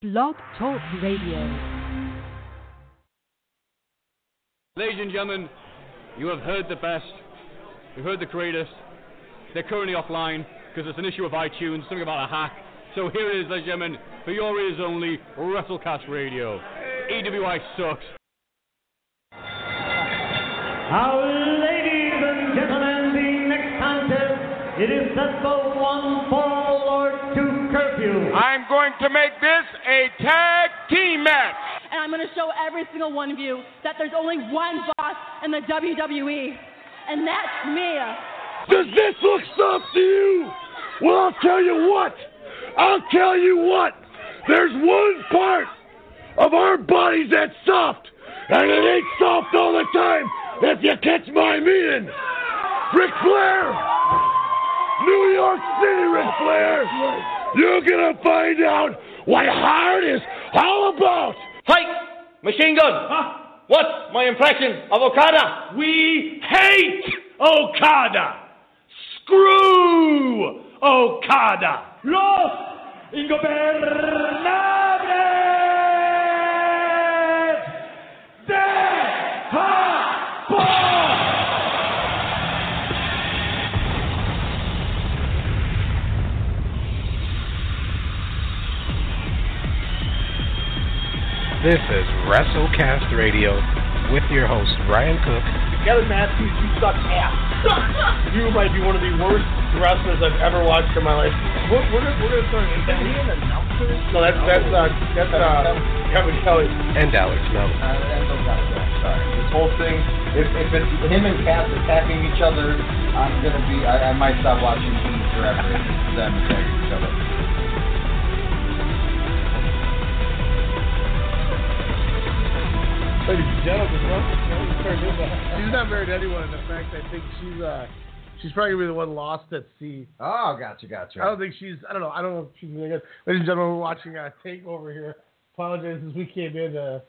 Blog Talk Radio. Ladies and gentlemen, you have heard the best. You've heard the greatest. They're currently offline because it's an issue of iTunes, something about a hack. So here it is, ladies and gentlemen, for your ears only, WrestleCast Radio. EWI sucks. Now, I'm going to make this a tag team match. and I'm going to show every single one of you that there's only one boss in the WWE, and that's me. Does this look soft to you? Well, I'll tell you what. I'll tell you what. There's one part of our bodies that's soft, and it ain't soft all the time. If you catch my meaning, Ric Flair, New York City, Ric Flair. You're gonna find out what hard is all about. Fight! Machine gun! What's my impression of Okada? We hate Okada. Screw Okada. Los Ingobernables This is WrestleCast Radio with your host Ryan Cook. Kevin Matthews, you suck ass. you might be one of the worst wrestlers I've ever watched in my life. We're, we're, gonna, we're gonna start an interview. No, that's that's uh, that's uh, Kevin Kelly. And Alex Mello. Sorry. This whole thing, if, if it's him and Cass attacking each other, I'm gonna be, I, I might stop watching Heat forever if it's them attacking each other. Ladies and gentlemen, welcome. She's not married to anyone. In fact, I think she's uh, she's probably gonna be the one lost at sea. Oh, gotcha, gotcha. I don't think she's. I don't know. I don't know if she's really good. Ladies and gentlemen, we're watching a takeover here. Apologize as we came in uh,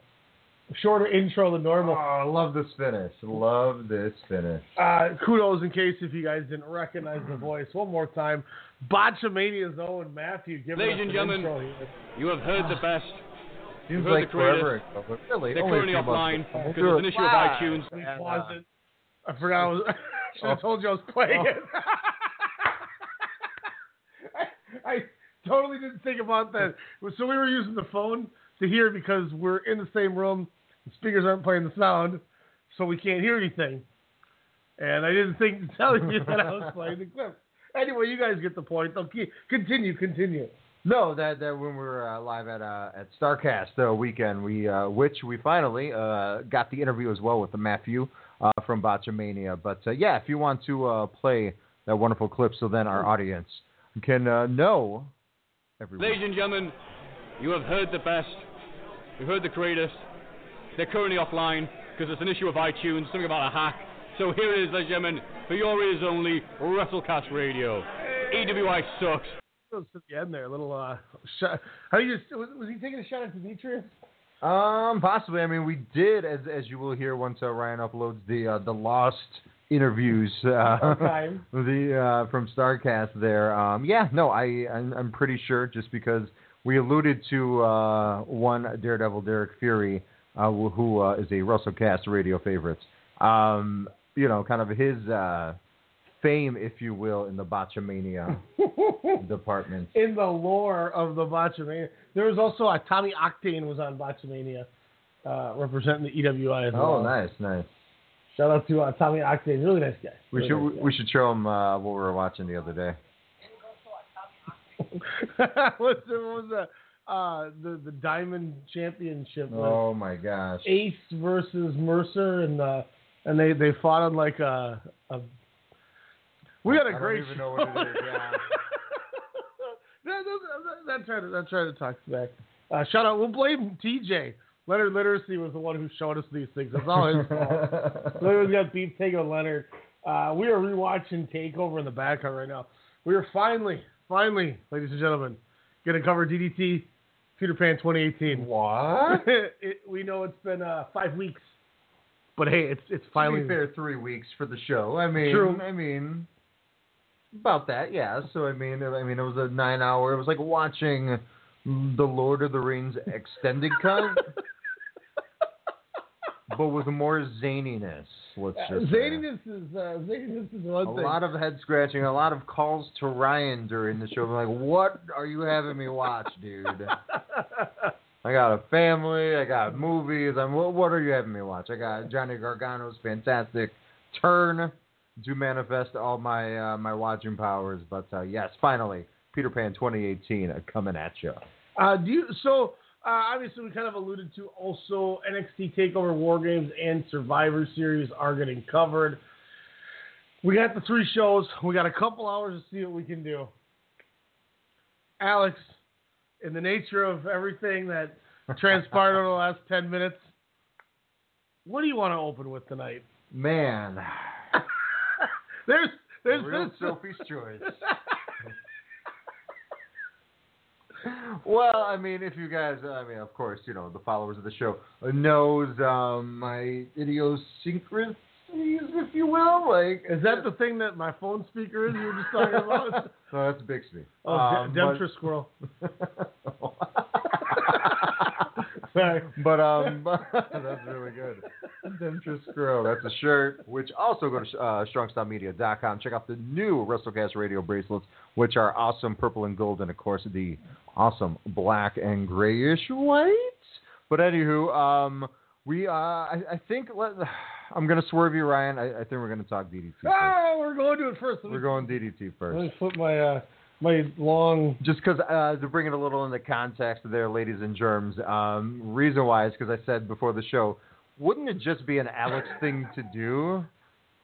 shorter intro than normal. Oh, I love this finish. Love this finish. Uh, kudos in case if you guys didn't recognize the voice. One more time, Botchamania's Owen Matthew. Ladies and gentlemen, intro here. you have heard the best. Seems You've like the forever ago, but really, They're only a currently offline because it's an issue of Live. iTunes. We And, uh, paused it. I forgot. I was. should have told you I was playing it. I, I totally didn't think about that. So we were using the phone to hear because we're in the same room. The speakers aren't playing the sound, so we can't hear anything. And I didn't think to tell you that I was playing the clip. Anyway, you guys get the point. Okay, continue, continue. No, that that when we were uh, live at uh, at Starcast uh, weekend, we uh, which we finally uh, got the interview as well with the Matthew uh, from Botchamania. But uh, yeah, if you want to uh, play that wonderful clip, so then our audience can uh, know everyone. Ladies and gentlemen, you have heard the best. You've heard the greatest. They're currently offline because it's an issue of iTunes, something about a hack. So here it is, ladies and gentlemen, for your ears only, WrestleCast Radio. EWI sucks. Let's at the end there, a little uh, shot. How do you just was, was he taking a shot at Demetrius? Um, possibly. I mean, we did, as as you will hear once uh, Ryan uploads the uh, the lost interviews uh, Okay. the uh, from Starcast. There, um, yeah, no, I I'm, I'm pretty sure just because we alluded to uh, one Daredevil Derek Fury, uh, who uh, is a WrestleCast radio favorite. Um, you know, kind of his uh, fame, if you will, in the Botchamania department. in the lore of the Botchamania. There was also a Tommy Octane was on Botchamania, uh, representing the EWI as well. Oh, nice, nice. Shout out to uh, Tommy Octane, really nice guy. We Really should nice guy. we should show him uh, what we were watching the other day. What's the, what was the uh, the the Diamond Championship? Oh my gosh. Ace versus Mercer, and uh, and they they fought on like a. a we had a I don't great even show. know what it is, yeah. that, that, that, trying to that trying to talk back. Uh, shout out. We'll blame TJ. Leonard Literacy was the one who showed us these things. That's all his fault. Leonard's got beef on Leonard. Uh, we are rewatching Takeover in the background right now. We are finally, finally, ladies and gentlemen, going to cover DDT Peter Pan 2018. What? it, we know it's been uh, five weeks, but hey, it's it's To finally be fair, three weeks for the show. I mean, True. I mean, about that, yeah. So I mean, I mean, it was a nine-hour. It was like watching the Lord of the Rings extended cut, but with more zaniness. Let's just say. Zaniness is uh, zaniness is one A thing. lot of head scratching, a lot of calls to Ryan during the show. I'm like, what are you having me watch, dude? I got a family, I got movies. I'm what, what are you having me watch? I got Johnny Gargano's fantastic turn to manifest all my uh, my watching powers. But uh, yes, finally, Peter Pan 2018 uh, coming at you. Uh, do you, so uh, obviously we kind of alluded to also NXT Takeover War Games and Survivor Series are getting covered. We got the three shows. We got a couple hours to see what we can do. Alex, in the nature of everything that transpired over the last ten minutes, what do you want to open with tonight? Man, There's there's real this Sophie's choice. Well, I mean, if you guys, I mean, of course, you know, the followers of the show knows um, my idiosyncrasies, if you will. Like, Is that the thing that my phone speaker is you were just talking about? no, that's Bixby. Oh, Um, De- but- Squirrel. Sorry. But um, that's really good. Demetra Squirrel. That's a shirt. Which also go to uh, StrongStyleMedia.com. Check out the new WrestleCast radio bracelets, which are awesome purple and gold, and of course the awesome black and grayish white. But anywho, um, we uh, I, I think let, I'm gonna swerve you, Ryan. I, I think we're gonna talk DDT. First. Oh, we're going to it first. Let me, We're going DDT first. Let me flip my uh, my long. Just because uh, to bring it a little into context there, ladies and germs, um, reason why is because I said before the show, wouldn't it just be an Alex thing to do?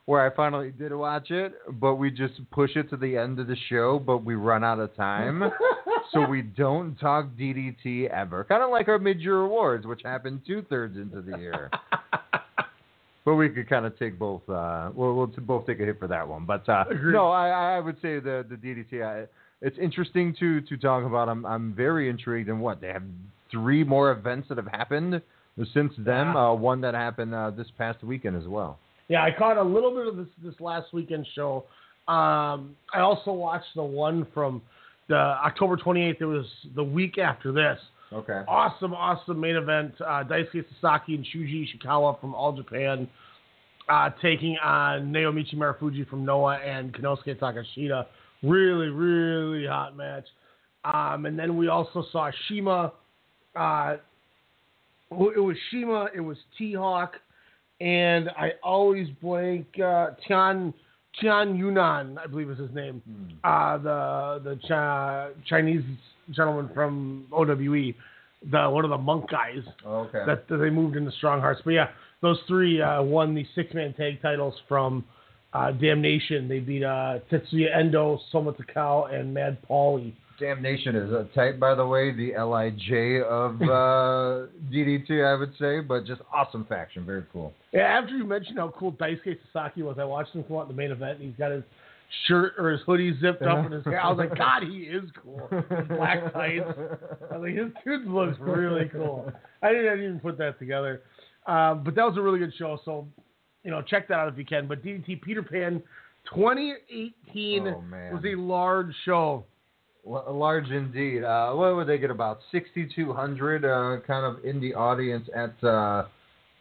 Where I finally did watch it, but we just push it to the end of the show, but we run out of time. so we don't talk DDT ever. Kind of like our mid-year awards, which happened two-thirds into the year. but we could kind of take both. Uh, we'll, we'll both take a hit for that one. But uh, no, I, I would say the the DDT. I, it's interesting to to talk about. I'm I'm very intrigued in what they have three more events that have happened since then. Yeah. Uh, one that happened uh, this past weekend as well. Yeah, I caught a little bit of this this last weekend show. Um, I also watched the one from the October 28th. It was the week after this. Okay. Awesome, awesome main event. Uh, Daisuke Sasaki and Shuji Ishikawa from All Japan uh, taking on Naomichi Marufuji from Noah and Konosuke Takeshita. Really, really hot match. Um, and then we also saw CIMA. Uh, it was CIMA. It was T Hawk, and I always blank uh, Tian Tian Yunan, I believe is his name. Uh, the the Chi- Chinese gentleman from OWE, the one of the monk guys Okay. that, that they moved into Strong Hearts. But yeah, those three uh, won the six man tag titles from uh, Damnation. They beat uh, Tetsuya Endo, Soma Takao, and Mad Paulie. Damnation is a type, by the way, the Lij of uh, DDT, I would say, but just awesome faction, very cool. Yeah, after you mentioned how cool Daisuke Sasaki was, I watched him come out in the main event, and he's got his shirt or his hoodie zipped up in his hair. I was like, God, he is cool. His black tights. I was like, his dude looks really cool. I didn't, I didn't even put that together. Um, but that was a really good show. So, you know, check that out if you can. But DDT Peter Pan 2018 Oh, was a large show. L- Large indeed. Uh, what would they get about 6,200 uh, kind of in the audience at, uh,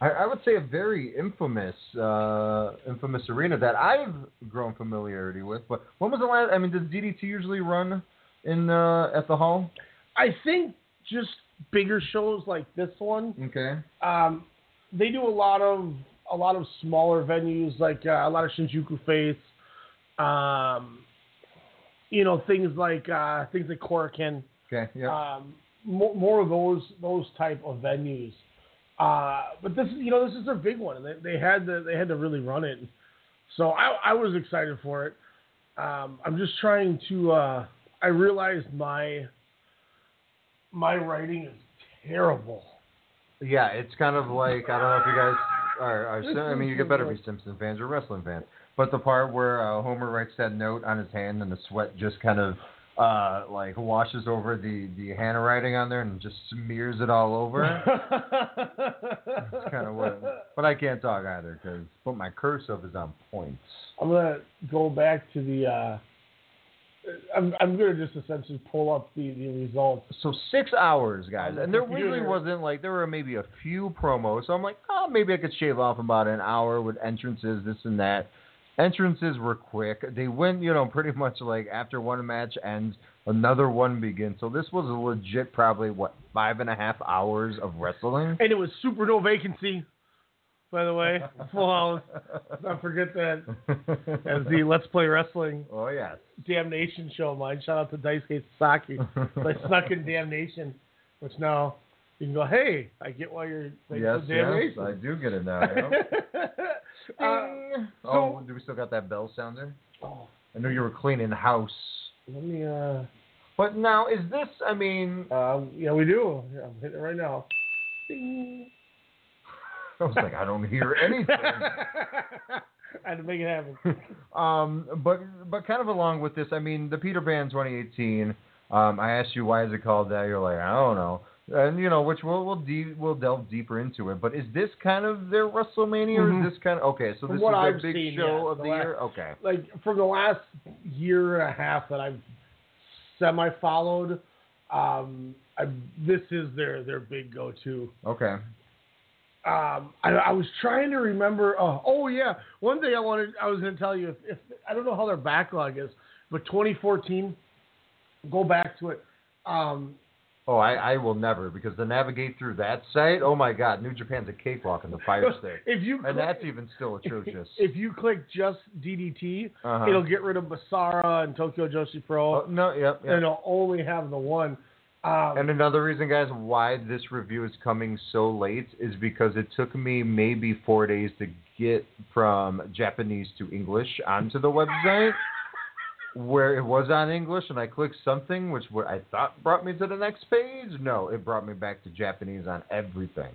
I, I would say, a very infamous, uh, infamous arena that I've grown familiarity with. But when was the last? I mean, does DDT usually run in uh, at the hall? I think just bigger shows like this one. Okay. um, they do a lot of a lot of smaller venues, like uh, a lot of Shinjuku Face, um, you know, things like uh, things like Korakuen, Okay. Yeah. um, more, more of those those type of venues. Uh, but this, you know, this is their big one, and they, they had to they had to really run it. So I, I was excited for it. Um, I'm just trying to. Uh, I realized my my writing is terrible. Yeah, it's kind of like I don't know if you guys are. are This I mean, you could better be Simpson fans or wrestling fans. But the part where uh, Homer writes that note on his hand and the sweat just kind of uh, like washes over the the handwriting on there and just smears it all over. That's kind of what. But I can't talk either because but my cursive is on point. I'm gonna go back to the uh, I'm I'm gonna just essentially pull up the, the results. So six hours, guys, and there really wasn't like there were maybe a few promos. So I'm like, oh, maybe I could shave off about an hour with entrances, this and that. Entrances were quick. They went, you know, pretty much like after one match ends, another one begins. So this was a legit, probably what five and a half hours of wrestling. And it was super no vacancy, by the way. Full house. Don't forget that as the Let's Play Wrestling oh yes. Damnation show of mine. Shout out to Daisuke Sasaki. I snuck in Damnation, which now you can go, hey, I get why you're thanks yes, for yes, I do get it now. yeah. Uh, oh, do we still got that bell sounder? oh, I knew you were cleaning the house. let me, uh, But now, is this? I mean, uh, yeah, we do. I'm hitting it right now. Ding. I was like, I don't hear anything. I had to make it happen. um, but but kind of along with this, I mean, the Peter Pan 2018. Um, I asked you why is it called that? You're like, I don't know. And you know, which we'll we'll, de- we'll delve deeper into it. But is this kind of their WrestleMania, or Mhm. is this kind of okay? So this is their I've big seen, show yeah, of the the last- year. Okay. like from the last year and a half that I've semi followed, um, I, this is their their big go to. Okay. Um, I, I was trying to remember. Oh, oh yeah, one thing I wanted I was going to tell you if, if I don't know how their backlog is, but 2014, go back to it. Um, Oh, I, I will never because to navigate through that site, oh my God, New Japan's a cakewalk in the Fire Stick, if you and that's even still atrocious. if you click just DDT, Uh-huh. it'll get rid of Basara and Tokyo Joshi Pro, Oh, no, yep, and it'll only have the one. Um, And another reason, guys, why this review is coming so late is because it took me maybe four days to get from Japanese to English onto the website, where it was on English, and I clicked something which what I thought brought me to the next page. No, it brought me back to Japanese on everything.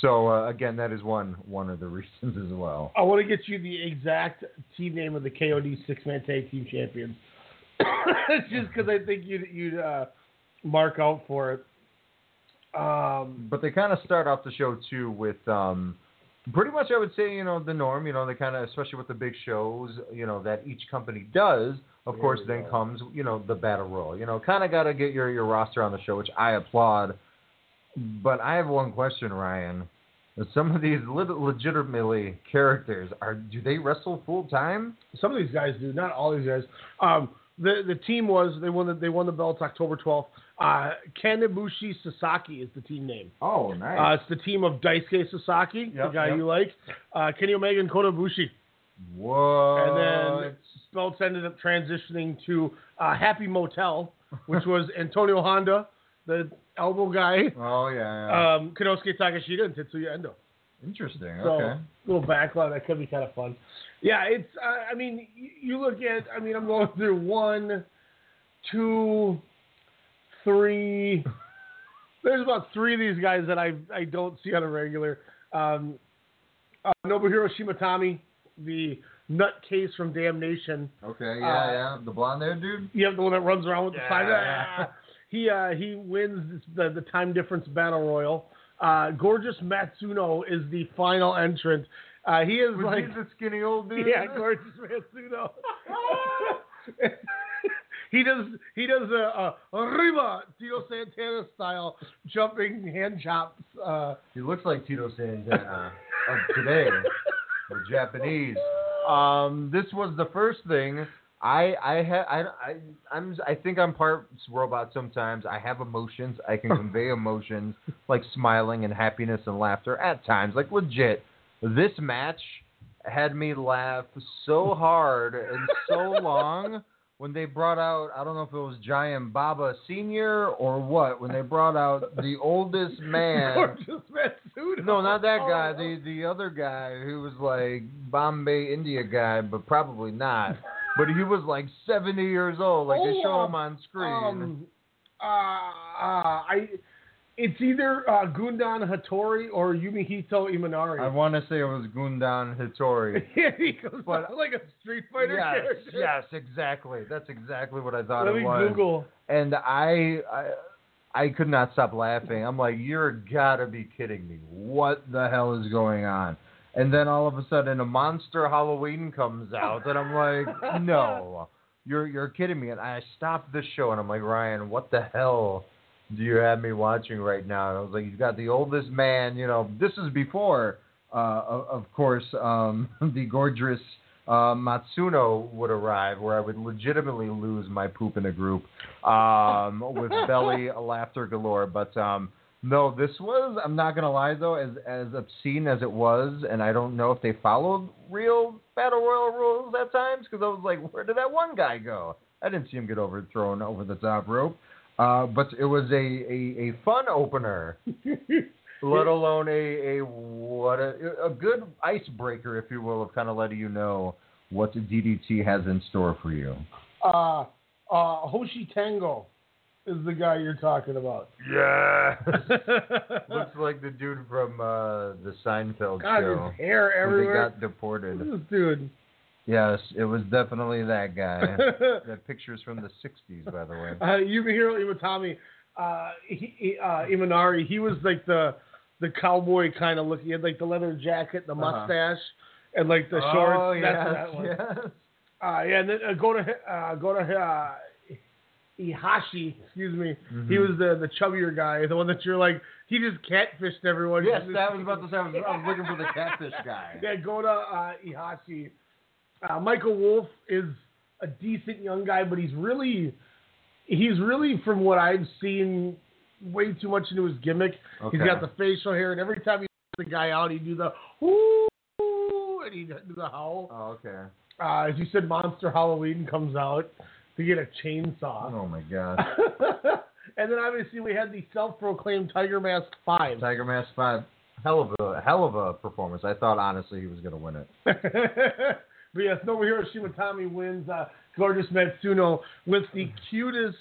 So uh, again, that is one one of the reasons as well. I want to get you the exact team name of the KOD six man tag team champions. It's just because I think you'd you'd uh, mark out for it. Um, But they kind of start off the show too with um, pretty much I would say you know the norm. You know they kind of especially with the big shows you know that each company does. Of There course, then go. comes you know the battle royal. You know kind of got to get your your roster on the show, which I applaud. But I have one question, Ryan. Some of these lit- legitimately characters are do they wrestle full time? some of these guys do, not all these guys. Um, the the team was they won the they won the belts October twelfth. Uh, Kanebushi Sasaki is the team name. Oh, Uh, it's the team of Daisuke Sasaki, the guy yep. you like, uh, Kenny Omega and Kota Ibushi. What? And then belts ended up transitioning to uh, Happy Motel, which was Antonio Honda, the elbow guy, oh yeah, yeah. um, Takeshita, and Tetsuya Endo. Interesting. So okay. little backlog that could be kind of fun. Yeah, it's. Uh, I mean, you, look at. I mean, I'm going through one, two, three. There's about three of these guys that I I don't see on a regular. Um, uh, Nobuhiro Shimatani, the nutcase from Damnation. Okay. Yeah, uh, yeah. The blonde haired dude. Yeah, the one that runs around with the time. He uh, he wins the the time difference battle royal. Uh, Gorgeous Matsuno is the final entrant. Uh, he is Was like he the skinny old dude? yeah, Gorgeous Matsuno. he does he does a, a arriba Tito Santana style jumping hand chops. Uh, He looks like Tito Santana of today, or Japanese. Um, this was the first thing. I I ha, I I I'm I think I'm part robot sometimes. I have emotions. I can convey emotions like smiling and happiness and laughter at times. Like legit. This match had me laugh so hard and so long when they brought out I don't know if it was Giant Baba Senior or what when they brought out the oldest man. Gorgeous. No, not that oh, guy. Oh, The the other guy who was like Bombay India guy, but probably not. But he was like seventy years old. Like they show Oh, him on screen. Um, uh, uh, I, it's either uh, Gundan Hattori or Yumehito Imanari. I want to say it was Gundan Hattori. yeah, he goes But- like a Street Fighter yes, character. yes, exactly. That's exactly what I thought Let it me was. Google. And I, I, I could not stop laughing. I'm like, you're gotta be kidding me. What the hell is going on? And then all of a sudden, a monster Halloween comes out, and I'm like, no, you're you're kidding me. And I stopped the show and I'm like, Ryan, what the hell do you have me watching right now? And I was like, you've got the oldest man. You know, this is before, uh, of, of course, um, the gorgeous uh, Matsuno would arrive, where I would legitimately lose my poop in a group um, with belly laughter galore. But um, no, this was. I'm not gonna lie though, as as obscene as it was, and I don't know if they followed real battle royal rules at times because I was like, where did that one guy go? I didn't see him get overthrown over the top rope. Uh, but it was a, a, a fun opener, let alone a, a what a, a good icebreaker, if you will, of kind of letting you know what the DDT has in store for you. Uh, uh, Hoshi Tango is the guy you're talking about. Yeah. Looks like the dude from uh, the Seinfeld God, show. his hair where everywhere. They got deported. This dude. Yes, it was definitely that guy. that picture's from the '60s, by the way. Uh, you can hear Iwatani, uh, he, uh, Imanari. He was like the the cowboy kind of look. He had like the leather jacket, the Uh-huh. mustache, and like the shorts. Oh, That's yes, that one. yes. Uh, yeah, and then uh, go to uh, go to uh, Ihashi. Excuse me. He Mhm. was the the chubbier guy, the one that you're like. He just catfished everyone. Yes, He that was about to say. I was, I was looking for the catfish guy. Yeah, go to uh, Ihashi. Uh, Michael Wolf is a decent young guy, but he's really, he's really from what I've seen, way too much into his gimmick. Okay. He's got the facial hair, and every time he the guy out, he do the whoo, and he do the howl. Oh, okay. Uh, as you said, Monster Halloween comes out to get a chainsaw. Oh my God. and then obviously we had the self-proclaimed Tiger Mask Five. Tiger Mask Five, hell of a hell of a performance. I thought honestly he was going to win it. but yes, Nobuhiro Shimatani wins. Uh, gorgeous Matsuno with the cutest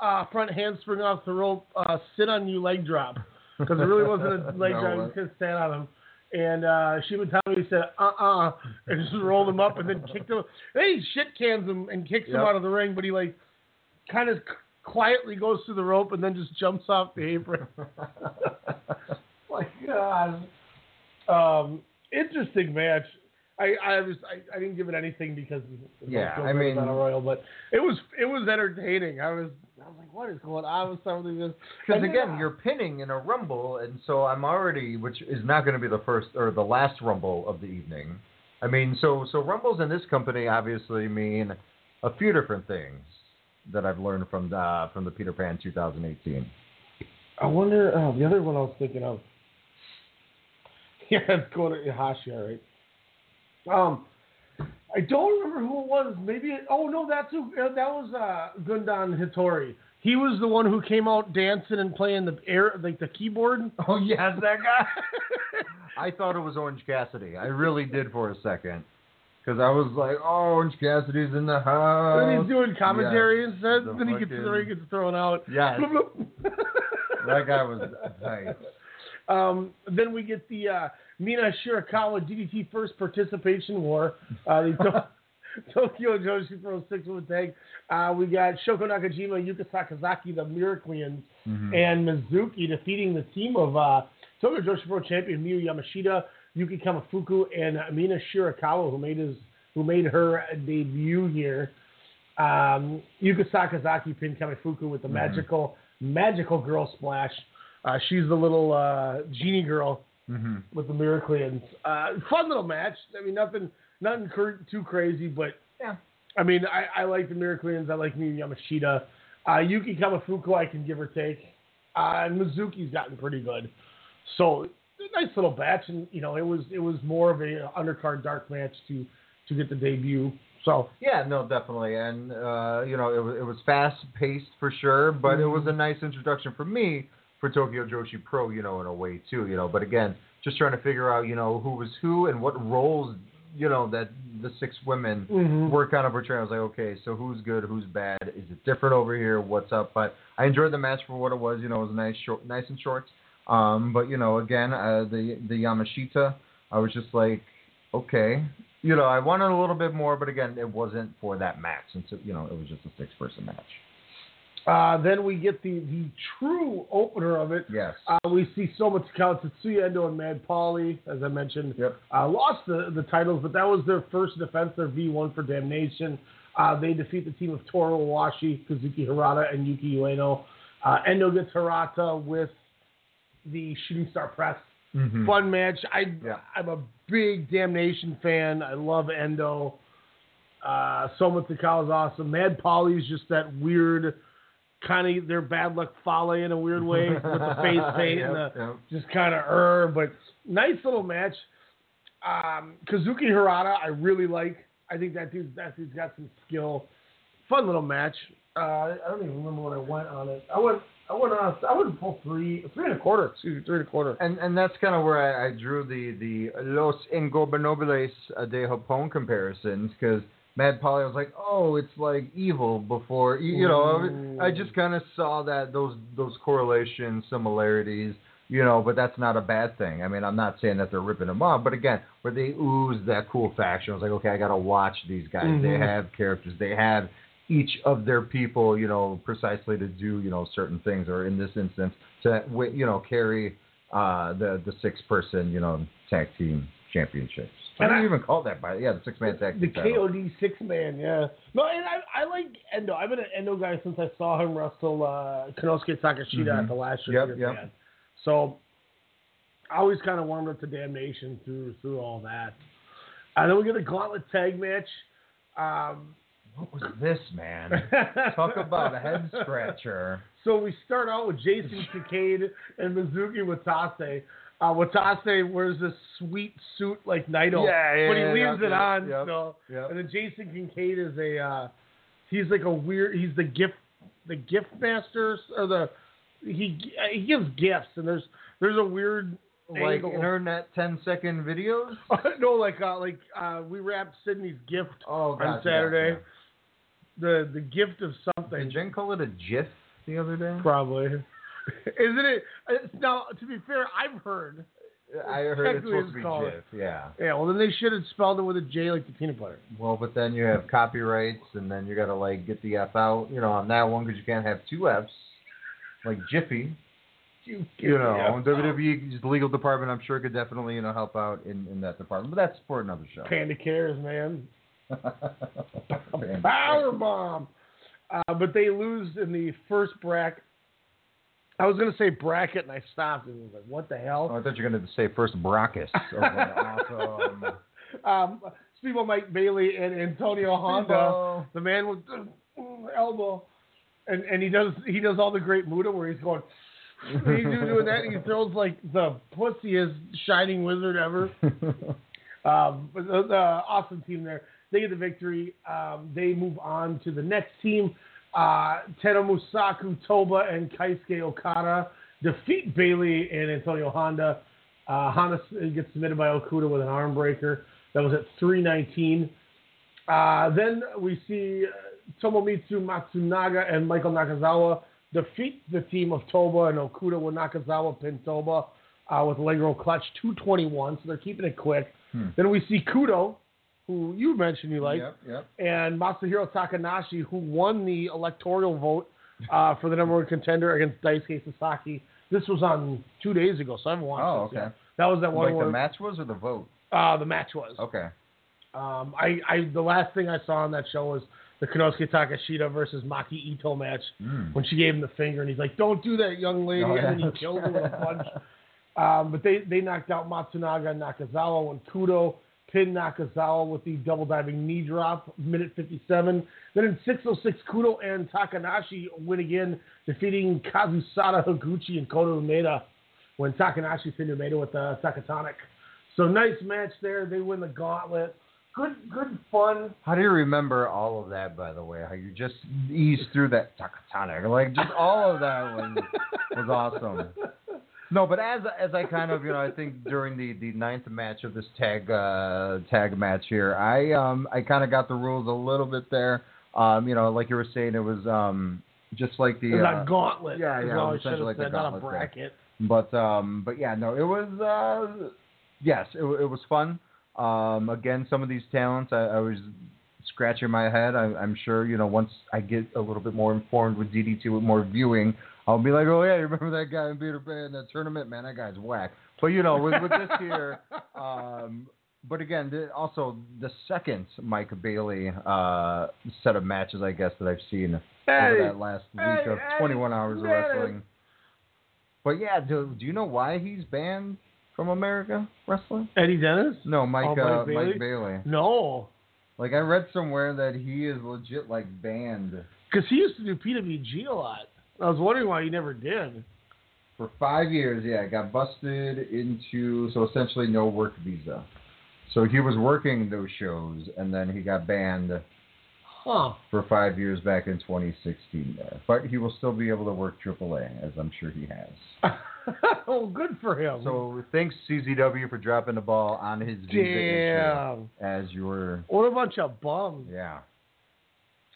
uh, front handspring off the rope, uh, sit on you leg drop. Because it really wasn't a leg No, drop, he just sat on him. And uh, Shimatani said, uh uh and just rolled him up and then kicked him. Then he shit cans him and kicks him out of the ring, but he like kind of quietly goes through the rope and then just jumps off the apron. my God. Um, interesting match. I I was I, I didn't give it anything because it was Yeah, I mean- Battle Royal, but it was it was entertaining. I was I was like, what is going on with some of these? Because again, uh, you're pinning in a rumble, and so I'm already, which is not going to be the first or the last rumble of the evening. I mean, so so rumbles in this company obviously mean a few different things that I've learned from the from the Peter Pan 2018. I wonder uh, the other one I was thinking of. Yeah, let's go to Ihashi, all right. Um, I don't remember who it was. Maybe it, oh no, that's who uh, that was. Uh, Gundam Hitori. He was the one who came out dancing and playing the air like the keyboard. Oh yes, that guy. I thought it was Orange Cassidy. I really did for a second. Because I was like, oh, Orange Cassidy's in the house. and he's doing commentary and stuff. The Then he gets fucking- there, he gets thrown out. Yes. That guy was nice. Um, then we get the uh, Mina Shirakawa DDT First Participation War. Uh, the to- Tokyo Joshi Pro Six Woman Tag. Uh, we got Shoko Nakajima, Yuka Sakazaki, the Miracleans, Mhm. and Mizuki defeating the team of uh, Tokyo Joshi Pro champion Miyu Yamashita, Yuki Kamifuku, and Mina Shirakawa, who made his who made her debut here. Um, Yuka Sakazaki pinned Kamifuku with the Mhm. magical magical girl splash. Uh, she's the little uh, genie girl hmm with the Miracleans. Uh, fun little match. I mean, nothing, nothing cr- too crazy, but Yeah. I mean, I, I like the Miracleans. I like Miyu Yamashita. Uh, Yuki Kamifuku, I can give or take. Uh, and Mizuki's gotten pretty good. So nice little batch, and you know, it was it was more of a undercard dark match to to get the debut. So Yeah, no, definitely, and uh, you know, it was it was fast paced for sure, but it was a nice introduction for me for Tokyo Joshi Pro, you know, in a way too, you know. But again, just trying to figure out, you know, who was who and what roles, you know, that the six women Mhm. were kind of portraying. I was like, okay, so who's good, who's bad? Is it different over here? What's up? But I enjoyed the match for what it was. You know, it was nice, short, nice and short. Um, but you know, again, uh, the the Yamashita, I was just like, okay, you know, I wanted a little bit more, but again, it wasn't for that match, and so you know, it was just a six person match. Uh, then we get the the true opener of it. Yes. Uh, we see Soma Takao, Tetsuya Endo, and Mad Paulie, as I mentioned. Yep. Uh, lost the, the titles, but that was their first defense, their V1 for Damnation. Uh, they defeat the team of Toru Owashi, Kazuki Hirata, and Yuki Ueno. Uh, Endo gets Hirata with the Shooting Star Press. Mhm. Fun match. I Yeah. I'm a big Damnation fan. I love Endo. Uh, Soma Takao is awesome. Mad Paulie is just that weird kind of their bad luck Fale in a weird way with the face paint and the Yep, yep. just kind of er, but nice little match. Um, Kazuki Hirata, I really like. I think that dude that dude's got some skill. Fun little match. Uh, I don't even remember when I went on it. I went I went on I went full three three and a quarter. Excuse me, three and a quarter. And and that's kind of where I, I drew the the Los Ingobernables de Japón comparisons because Mad Paulie I was like, oh, it's like evil before you, know. I, I just kind of saw that those those correlations, similarities, you know. But that's not a bad thing. I mean, I'm not saying that they're ripping them off, but again, where they ooze that cool faction, I was like, okay, I got to watch these guys. They Mhm. have characters. They have each of their people, you know, precisely to do, you know, certain things, or in this instance, to you know carry uh, the the six person, you know, tag team championships. I And don't I- even call that by yeah the six man tag The title. KOD six man, yeah. No, and I, I like Endo. I've been an Endo guy since I saw him wrestle uh, Konosuke Takeshita Mhm. at the last year Yep, yep. So I always kind of warmed up to Damnation through through all that. And then we get a gauntlet tag match. Um, What was this man? Talk about a head scratcher. So we start out with Jason Kincaid and Mizuki Watase. Uh, Watase wears this sweet suit like Naito, Yeah, yeah, but he yeah, leaves yeah, it yeah, on yep, still. yep. And then Jason Kincaid is a uh, he's like a weird. He's the gift the gift master or the he he gives gifts and there's there's a weird Like angle. internet 10 second videos. no like uh, like uh, we wrapped Sydney's gift Oh, on gotcha, Saturday. gotcha. The the gift of something. Did Jen call it a GIF the other day? Probably. Isn't it? Now, to be fair, I've heard. I heard it's supposed to be called- GIF. Yeah. Yeah, well, then they should have spelled it with a J like the peanut butter. Well, but then you have copyrights, and then you got to like get the F out, you know, on that one because you can't have two Fs, like Jiffy. You, You know, yeah. WWE legal department, I'm sure could definitely you know help out in, in that department, but that's for another show. Panda cares, man. Power bomb. Uh, but they lose in the first bracket. I was gonna say bracket, and I stopped and was like, "What the hell?" Oh, I thought you were going to say first Brachus. Oh, awesome. um, Speedball Mike Bailey and Antonio Honda, the man with the uh, elbow, and and he does he does all the great Muda where he's going. he's doing that. And he throws like the pussiest shining wizard ever. Um, but the, the awesome team there. They get the victory. Um, they move on to the next team. Uh, Musaku, Toba, and Keisuke Okuda defeat Bailey and Antonio Honda. Uh, Honda gets submitted by Okuda with an arm breaker. That was at 319. Uh, then we see uh, Tomomitsu Matsunaga and Michael Nakazawa defeat the team of Toba and Okuda with Nakazawa pin Toba uh, with leg roll clutch 221. So they're keeping it quick. Hmm. Then we see Kudo, who you mentioned you like, Yep, yep. and Masahiro Takanashi, who won the electoral vote uh, for the number one contender against Daisuke Sasaki. This was on two days ago, so I haven't watched Oh, this yet. okay. That was that one Like where the match was or the vote? Uh, the match was. Okay. Um, I, I the last thing I saw on that show was the Konosuke Takeshita versus Maki Ito match Mm. when she gave him the finger and he's like, "Don't do that, young lady," Oh, yeah. and then he killed her with a punch. Um, but they, they knocked out Matsunaga and Nakazawa when Kudo pinned Nakazawa with the double diving knee drop, minute 57. Then in 606, Kudo and Takanashi win again, defeating Kazusada Higuchi and Kota Umeda when Takanashi pinned Umeda with the Takatonic. So nice match there. They win the gauntlet. Good, good fun. How do you remember all of that, by the way? How you just eased through that Takatana. Like, just all of that was, was awesome. No, but as as I kind of you know I think during the, the ninth match of this tag uh, tag match here, I um I kind of got the rules a little bit there. Um, you know, like you were saying, it was um just like the uh, gauntlet. Yeah, yeah, all it was I should have essentially like the said, not a gauntlet bracket. But um, but yeah, no, it was uh, yes, it, it was fun. Um, again, some of these talents, I, I was scratching my head. I, I'm sure you know once I get a little bit more informed with DDT with more viewing, I'll be like, oh yeah, you remember that guy in Peter Pan in that tournament? Man, that guy's whack. But you know, with, with this here, um, but again, the, also the second Mike Bailey uh, set of matches, I guess, that I've seen Hey, over that last hey, week of hey, 21 hours of wrestling. But yeah, do, do you know why he's banned from America wrestling? Eddie Dennis? No, Mike, Oh, Mike uh, Bailey? Mike Bailey. No, Like I read somewhere that he is legit like banned because he used to do PWG a lot. I was wondering why he never did. for five years. Yeah, got busted into so essentially no work visa. So he was working those shows, and then he got banned Huh. for five years back in 2016 there. But he will still be able to work AAA, as I'm sure he has. oh, good for him. So thanks CZW for dropping the ball on his visa issue Damn. as your. What a bunch of bums. yeah.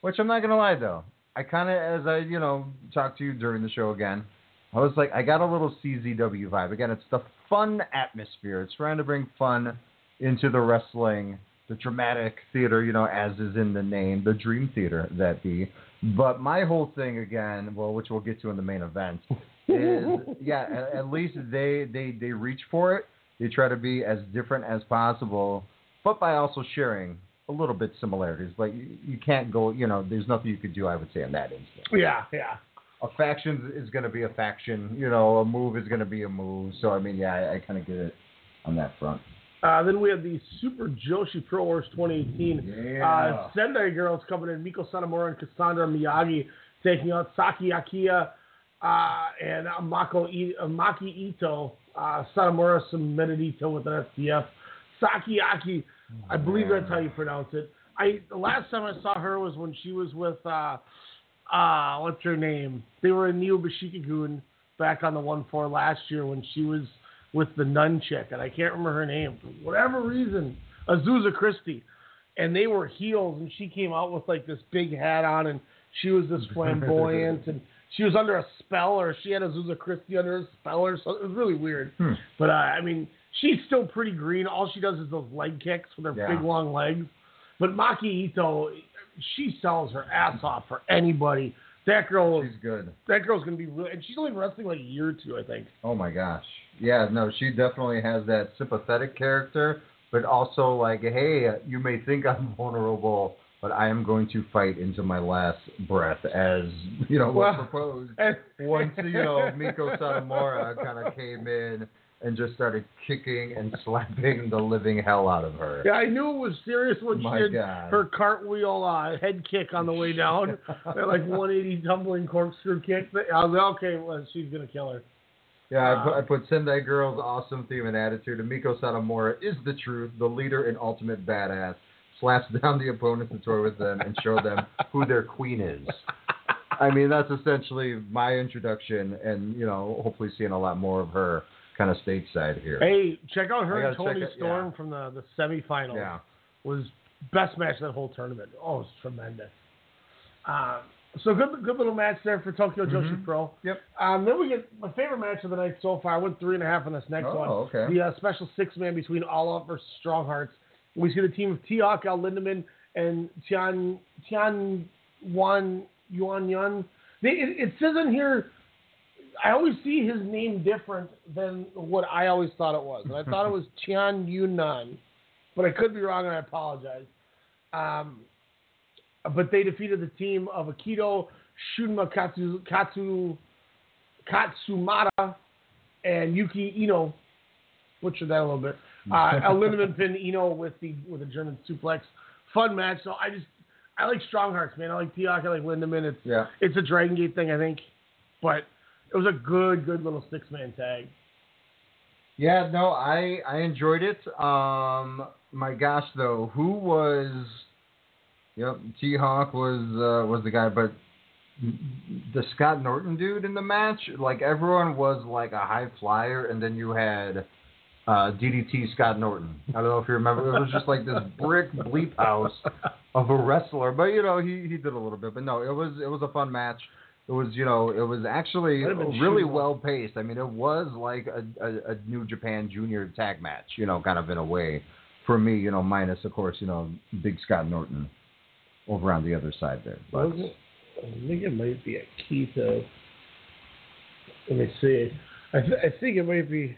Which I'm not gonna lie though, I kind of as I you know talked to you during the show again, I was like I got a little CZW vibe. Again, it's the fun atmosphere. It's trying to bring fun into the wrestling, the dramatic theater, you know, as is in the name, the Dream Theater that be. But my whole thing again, well, which we'll get to in the main event, is yeah, at, at least they they they reach for it. They try to be as different as possible, but by also sharing a little bit similarities. But you, you can't go, you know, there's nothing you could do. I would say in that instance. Yeah, yeah. A faction is going to be a faction. You know, a move is going to be a move. So I mean, yeah, I, I kind of get it on that front. Uh, then we have the Super Joshi Pro Wars 2018. Yeah. Uh, Sendai girls coming in. Meiko Satomura and Cassandra Miyagi taking out Saki Akiya uh, and Mako I- Maki Ito. Uh, Satomura submitted Ito with an STF. Saki Aki, I believe that's how you pronounce it. I the last time I saw her was when she was with uh, uh, what's her name? They were in Neo Bashikagun back on the one four last year when she was with the nun chick, and I can't remember her name for whatever reason. Azusa Christie, and they were heels, and she came out with like this big hat on, and she was this flamboyant, and she was under a spell, or she had Azusa Christie under a spell, or something. It was really weird. Hmm. But uh, I mean, she's still pretty green. All she does is those leg kicks with her Yeah. big long legs. But Maki Ito, she sells her ass off for anybody. That girl, is, good. that girl's gonna be really, and she's only wrestling like a year or two, I think. Oh my gosh. Yeah, no, she definitely has that sympathetic character, but also like, hey, you may think I'm vulnerable, but I am going to fight into my last breath, as you know was Well, proposed. And, Once you know Meiko Satomura kind of came in and just started kicking and slapping the living hell out of her. Yeah, I knew it was serious when My she did God. her cartwheel uh, head kick on the way down, like 180 tumbling corkscrew kick. I was like, okay, well, she's gonna kill her. Yeah, I put, I put Sendai Girls' awesome theme and attitude. And Meiko Satomura is the truth, the leader and ultimate badass. Slaps down the opponents and toy with them and show them who their queen is. I mean, that's essentially my introduction, and you know, hopefully seeing a lot more of her kind of stateside here. Hey, check out her and Toni Storm yeah. from the the semifinals. Yeah. was best match of that whole tournament. Oh, it was tremendous. Um, so good, good little match there for Tokyo Joshi Mhm. Pro. Yep. Um, then we get my favorite match of the night so far. I went three and a half on this next Oh, one. okay. The uh, special six man between All Out versus Strong Hearts. We see the team of T Hawk, El Lindaman, and Tian Tian Wan Yuan Yun. They, it, it says in here. I always see his name different than what I always thought it was. And I thought it was Tian Yunnan, but I could be wrong, and I apologize. Um, but they defeated the team of Akito, Shunma Katsu, Katsu, Katsumata, and Yuki Ino. Butchered that a little bit. Uh, El Lindaman pinned Ino with the with a German suplex. Fun match. So I just I like Strong Hearts, man. I like T Hawk, I like Lindaman. It's Yeah. it's a Dragon Gate thing, I think, but it was a good good little six man tag. Yeah, no, I I enjoyed it. Um, my gosh, though, who was? Yep, T Hawk was uh, was the guy, but the Scott Norton dude in the match, like everyone was like a high flyer, and then you had uh, DDT Scott Norton. I don't know if you remember. It was just like this brick bleep house of a wrestler, but you know he he did a little bit. But no, it was it was a fun match. It was you know it was actually Might have been really well paced. I mean, it was like a, a a New Japan Junior tag match, you know, kind of in a way. For me, you know, minus of course, you know, Big Scott Norton over on the other side there. But Was it? I think it might be a Keith. Let me see. I, th- I think it might be.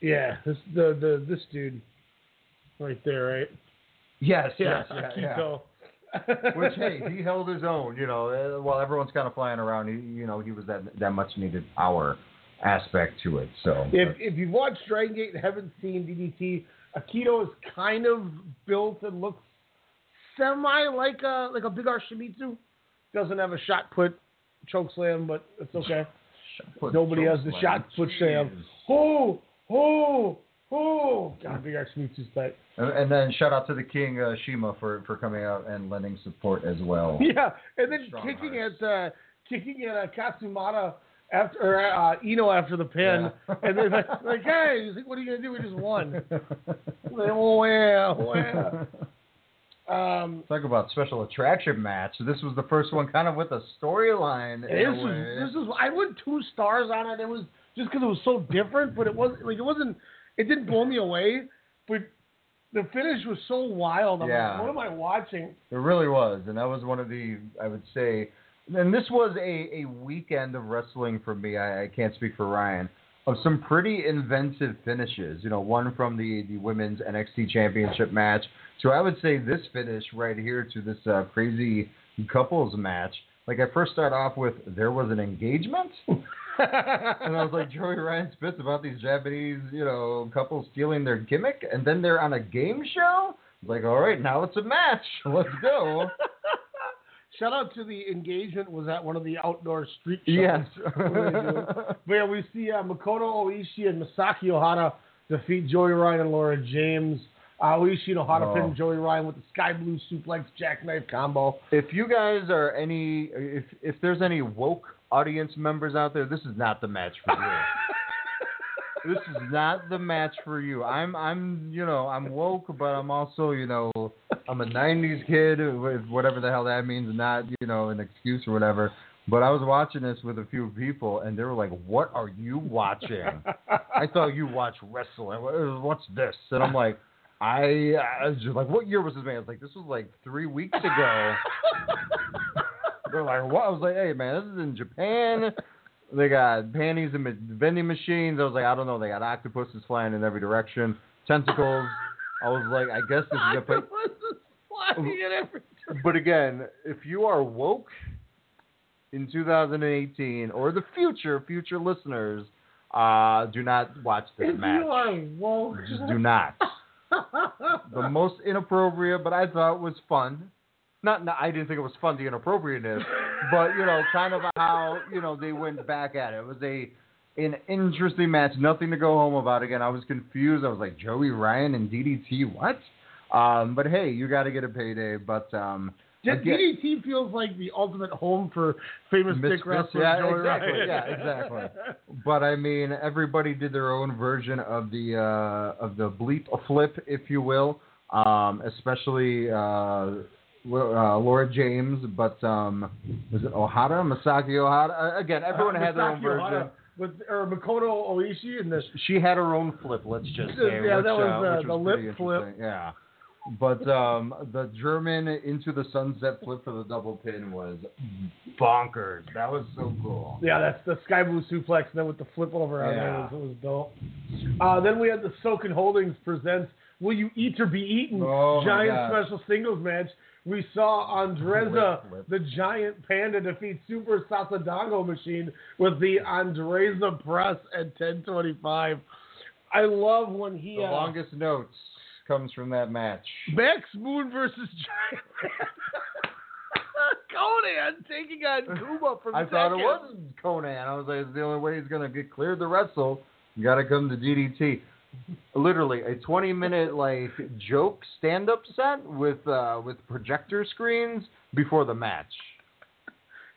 Yeah, this the the this dude, right there, right? Yes, yes, yeah, yeah. Akito. Which hey, he held his own. You know, uh, while everyone's kind of flying around, he, you know, he was that that much needed power aspect to it. So If if you've watched Dragon Gate and haven't seen DDT, Akito is kind of built and looks semi like a like a big R Shimizu. Doesn't have a shot put choke slam, but it's okay. Nobody has the slam. shot put slam. Oh, oh, oh! God, big R Shimizu's tight. And, and then shout out to the King uh, CIMA for for coming out and lending support as well. Yeah, and then Strong kicking hearts. at uh, kicking at uh, Katsumata after or uh, Ino after the pin, Yeah. and then like, like, hey, he's like, what are you gonna do? We just won. like, oh yeah, oh yeah. Um, Talk about special attraction match. This was the first one, kind of with a storyline. this was this was I went two stars on it. It was just because it was so different, but it wasn't like it wasn't. It didn't blow me away, but the finish was so wild. I'm Yeah. like, what am I watching? It really was, and that was one of the I would say, and this was a, a weekend of wrestling for me. I, I can't speak for Ryan of some pretty inventive finishes. You know, one from the the women's NXT Championship match So I would say this finish right here to this uh, crazy couples match. Like I first start off with there was an engagement. and I was like, Joey Ryan's pissed about these Japanese, you know, couples stealing their gimmick, and then they're on a game show. Like, all right, now it's a match. Let's go. Shout out to the engagement was at one of the outdoor street shows. yes. What are they doing? But yeah, we see uh, Makoto Oishi and Masaki Ohara defeat Joey Ryan and Laura James. Uh, Oishi and Ohara Oh. pin Joey Ryan with the Sky Blue Suplex Jackknife combo. if you guys are any, if if there's any woke audience members out there, this is not the match for you. this is not the match for you. I'm I'm you know I'm woke, but I'm also you know I'm a '90s kid, with whatever the hell that means. And not you know an excuse or whatever. But I was watching this with a few people, and they were like, "What are you watching?" I thought you watch wrestling. Uh, what's this? And I'm like, I, I was just like, what year was this man? I was like, this was like three weeks ago. They're like, what? I was like, hey man, this is in Japan. They got panties and vending machines. I was like, I don't know. They got octopuses flying in every direction, tentacles. I was like, I guess this is a place. flying in every But again, if you are woke in 2018 or the future, future listeners, uh, do not watch this If match. you are woke, Just do not. the most inappropriate, but I thought was fun. Not, not I didn't think it was fun the inappropriateness, but you know, kind of how you know they went back at it. It was a an interesting match. Nothing to go home about. Again, I was confused. I was like Joey Ryan and DDT, what? Um, but hey, you got to get a payday. But um, again- DDT feels like the ultimate home for famous Misfits, dick wrestler yeah, Joey exactly, Ryan. yeah, exactly. But I mean, everybody did their own version of the uh, of the bleep flip, if you will. Um, especially uh, uh, Laura James, but um, was it Ohara, Masaki Ohara? Uh, again, everyone had their own version. Ohara With or Makoto Oishi and the She had her own flip, let's just say. Yeah, which, that was, uh, uh, which the was lip flip. Yeah. But um, the German into the sunset flip for the double pin was bonkers. That was so cool. Yeah, that's the Sky Blue suplex, and then with the flip over on there, Yeah. it was, it was dope. Uh, then we had the Soken Holdings presents Will You Eat or Be Eaten? Oh, giant special singles match. We saw Andreza, Flip, flip. the giant panda, defeat Super Sasadango Machine with the Andreza press at 1025. I love when he. The uh, longest notes comes from that match. Max Moon versus Giant Conan taking on Kuma from. I thought it second. was Conan. I was like, it's the only way he's gonna get cleared the wrestle. You gotta come to DDT. Literally a 20 minute like joke stand up set with uh, with projector screens before the match.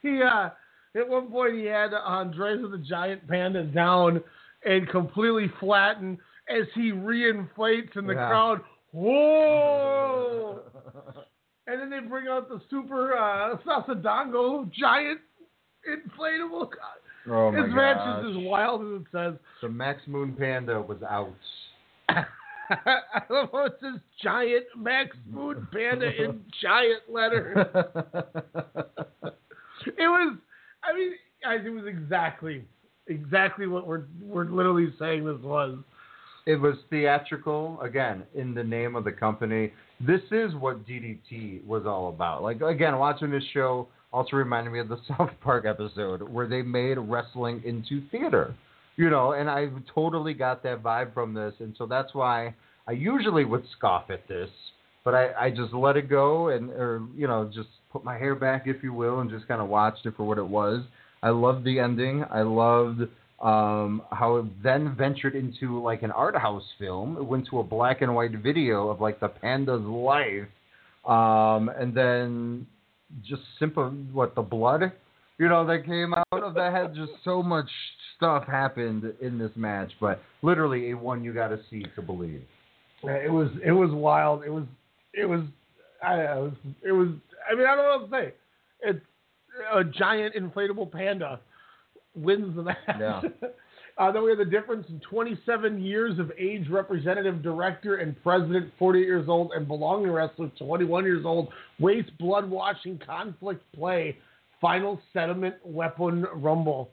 He uh, at one point he had Andres the Giant Panda down and completely flattened as he reinflates in the Yeah. crowd. Whoa! and then they bring out the super uh, Sasadango giant inflatable. Oh my His match gosh. is as wild as it says. So Max Moon Panda was out. I love how it says giant Max Moon Panda in giant letters. It was, I mean, guys, it was exactly, exactly what we're we're literally saying this was. It was theatrical again in the name of the company. This is what DDT was all about. Like again, watching this show also reminded me of the South Park episode where they made wrestling into theater. You know, and I totally got that vibe from this, and so that's why I usually would scoff at this, but I, I just let it go and or you know just put my hair back, if you will, and just kind of watched it for what it was. I loved the ending. I loved um, how it then ventured into like an art house film. It went to a black and white video of like the panda's life, um, and then just simple what the blood, you know, that came out of that head. Just so much stuff happened in this match, but literally a one you got to see to believe. It was it was wild. It was it was I know, it was, it was I mean I don't know what to say. It's a giant inflatable panda wins the match. Yeah. Uh, then we have the difference in 27 years of age representative director and president, 48 years old, and belonging wrestler, 21 years old, waste blood washing conflict play, final settlement weapon rumble.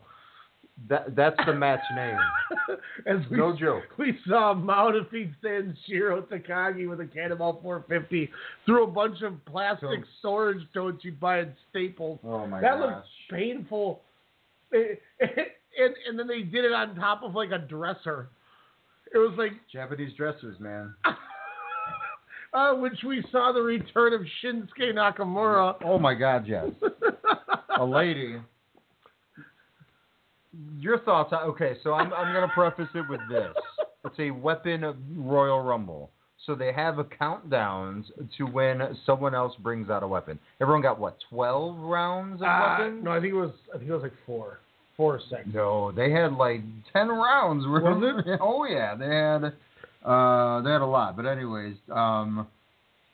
That that's the match name. As we, No joke. We saw Mao defeat Sanshiro Takagi with a Cannonball 450 through a bunch of plastic Totes. storage totes you'd buy at Staples. Oh my that gosh. looked painful. It- and and then they did it on top of like a dresser. It was like Japanese dressers, man. uh, which we saw the return of Shinsuke Nakamura. Oh my God, yes. a lady. Your thoughts? on- Okay, so I'm I'm gonna preface it with this. It's a weapon of Royal Rumble, so they have a countdowns to when someone else brings out a weapon. Everyone got what? Twelve rounds of Uh, weapons? no, I think it was I think it was like four, four or six. No, they had like ten rounds. Was it? Oh yeah, they had uh they had a lot. But anyways, um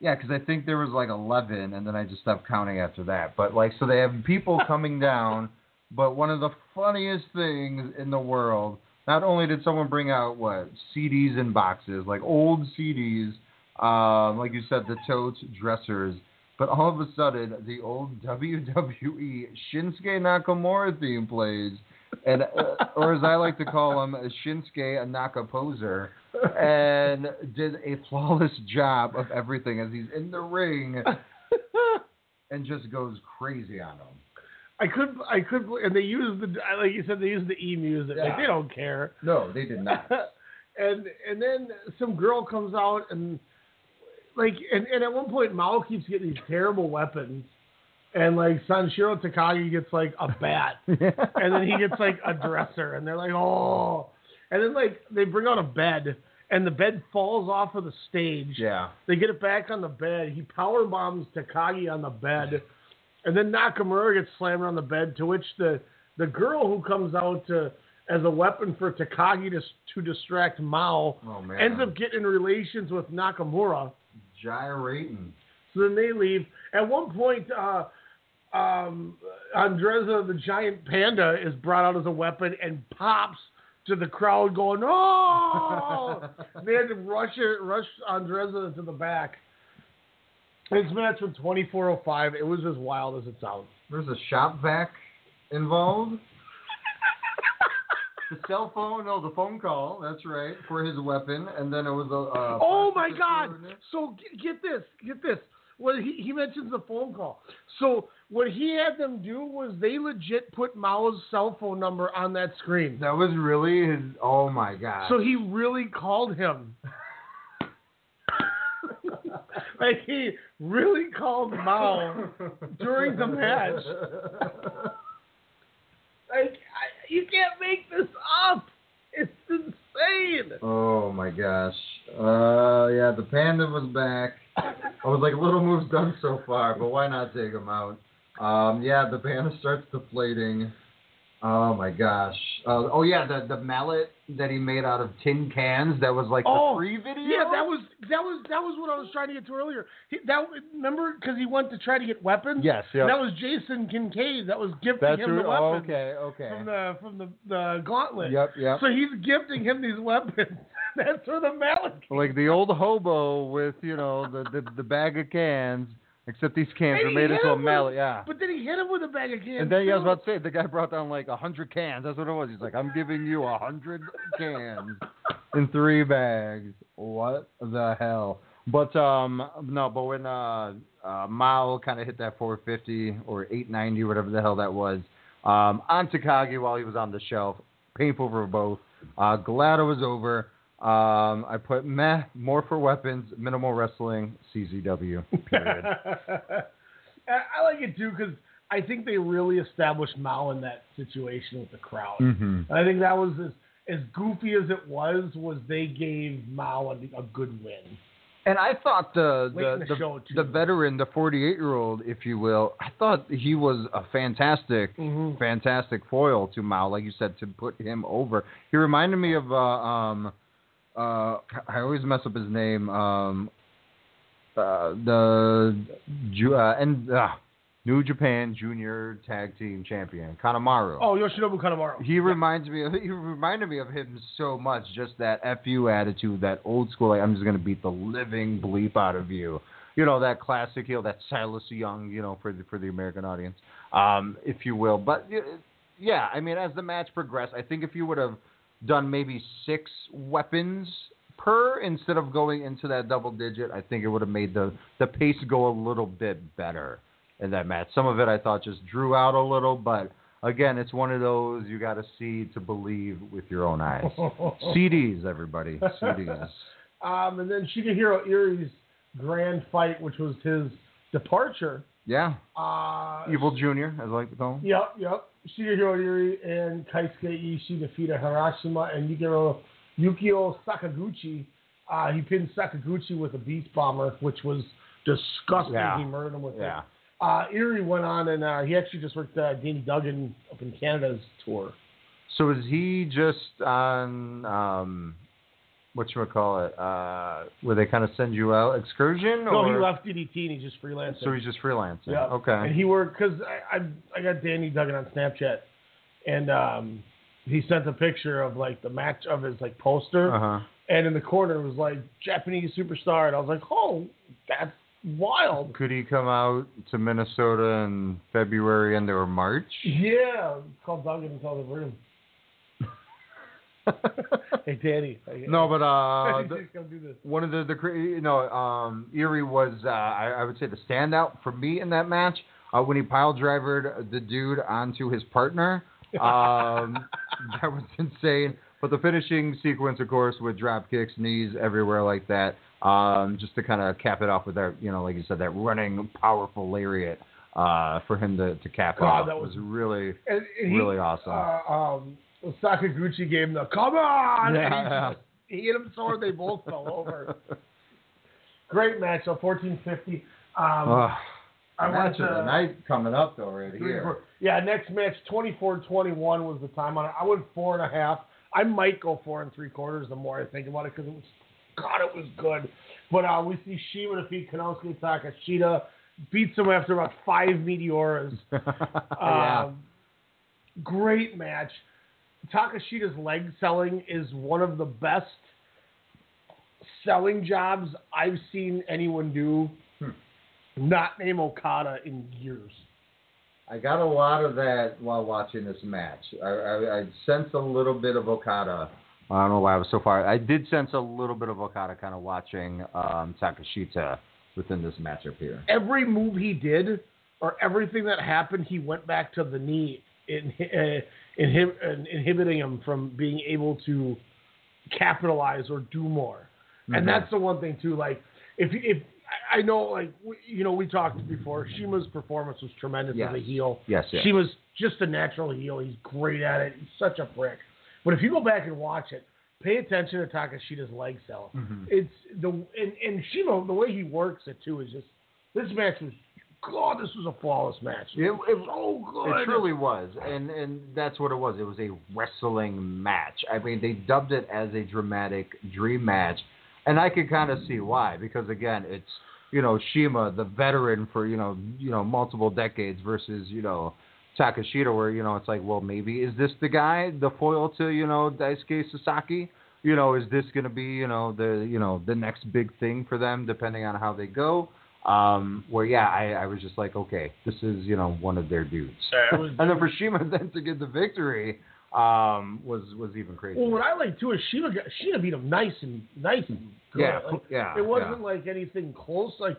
yeah, because I think there was like eleven, and then I just stopped counting after that. But like, so they have people coming down. But one of the funniest things in the world, not only did someone bring out what CDs in boxes, like old CDs, um, like you said, the totes, dressers, but all of a sudden the old WWE Shinsuke Nakamura theme plays, and uh, or as I like to call him, Shinsuke a Naka poser, and did a flawless job of everything as he's in the ring and just goes crazy on him. I could I could and they used the like you said they used the e music like they don't care. No, they did not. and and then some girl comes out and like and, and at one point Mao keeps getting these terrible weapons and like Sanshiro Takagi gets like a bat and then he gets like a dresser and they're like oh and then like they bring out a bed and the bed falls off of the stage. Yeah. They get it back on the bed. He power bombs Takagi on the bed, and then Nakamura gets slammed on the bed. To which the the girl who comes out to as a weapon for Takagi to to distract Mao Oh ends up getting in relations with Nakamura. Gyrating. So then they leave. At one point, uh, um, Andreza the giant panda is brought out as a weapon and pops to the crowd, going "Oh!" they had to rush it, rush Andreza to the back. This match was 24:05. It was as wild as it sounds. There's a shop vac involved. The cell phone, no, the phone call. That's right for his weapon, and then it was a. Uh, oh my God! So get, get this, get this. Well, he, he mentions the phone call. So what he had them do was they legit put Mao's cell phone number on that screen. That was really his. Oh my God. So he really called him. like he really called Mao during the match. Like you can't make this up. It's insane. Oh my gosh. Uh, yeah, the panda was back. I was like, little moves done so far, but why not take him out? Um, yeah, the panda starts deflating. Oh my gosh. Uh, oh yeah, the the mallet that he made out of tin cans. That was like Oh, the free video. Yeah, that was that was that was what I was trying to get to earlier. He, that remember because he went to try to get weapons. Yes, yep. That was Jason Kincaid. That was gifting That's him who, the oh, weapons okay, okay. from the from the the gauntlet. Yep, yep. So he's gifting him these weapons. That's where the mallet. Like the old hobo with you know the the, the bag of cans, except these cans were made into a mallet. Yeah. But then he hit him with a bag of cans. And then yeah, I was about to say the guy brought down like a hundred cans. That's what it was. He's like, I'm giving you a hundred cans. in three bags. What the hell? But um, no, but when uh, uh Mao kind of hit that 450 or 890, whatever the hell that was, um, on Takagi while he was on the shelf, painful for both. Uh, glad it was over. Um, I put meh, more for weapons, minimal wrestling, CZW. Period. I like it too because I think they really established Mao in that situation with the crowd. Mhm. And I think that was as, as goofy as it was. Was they gave Mao a, a good win. And I thought the, the the, the veteran, the 48 year old, if you will, I thought he was a fantastic, Mm-hmm. fantastic foil to Mao, like you said, to put him over. He reminded me of uh, um, uh, I always mess up his name. Um, uh, the Ju- uh, and uh, New Japan Junior Tag Team Champion Kanemaru. Oh, Yoshinobu Kanemaru. He reminds me of he reminded me of him so much. Just that fu attitude, that old school. Like I'm just gonna beat the living bleep out of you. You know that classic heel, that Silas Young. You know for the for the American audience, um, if you will. But yeah, I mean, as the match progressed, I think if you would have done maybe six weapons per instead of going into that double digit, I think it would have made the the pace go a little bit better in that match. Some of it I thought just drew out a little, but again, it's one of those you got to see to believe with your own eyes. CDs, everybody, CDs. Um, and then Shigehiro Irie's grand fight, which was his departure. Yeah, Uh, Evil Junior, as I like to call him. Yep, yep. Shigehiro Irie and Keisuke Ishii defeated Harashima and Yukio, Yukio Sakaguchi. Uh, he pinned Sakaguchi with a beast bomber, which was disgusting. Yeah. He murdered him with Yeah. it. Uh, Irie went on and uh, he actually just worked uh, Danny Duggan up in Canada's tour. So is he just on um, what you call it? Uh, where they kind of send you out excursion? No, or? he left DDT and he's just freelancing. So he's just freelancing. Yeah. Okay. And he worked because I, I I got Danny Duggan on Snapchat, and um, he sent a picture of like the match of his like poster, Uh huh. and in the corner was like Japanese superstar, and I was like, oh, that's wild. Could he come out to Minnesota in February and or March? Yeah, call Duggan and tell the room. hey, Danny. No, but uh, the- Please come do this. one of the the you know um, Irie was uh, I, I would say the standout for me in that match uh, when he pile drivered the dude onto his partner. Um, that was insane. But the finishing sequence, of course, with drop kicks, knees everywhere like that, um, just to kind of cap it off with that, you know, like you said, that running powerful lariat uh, for him to, to cap God, off that was, was- really And, and he, really awesome. Uh, um, Sakaguchi gave him the come on, Yeah, and he, yeah. just, he hit him so hard they both fell over. Great match, so fourteen fifty. Um, Ugh. I match went of the to- night coming up though, right here. four- Yeah, next match, 24-21 was the time on it. I went four and a half. I might go four and three quarters the more I think about it because it was, God, it was good. But uh, we see CIMA defeat Konosuke Takeshita, beats him after about five meteoras. yeah. Um, great match. Takeshita's leg selling is one of the best selling jobs I've seen anyone do. Hmm. Not name Okada in years. I got a lot of that while watching this match. I, I, I sensed a little bit of Okada. I don't know why I was so far. I did sense a little bit of Okada kind of watching um, Takeshita within this matchup here. Every move he did, or everything that happened, he went back to the knee, in, uh, inhib- inhibiting him from being able to capitalize or do more. Mhm. And that's the one thing too. Like, if if I- know, like we- you know, we talked before. CIMA's performance was tremendous Yes. as a heel. Yes, yes. CIMA's just a natural heel. He's great at it. He's such a prick. But if you go back and watch it, pay attention to Takeshita's leg sell. Mhm. It's the and, and CIMA the way he works it too is just this match was God. This was a flawless match. It, It was so good. It truly was, and and that's what it was. It was a wrestling match. I mean, they dubbed it as a dramatic dream match, and I could kind of see why. Because again, it's you know CIMA, the veteran for you know you know multiple decades, versus you know Takeshita, where you know it's like, well, maybe is this the guy, the foil to you know Daisuke Sasaki? You know, is this going to be you know the you know the next big thing for them, depending on how they go? Um, where yeah, I, I was just like, okay, this is you know one of their dudes. Was- and then for CIMA then to get the victory, um, was was even crazy. Well, what I like too is CIMA. got- CIMA beat him nice and nice and good. Yeah, Like, yeah, It wasn't yeah. like anything close. Like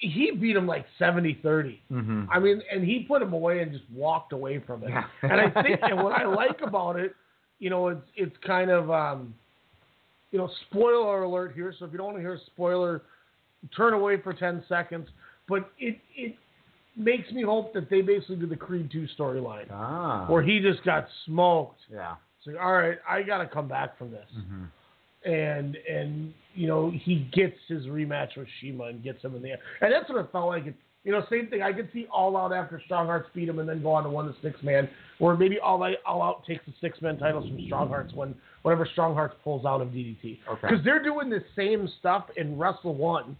he beat him like 70-30. hmm I mean, and he put him away and just walked away from it. Yeah. and I think, and what I like about it, you know, it's it's kind of, um, you know, spoiler alert here. So if you don't want to hear a spoiler, turn away for ten seconds. But it it makes me hope that they basically do the Creed two storyline Ah. where he just got smoked. yeah. So all right, I got to come back from this hmm and and you know he gets his rematch with CIMA and gets him in the end. And that's what it felt like. It, you know, same thing. I could see All Out after Strong Hearts beat him and then go on to win the six man, or maybe All Out, All Out takes the six man titles from Strong Hearts when whenever Strong Hearts pulls out of DDT. Okay. Because they're doing the same stuff in Wrestle One.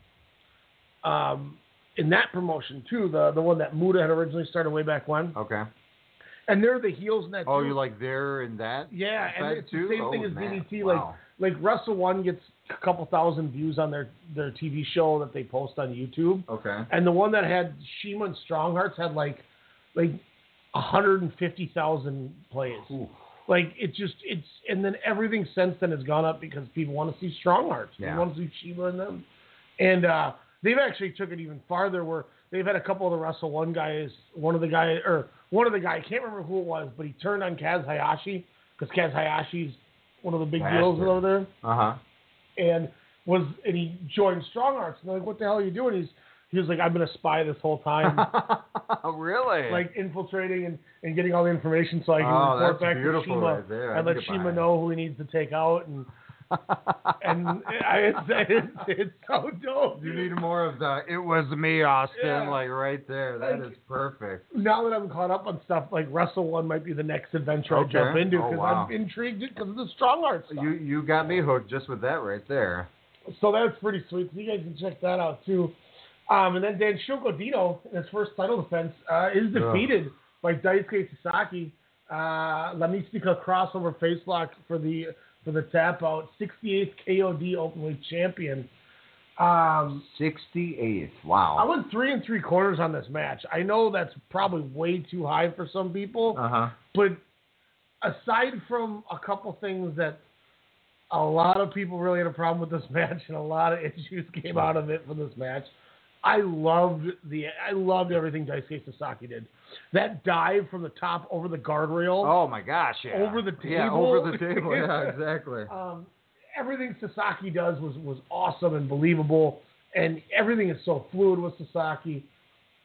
Um, in that promotion too, the the one that Muto had originally started way back when, Okay. and they're the heels in that. Oh, you like there and that? Yeah, and it's too? the same Oh, thing as man. DDT. Wow. Like like Wrestle One gets a couple thousand views on their their TV show that they post on YouTube, Okay. and the one that had CIMA and Strong Hearts had like like hundred and fifty thousand plays. Ooh. Like it just it's and then everything since then has gone up because people want to see Strong Hearts. They want to see CIMA and them, and uh, they've actually took it even farther where they've had a couple of the Wrestle One guys. One of the guys or one of the guys I can't remember who it was, but he turned on Kaz Hayashi because Kaz Hayashi's one of the big deals over there Uh huh. and was and he joined Strong Hearts. And they're like, what the hell are you doing? He's he was like, I've been a spy this whole time, really? like infiltrating and, and getting all the information so I can Oh, report back to CIMA right there. I and let CIMA know who he needs to take out. And and I, it's, it's it's so dope. you need more of the "It was me, Austin," Yeah. like right there. That Like- is perfect. Now that I'm caught up on stuff, like Wrestle One might be the next adventure Okay. I jump into Oh, because wow. I'm intrigued because of the Strong stuff. You you got me hooked just with that right there. So that's pretty sweet. So you guys can check that out too. Um, and then Danshoku Dino in his first title defense uh, is defeated by Daisuke Sasaki. Uh, La Mystica crossover facelock for the for the tap out. 68th KOD Openweight Champion. Um, Sixty eighth. Wow. I went three and three quarters on this match. I know that's probably way too high for some people, Uh huh. but aside from a couple things that a lot of people really had a problem with this match and a lot of issues came out of it from this match. I loved the I loved everything Daisuke Sasaki did. That dive from the top over the guardrail, Oh my gosh. Yeah. Over the table. Yeah, over the table. Yeah, exactly. um, everything Sasaki does was was awesome and believable, and everything is so fluid with Sasaki.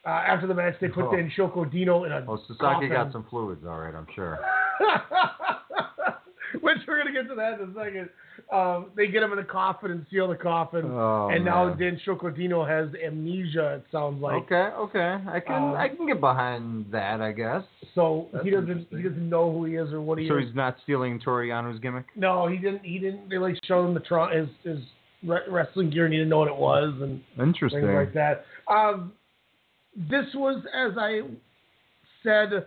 Uh, after the match, they put Oh. Danshoku Dino in a Oh, Sasaki coffin. got some fluids, all right. I'm sure. Which we're gonna get to that in a second. Um, they get him in a coffin and seal the coffin, Oh, and now man. Danshoku Dino has amnesia. It sounds like okay, okay. I can Uh, I can get behind that, I guess. so. That's he doesn't he doesn't know who he is or what he So is. he's not stealing Toriano's gimmick. No, he didn't. He didn't. They like showed him the tr- his his wrestling gear, and he didn't know what it was, and Interesting. things like that. Um, this was, as I said a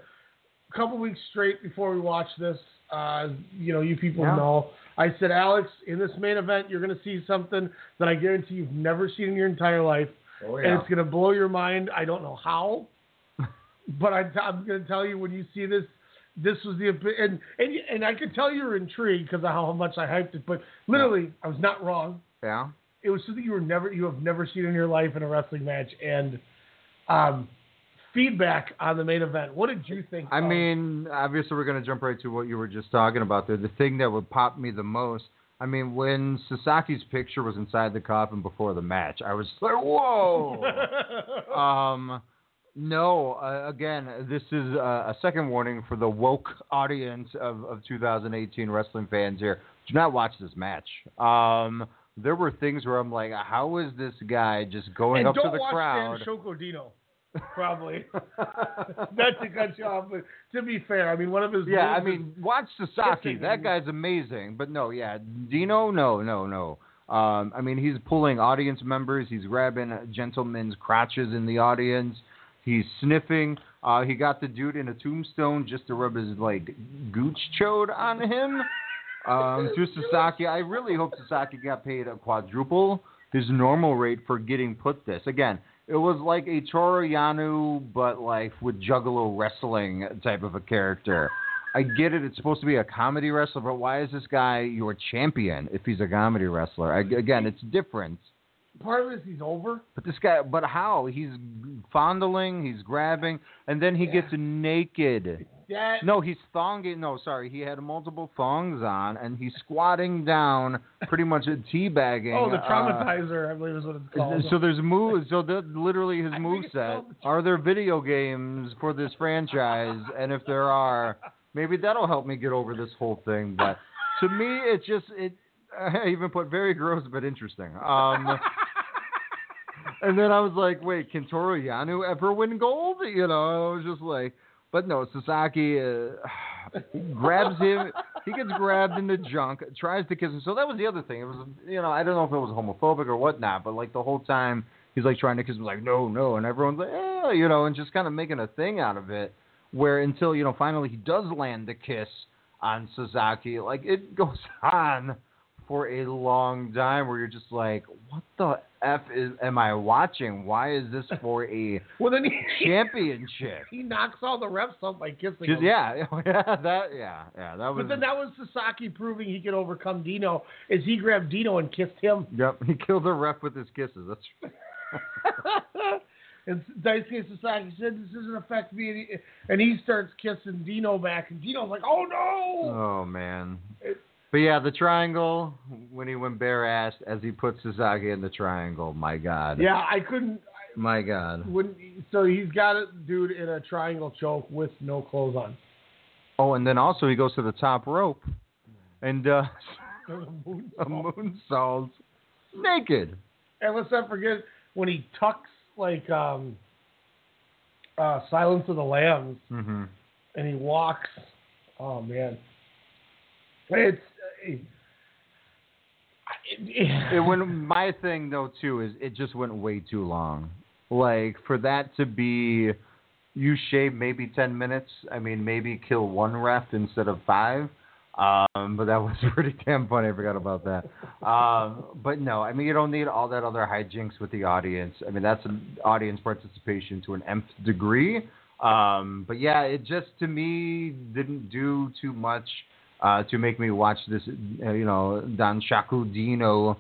couple weeks straight before we watched this. Uh, you know, you people Yeah. know. I said, Alex, in this main event, you're going to see something that I guarantee you've never seen in your entire life, Oh and it's going to blow your mind. I don't know how, but I, I'm going to tell you when you see this. This was the and and and I could tell you're intrigued because of how much I hyped it, but literally I was not wrong yeah. it was something you were never you have never seen in your life in a wrestling match and um feedback on the main event what did you think I mean, obviously, we're going to jump right to what you were just talking about there. The thing that would pop me the most, I mean, when Sasaki's picture was inside the coffin before the match, I was like, whoa. um, no, uh, again, this is uh, a second warning for the woke audience of, of 2018 wrestling fans here. Do not watch this match. Um, there were things where I'm like, how is this guy just going and up to the watch crowd? Danshoku Dino probably not to cut you off but to be fair I mean one of his Yeah, I mean, watch Sasaki. That guy's amazing. But no, yeah, Dino, no, no, no. Um, I mean, he's pulling audience members. He's grabbing gentlemen's crotches in the audience. He's sniffing. Uh, he got the dude in a tombstone just to rub his like gooch chode on him. Um, to Sasaki, I really hope Sasaki got paid a quadruple his normal rate for getting put this. Again, it was like a Toru Yano, but like with Juggalo wrestling type of a character. I get it. It's supposed to be a comedy wrestler, but why is this guy your champion if he's a comedy wrestler? I, again, it's different. Part of it is he's over. But this guy, but how? He's fondling, he's grabbing, and then he gets naked. That No, he's thonging. No, sorry, he had multiple thongs on, and he's squatting down, pretty much a teabagging. Oh, the uh, traumatizer, I believe is what it's called. so there's moves. So that literally his move set. Are there video games for this franchise? And if there are, maybe that'll help me get over this whole thing. But to me, it just it. I even put very gross but interesting. Um, and then I was like, wait, can Toru Yano ever win gold? You know, I was just like, but no, Sasaki uh, grabs him. He gets grabbed in the junk, tries to kiss him. So that was the other thing. It was, you know, I don't know if it was homophobic or whatnot, but like the whole time he's like trying to kiss him, like no, no, and everyone's like, eh, you know, and just kind of making a thing out of it. Where until you know finally he does land the kiss on Sasaki, like it goes on for a long time where you're just like, what the f is am I watching? Why is this for a well, then he, championship? he knocks all the refs up by kissing him. yeah, yeah, that, yeah, yeah, that was. But then that was Sasaki proving he could overcome Dino as he grabbed Dino and kissed him. Yep, he killed the ref with his kisses. That's and Daisuke Sasaki said, "This doesn't affect me," and he, and he starts kissing Dino back, and Dino's like, "Oh no!" oh man. But yeah, the triangle when he went bare assed as he put Sasaki in the triangle. My God. Yeah, I couldn't. My God. Wouldn't so he's got a dude in a triangle choke with no clothes on. Oh, and then also he goes to the top rope and uh, There's a a moonsault naked. And let's not forget when he tucks like um, uh, Silence of the Lambs, Mm-hmm. and he walks. Oh man, it's. It, went. My thing though too is it just went way too long. Like for that to be, you shave maybe ten minutes. I mean maybe kill one ref instead of five. Um, but that was pretty damn funny. I forgot about that. Um, but no, I mean you don't need all that other hijinks with the audience. I mean that's audience participation to an nth degree. Um, but yeah, it just to me didn't do too much uh, to make me watch this, uh, you know, Danshoku Dino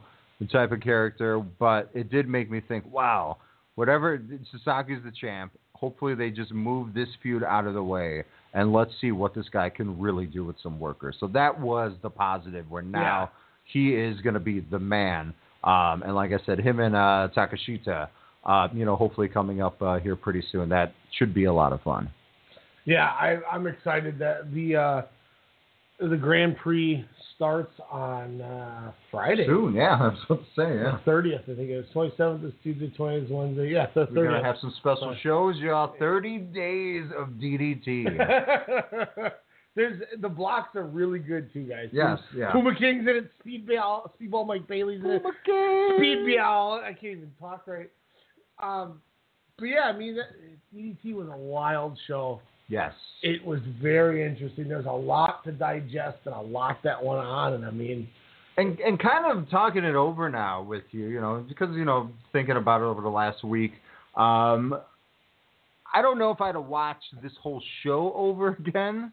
type of character. But it did make me think, wow, whatever Sasaki's the champ. Hopefully they just move this feud out of the way and let's see what this guy can really do with some workers. So that was the positive. Where now he is going to be the man. Um, and like I said, him and uh, Takeshita, uh, you know, hopefully coming up uh, here pretty soon. That should be a lot of fun. yeah, I, I'm excited that the uh, the Grand Prix starts on uh, Friday. Soon, yeah, I was about to say, yeah. Thirtieth, I think it was. Twenty seventh is Tuesday, twentieth is Wednesday. Yeah, the We're gonna have some special shows, y'all. Thirty days of DDT. There's the blocks are really good too, guys. Yes, yeah. Puma King's in it. Speedball, Speedball Mike Bailey's in it. King. Speedball. I can't even talk right. Um, but yeah, I mean, that, DDT was a wild show. Yes. It was very interesting. There's a lot to digest and a lot that went on, and I mean, And and kind of talking it over now with you, you know, because you know thinking about it over the last week. Um, I don't know if I'd have watched this whole show over again,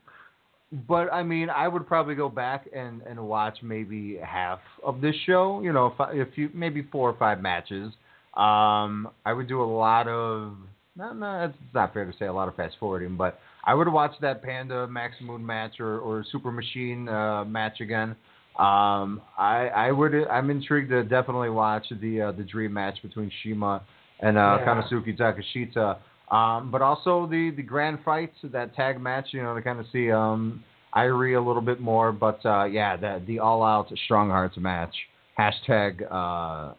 but I mean, I would probably go back and and watch maybe half of this show. You know, if, I, if you maybe four or five matches. Um, I would do a lot of not not it's not fair to say a lot of fast forwarding, but I would watch that Panda Max Moon match or or Super Machine uh, match again. Um, I I would I'm intrigued to definitely watch the uh, the dream match between CIMA and uh, Yeah. Konosuke Takeshita. Um, but also the the grand fights, that tag match, you know, to kind of see um Irie a little bit more. But uh, yeah, that the all out Strong Hearts match. Hashtag uh,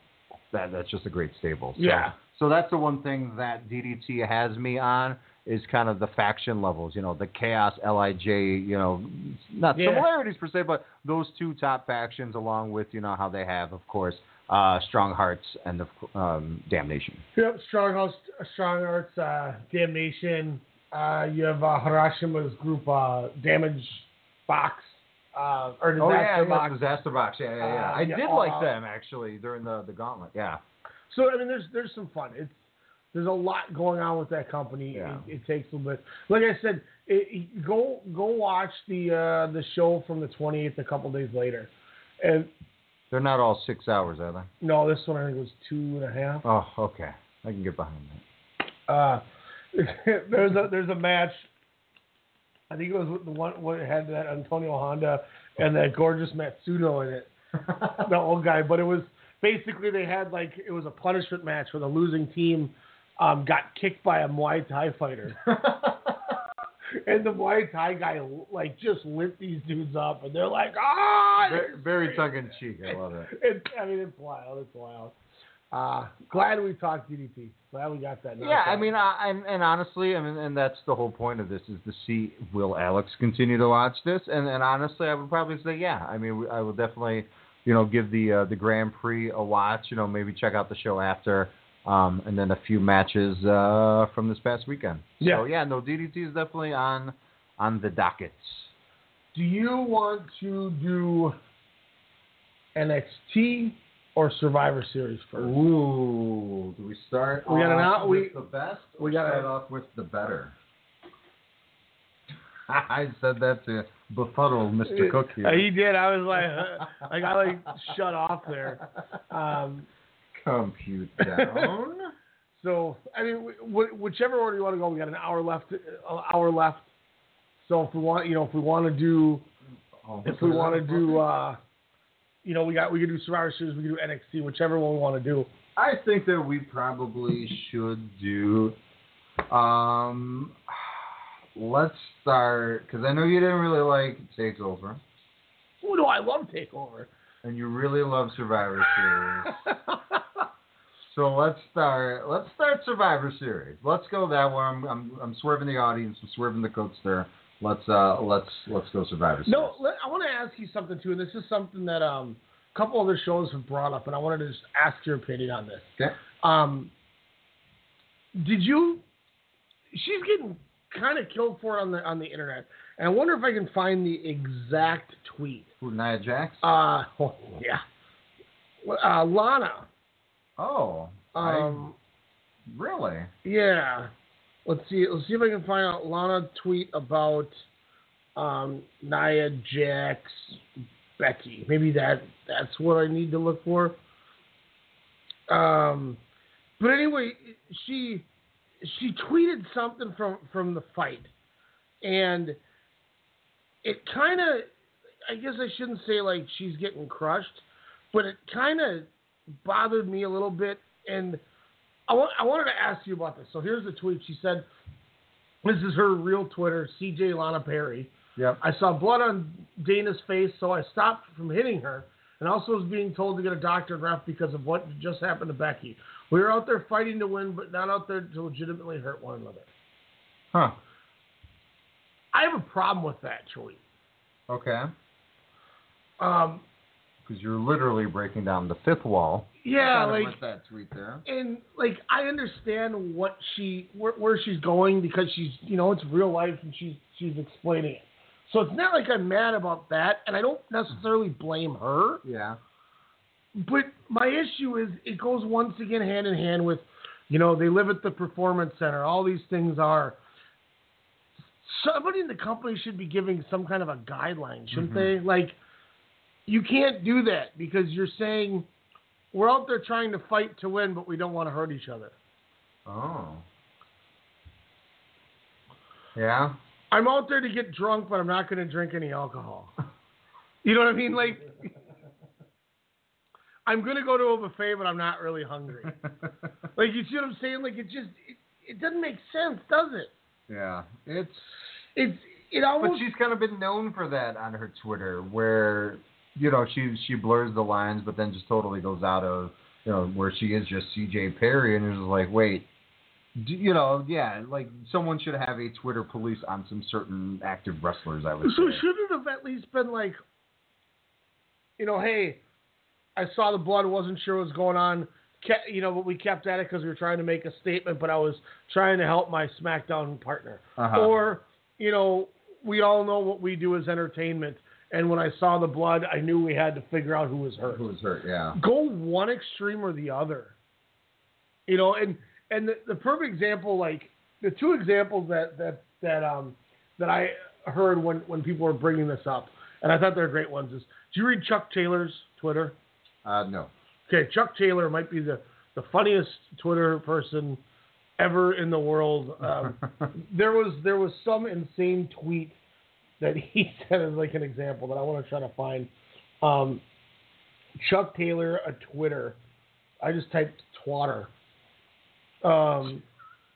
that that's just a great stable. So, Yeah. So that's the one thing that DDT has me on is kind of the faction levels. You know, the Chaos Lij. You know, not Yeah. similarities per se, but those two top factions, along with you know how they have, of course, uh, Strong Hearts and the um, Damnation. Yep, Strong Hearts, Strong Hearts, uh, Damnation. Uh, you have uh, Harashima's group, uh, Damage Box, uh, or Disaster oh yeah, yeah, Box. Disaster Box. Yeah, yeah, yeah. Uh, I yeah, did all like them actually during the the Gauntlet. Yeah. So I mean, there's there's some fun. It's there's a lot going on with that company. Yeah. It, it takes a little bit. Like I said, it, go go watch the uh, the show from the 28th a couple days later, and They're not all six hours, are they? no, this one I think was two and a half. Oh, okay. I can get behind that. Uh, there's a there's a match. I think it was the one what had that Antonio Honda and that gorgeous Matsuno in it, the old guy. But it was basically they had like it was a punishment match where the losing team um, got kicked by a Muay Thai fighter. And the Muay Thai guy like just lit these dudes up, and they're like, ah! Very, very tongue in cheek. I love it. It, I mean, it's wild. It's wild. Uh, glad we talked DDP. Glad we got that. Yeah, I mean, I, and, and honestly, I mean, and that's the whole point of this is to see will Alex continue to watch this, and and honestly, I would probably say yeah. I mean, I will definitely, you know, give the uh, the Grand Prix a watch. You know, maybe check out the show after, um, and then a few matches uh, from this past weekend. Yeah. So yeah, no, DDT is definitely on on the dockets. Do you want to do NXT or Survivor Series first? Ooh, do we start? We got an out- with we- the best. we got start off with the better. I said that to befuddle Mr. Cook here. Uh, he did. I was like, uh, like I like shut off there. Um, Compute down. so I mean, wh- whichever order you want to go, we got an hour left. An hour left. So if we want, you know, if we want to do, Oh, if we want to do, uh, you know, we got we can do Survivor Series, we can do NXT, whichever one we want to do. I think that we probably should do. Um, let's start because I know you didn't really like Takeover, Oh no, I love Takeover. and you really love Survivor Series. So let's start. Let's start Survivor Series. Let's go that way. I'm, I'm, I'm swerving the audience. I'm swerving the cooks there. Let's uh let's let's go Survivor Series. No, let, I want to ask you something too, and this is something that um, a couple other shows have brought up, and I wanted to just ask your opinion on this. Okay. Um, did you? She's getting kind of killed for it on the on the internet, and I wonder if I can find the exact tweet. Who, Nia Jax? Uh, oh, yeah. Uh, Lana. oh, Um, I, really? yeah. Let's see. Let's see if I can find out Lana tweet about um, Nia Jax Becky. Maybe that that's what I need to look for. Um, but anyway, she she tweeted something from from the fight, and it kind of I guess I shouldn't say like she's getting crushed, but it kind of bothered me a little bit, and I want I wanted to ask you about this. So here's the tweet. She said, "This is her real Twitter, CJ Lana Perry." Yep. I saw blood on Dana's face, so I stopped from hitting her, and also was being told to get a doctor and ref because of what just happened to Becky. We were out there fighting to win, but not out there to legitimately hurt one another. Huh. I have a problem with that tweet. Okay. Um, Because you're literally breaking down the fifth wall. yeah, Kinda like that tweet there. and like I understand what she where, where she's going because she's you know it's real life and she's she's explaining it. So it's not like I'm mad about that, and I don't necessarily blame her. Yeah. But my issue is it goes once again hand in hand with, you know, they live at the performance center. All these things are. Somebody in the company should be giving some kind of a guideline, shouldn't mm-hmm. they? Like, you can't do that because you're saying we're out there trying to fight to win, but we don't want to hurt each other. Oh. Yeah. I'm out there to get drunk, but I'm not going to drink any alcohol. You know what I mean? Like, I'm going to go to a buffet, but I'm not really hungry. Like, you see what I'm saying? Like, it just it, it doesn't make sense, does it? yeah. It's. It's it always. But she's kind of been known for that on her Twitter, where you know she she blurs the lines, but then just totally goes out of you know where she is just C.J. Perry, and it's like, wait, you know, yeah, like someone should have a Twitter police on some certain active wrestlers. I would so say. should it have at least been like, you know, hey, I saw the blood, wasn't sure what was going on. Kept, you know, but we kept at it because we were trying to make a statement, but I was trying to help my SmackDown partner. Uh-huh. Or, you know, we all know what we do as entertainment, and when I saw the blood, I knew we had to figure out who was hurt. Who was hurt? Yeah. go one extreme or the other. You know, and and the, the perfect example, like the two examples that that that um that I heard when when people were bringing this up, and I thought they're great ones. Is do you read Chuck Taylor's Twitter? Uh, no. Okay, Chuck Taylor might be the the funniest Twitter person ever in the world. Um, there was there was some insane tweet that he said as like an example that I want to try to find. Um, Chuck Taylor a Twitter. I just typed twatter. Um,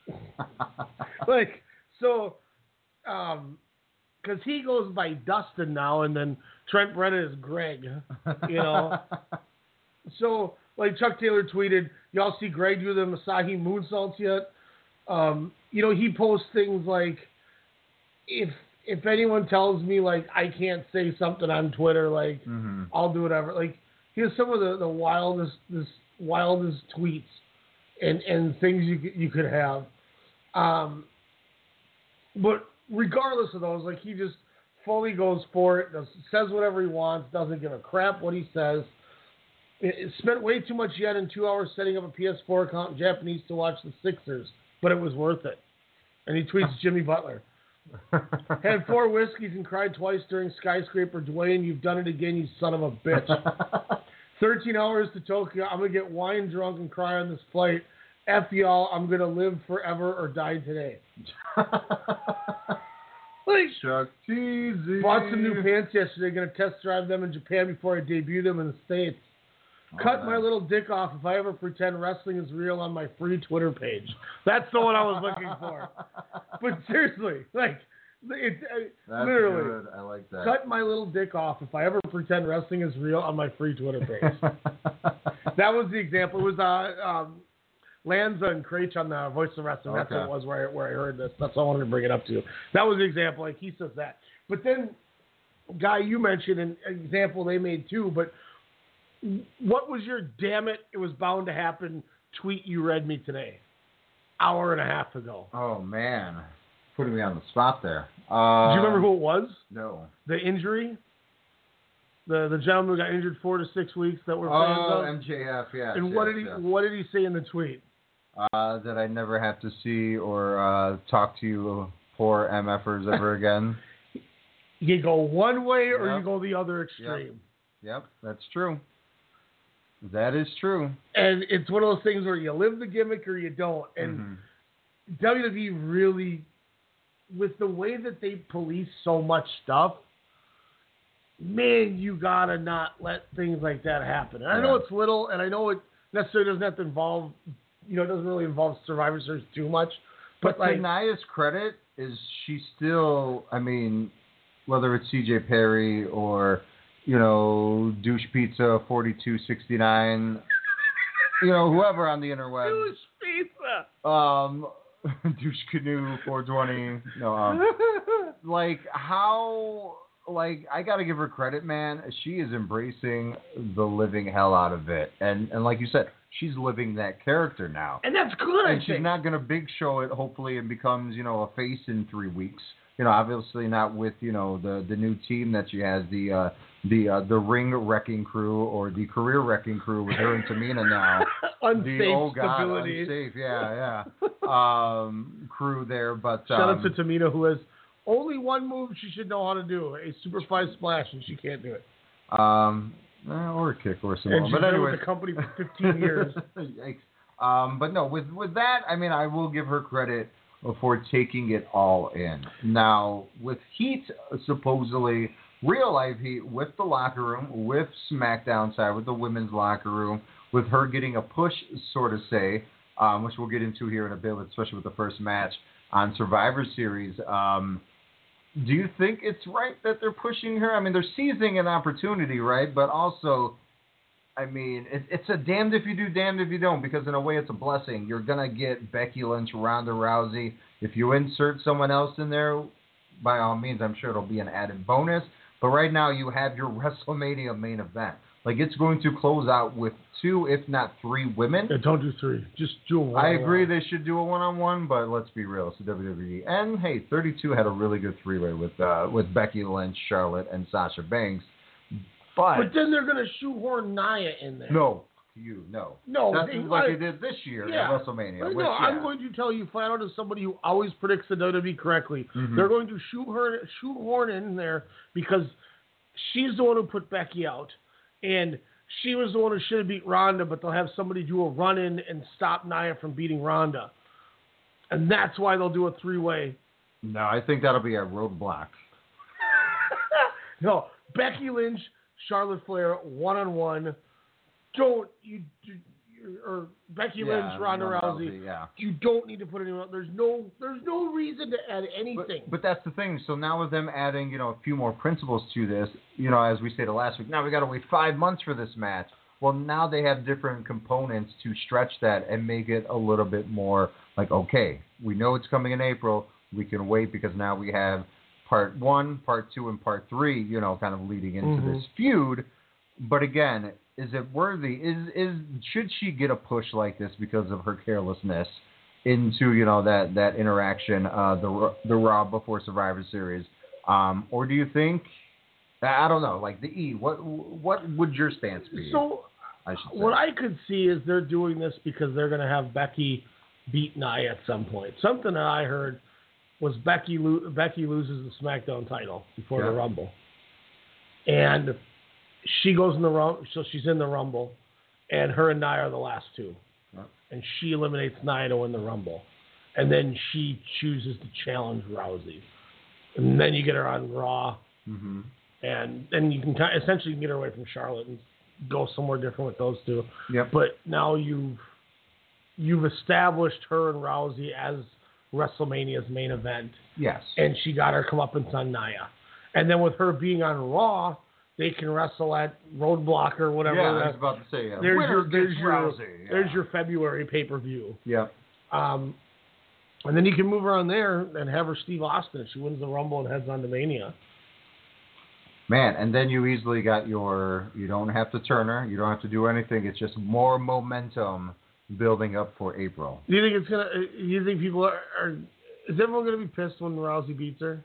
like so, um, because he goes by Dustin now, and then Trent Brennan is Greg. You know. So like Chuck Taylor tweeted, y'all see Greg do the Masahi moonsaults yet? Um, you know, he posts things like, if if anyone tells me like I can't say something on Twitter, like hmm I'll do whatever. Like he has some of the, the wildest this wildest tweets and and things you you could have. Um, but regardless of those, like he just fully goes for it, does, says whatever he wants, doesn't give a crap what he says. It, spent way too much yet in two hours setting up a PS4 account in Japanese to watch the Sixers, but it was worth it. And he tweets Jimmy Butler. Had four whiskeys and cried twice during skyscraper. Dwayne, you've done it again, you son of a bitch. 13 hours to Tokyo. I'm going to get wine drunk and cry on this flight. F y'all, I'm going to live forever or die today. Like, Chuck Cheesy. bought some new pants yesterday. Going to test drive them in Japan before I debut them in the States. Cut my little dick off if I ever pretend wrestling is real on my free Twitter page. That's the one I was looking for. But seriously, like, it, it, That's literally. good. I like that. Cut my little dick off if I ever pretend wrestling is real on my free Twitter page. that was the example. It was uh, um, Lanza and Kraetsch on the Voice of Wrestling. That's what it was where I, where I heard this. That's what I wanted to bring it up to. That was the example. Like he says that. But then, guy, you mentioned an example they made too. But what was your damn it? It was bound to happen. Tweet you read me today, hour and a half ago. oh man, putting me on the spot there. Uh, Do you remember who it was? No. The injury. The the gentleman who got injured four to six weeks that were. fans Oh, of. MJF. Yeah. and what did he what did he say in the tweet? Uh, that I never have to see or uh, talk to you poor MFers ever again. You go one way or Yep. you go the other extreme. Yep, that's true. That is true. And it's one of those things where you live the gimmick or you don't. And Mhm. WWE really, with the way that they police so much stuff, man, you gotta not let things like that happen. And I know it's little, and I know it necessarily doesn't have to involve, you know, it doesn't really involve Survivor Series too much. But, But, like, to Nia's credit, is she still? I mean, whether it's C.J. Perry or you know Douche Pizza forty two sixty nine, you know whoever on the interweb, douche pizza. um, Douche Canoe four twenty, no, um, like how like I gotta give her credit, man. She is embracing the living hell out of it, and and like you said, she's living that character now. and that's good, I And she's think. not gonna big show it, hopefully, and becomes you know a face in three weeks. You know, obviously not with you know the the new team that she has, the uh, the uh, the ring wrecking crew or the career wrecking crew with her and Tamina now. Unsafe the oh god, stability. unsafe, yeah, yeah, um, crew there. But Shout um, out to Tamina, who has only one move she should know how to do: a super five splash, and she can't do it. Um, eh, or a kick or something. And more. she's But been anyway, with the company for 15 years. Yikes. Um, but no, with with that, I mean, I will give her credit for taking it all in. Now, with Heat supposedly real life Heat with the locker room, with SmackDown side, with the women's locker room, with her getting a push, sort of say, um, which we'll get into here in a bit, especially with the first match on Survivor Series. Um, do you think it's right that they're pushing her? I mean, they're seizing an opportunity, right? But also, I mean, it, it's a damned if you do, damned if you don't, because in a way it's a blessing. You're going to get Becky Lynch, Ronda Rousey. If you insert someone else in there, by all means, I'm sure it'll be an added bonus. But right now, you have your WrestleMania main event. Like, it's going to close out with two, if not three women. Yeah, don't do three. Just do one. I agree they should do a one-on-one, but let's be real, it's the WWE. And hey, 32 had a really good three-way with uh, with Becky Lynch, Charlotte, and Sasha Banks. But, But then they're gonna shoehorn Nia in there. no, to you. No. No, That's they- like I- they did this year Yeah. at WrestleMania. Which, no, I'm going to tell you flat out as somebody who always predicts the WWE correctly. Mhm. They're going to shoot her, shoehorn in there because she's the one who put Becky out, and she was the one who should have beat Ronda. But they'll have somebody do a run in and stop Nia from beating Ronda, and that's why they'll do a three way. No, I think that'll be a roadblock. No, Becky Lynch, Charlotte Flair, one on one. Don't you, you or Becky Yeah, Lynch, Ronda Rousey. Rousey, yeah. You don't need to put anyone. There's no. There's no reason to add anything. But that's the thing. So now with them adding, you know, a few more principles to this, you know, as we stated last week, now we got to wait five months for this match. Well, now they have different components to stretch that and make it a little bit more like, okay, we know it's coming in April. We can wait because now we have part one, part two, and part three, you know, kind of leading into Mhm. this feud. But again, is it worthy? Is is should she get a push like this because of her carelessness into you know that that interaction, uh, the the Raw before Survivor Series, um, or do you think? I I don't know, like the E. What what would your stance be? So I what I could see is they're doing this because they're going to have Becky beat Nia at some point. Something that I heard was Becky lo- Becky loses the SmackDown title before the Rumble, and she goes in the Rumble. So she's in the Rumble, and her and Nia are the last two, Yeah. and she eliminates Nia to win the Rumble, and then she chooses to challenge Rousey, and then you get her on Raw hmm and then you can kind essentially get her away from Charlotte and go somewhere different with those two. Yep. But now you've you've established her and Rousey as WrestleMania's main event, Yes. and she got her come comeuppance on Nia, and then with her being on Raw, they can wrestle at Roadblock or whatever. yeah, I was about to say. Uh, there's winner your there's your. Yeah. there's your February pay per view. Yep. Um, and then you can move her on there and have her Steve Austin. She wins the Rumble and heads on to Mania. Man, and then you easily got your. You don't have to turn her. You don't have to do anything. It's just more momentum building up for April. Do you think it's gonna? Do you think people are? are is everyone gonna be pissed when Rousey beats her?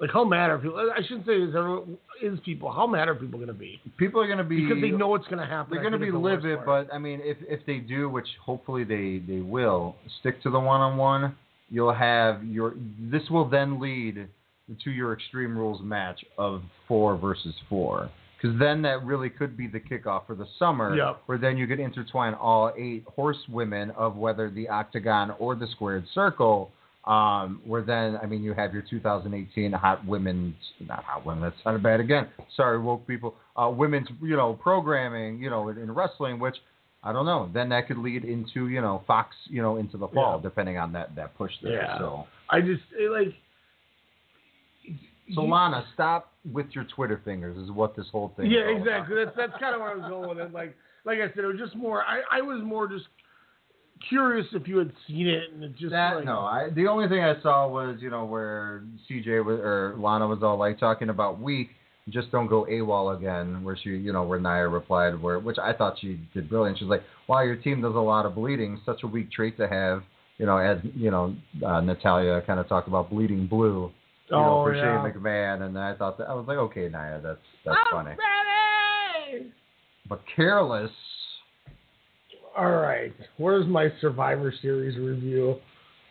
Like how mad are people? I shouldn't say is everyone is people. How mad are people gonna be? People are going to be Because they know it's gonna happen. They're going to be the livid, but I mean, if if they do, which hopefully they they will, stick to the one on one. You'll have your. This will then lead to your Extreme Rules match of four versus four, because then that really could be the kickoff for the summer, Yep. where then you could intertwine all eight horsewomen of whether the octagon or the squared circle. Um, where then, I mean, you have your 2018 hot women's, not hot women, that sounded bad again. Sorry, woke people. Uh, women's, you know, programming, you know, in, in wrestling, which I don't know. Then that could lead into, you know, Fox, you know, into the fall, Yeah. depending on that that push there. Yeah. So, I just it, like. So Lana, stop with your Twitter fingers. Is what this whole thing. is Yeah, all about. exactly. That's that's kind of where I was going with it. Like like I said, it was just more. I I was more just curious if you had seen it and it just That like, no, I the only thing I saw was you know where CJ was or Lana was all like talking about weak, just don't go AWOL again. Where she you know where Nia replied where which I thought she did brilliant. She's like, wow, your team does a lot of bleeding, such a weak trait to have. You know, as you know, uh, Natalya kind of talked about bleeding blue. You know, Oh, for yeah. Shane McMahon, and I thought that I was like, okay, Nia, that's that's funny. Ready. But careless. All right, where's my Survivor Series review?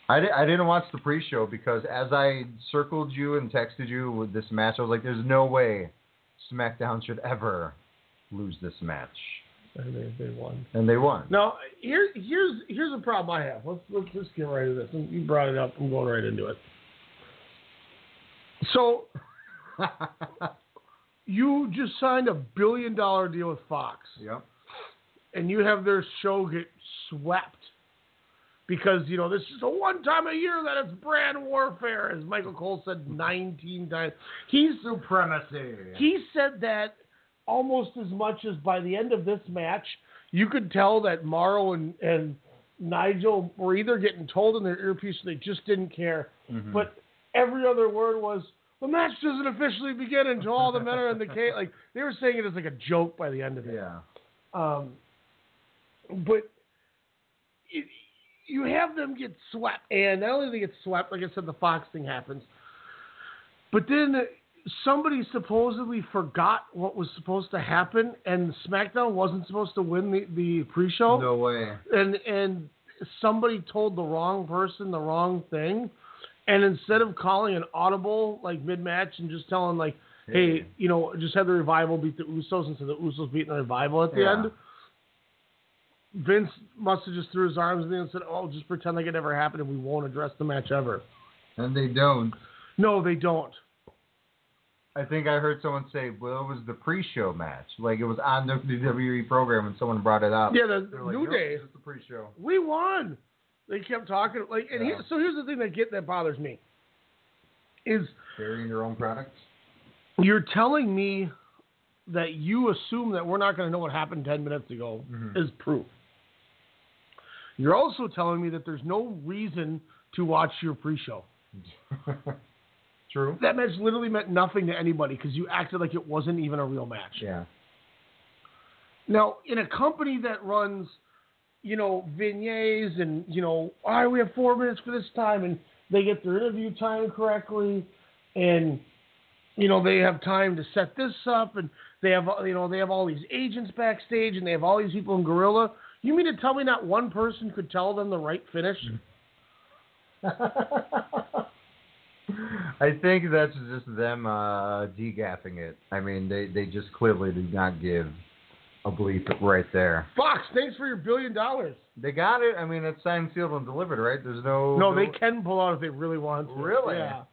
I, di- I didn't watch the pre-show because as I circled you and texted you with this match, I was like, "There's no way SmackDown should ever lose this match," And they, they won. and they won. Now, here, here's here's a problem I have. Let's let's just get right into this. You brought it up. I'm going right into it. So, you just signed a billion dollar deal with Fox, yep. and you have their show get swept because you know this is a one time a year that it's brand warfare, as Michael Cole said 19 times. He's Supremacy. he said that almost as much as by the end of this match, you could tell that Morrow and, and Nigel were either getting told in their earpiece or they just didn't care. Mhm. But every other word was, the match doesn't officially begin until all the men are in the cage. Like, they were saying it as like a joke by the end of it. yeah. Um, but it, you have them get swept, and not only do they get swept, like I said, the Fox thing happens, but then somebody supposedly forgot what was supposed to happen, and SmackDown wasn't supposed to win the, the pre-show. No way. and and somebody told the wrong person the wrong thing, and instead of calling an audible like mid-match and just telling like, hey, you know, just have the revival beat the Usos instead of the Usos beating the revival at the Yeah. end. Vince must have just threw his arms in the air and said, "Oh, just pretend like it never happened, and we won't address the match ever." And they don't. No, they don't. I think I heard someone say, well, it was the pre-show match. Like it was on the WWE program and someone brought it up. Yeah, the They're New "Nope, Day. It's the pre-show. We won. They kept talking like, and Yeah. here, so here's the thing that get that bothers me is Carrying your own products. you're telling me that you assume that we're not going to know what happened 10 minutes ago Mhm. is proof. You're also telling me that there's no reason to watch your pre-show. True. That match literally meant nothing to anybody because you acted like it wasn't even a real match. Yeah. Now, in a company that runs, you know, vignettes and, you know, all right, we have four minutes for this time, and they get their interview time correctly, and, you know, they have time to set this up, and they have, you know, they have all these agents backstage, and they have all these people in Gorilla. You mean to tell me not one person could tell them the right finish? I think that's just them uh, degaffing it. I mean, they, they just clearly did not give a bleep right there. Fox, thanks for your billion dollars. They got it. I mean, it's signed, sealed, and delivered, right? There's no. No, they can pull out if they really want to. Really? Yeah.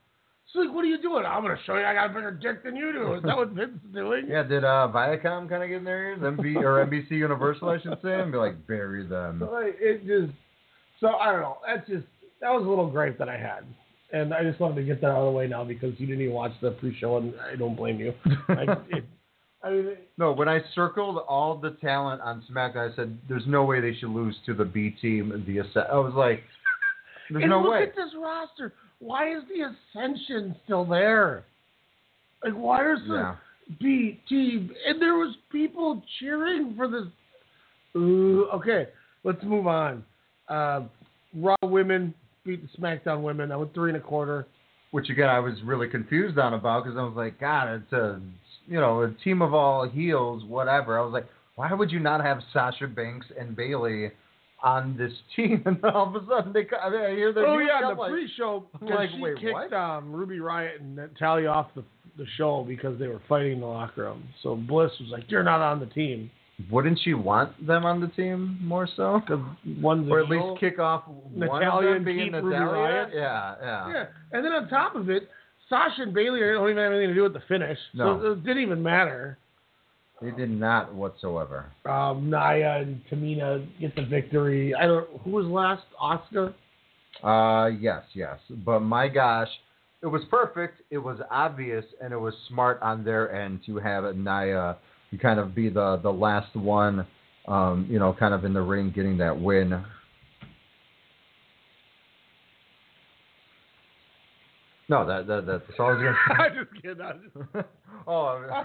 So like, what are you doing? I'm going to show you I got a bigger dick than you do. Is that what Vince is doing? Yeah, did uh, Viacom kind of get in their ears? MB, or NBC Universal, I should say, and be like, bury them. So like, it just so I don't know. That's just that was a little gripe that I had, and I just wanted to get that out of the way now because you didn't even watch the pre-show, and I don't blame you. Like, it, I mean, No, when I circled all the talent on SmackDown, I said, "There's no way they should lose to the B team." The Ascent. I was like, "There's and no look way." at this roster. Why is the Ascension still there? Like, why is the Yeah. B team? And there was people cheering for this. Ooh, okay, let's move on. Uh, Raw women beat the SmackDown women. I went three and a quarter. Which again, I was really confused on about because I was like, God, it's a you know a team of all heels, whatever. I was like, why would you not have Sasha Banks and Bayley on this team? And then all of a sudden they, I, mean, I hear Oh yeah, the like, pre-show. Like, she wait, kicked what? um, Ruby Riott and Natalya off the the show because they were fighting in the locker room. So Bliss was like, "You're not on the team." Wouldn't she want them on the team more so? Because one's Or at least kick off one of them and being Natalya? Riott? Yeah, yeah. Yeah, and then on top of it, Sasha and Bayley don't even have anything to do with the finish, No. so it didn't even matter. They did not whatsoever. Um, Nia and Tamina get the victory. I don't. Who was last? Oscar. Uh, yes, yes. But my gosh, it was perfect. It was obvious, and it was smart on their end to have Nia kind of be the the last one, um, you know, kind of in the ring, getting that win. No, that, that that's all I was gonna say. I'm just kidding. I'm just- oh.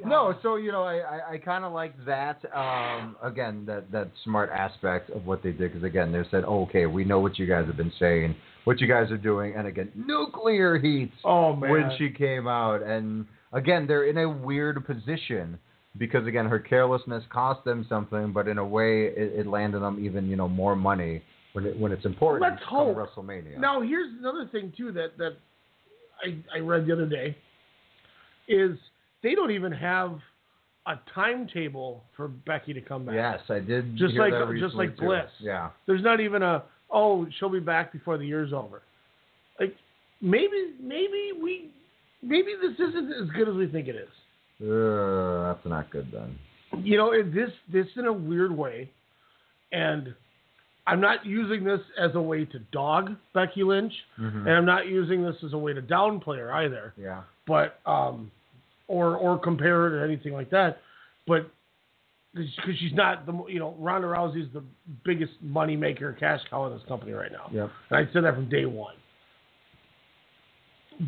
no, so you know, I I, I kind of like that. Um, again, that that smart aspect of what they did, because again, they said, oh, okay, we know what you guys have been saying, what you guys are doing, and again, nuclear heat Oh man. when she came out, and again, they're in a weird position. Because again, her carelessness cost them something, but in a way, it, it landed them even you know more money when it, when it's important. Let's come hope. WrestleMania. Now, here's another thing too that that I I read the other day is they don't even have a timetable for Becky to come back. Yes, I did. Just hear like- that just like too. Bliss. Yeah. There's not even a oh she'll be back before the year's over. Like maybe maybe we maybe this isn't as good as we think it is. Uh, that's not good then. you know, it, this this in a weird way, and I'm not using this as a way to dog Becky Lynch, Mhm. and I'm not using this as a way to downplay her either. Yeah. But um, or or compare her to anything like that, but because she's not the you know Ronda Rousey's the biggest money maker, cash cow in this company right now. Yep. And I said that from day one.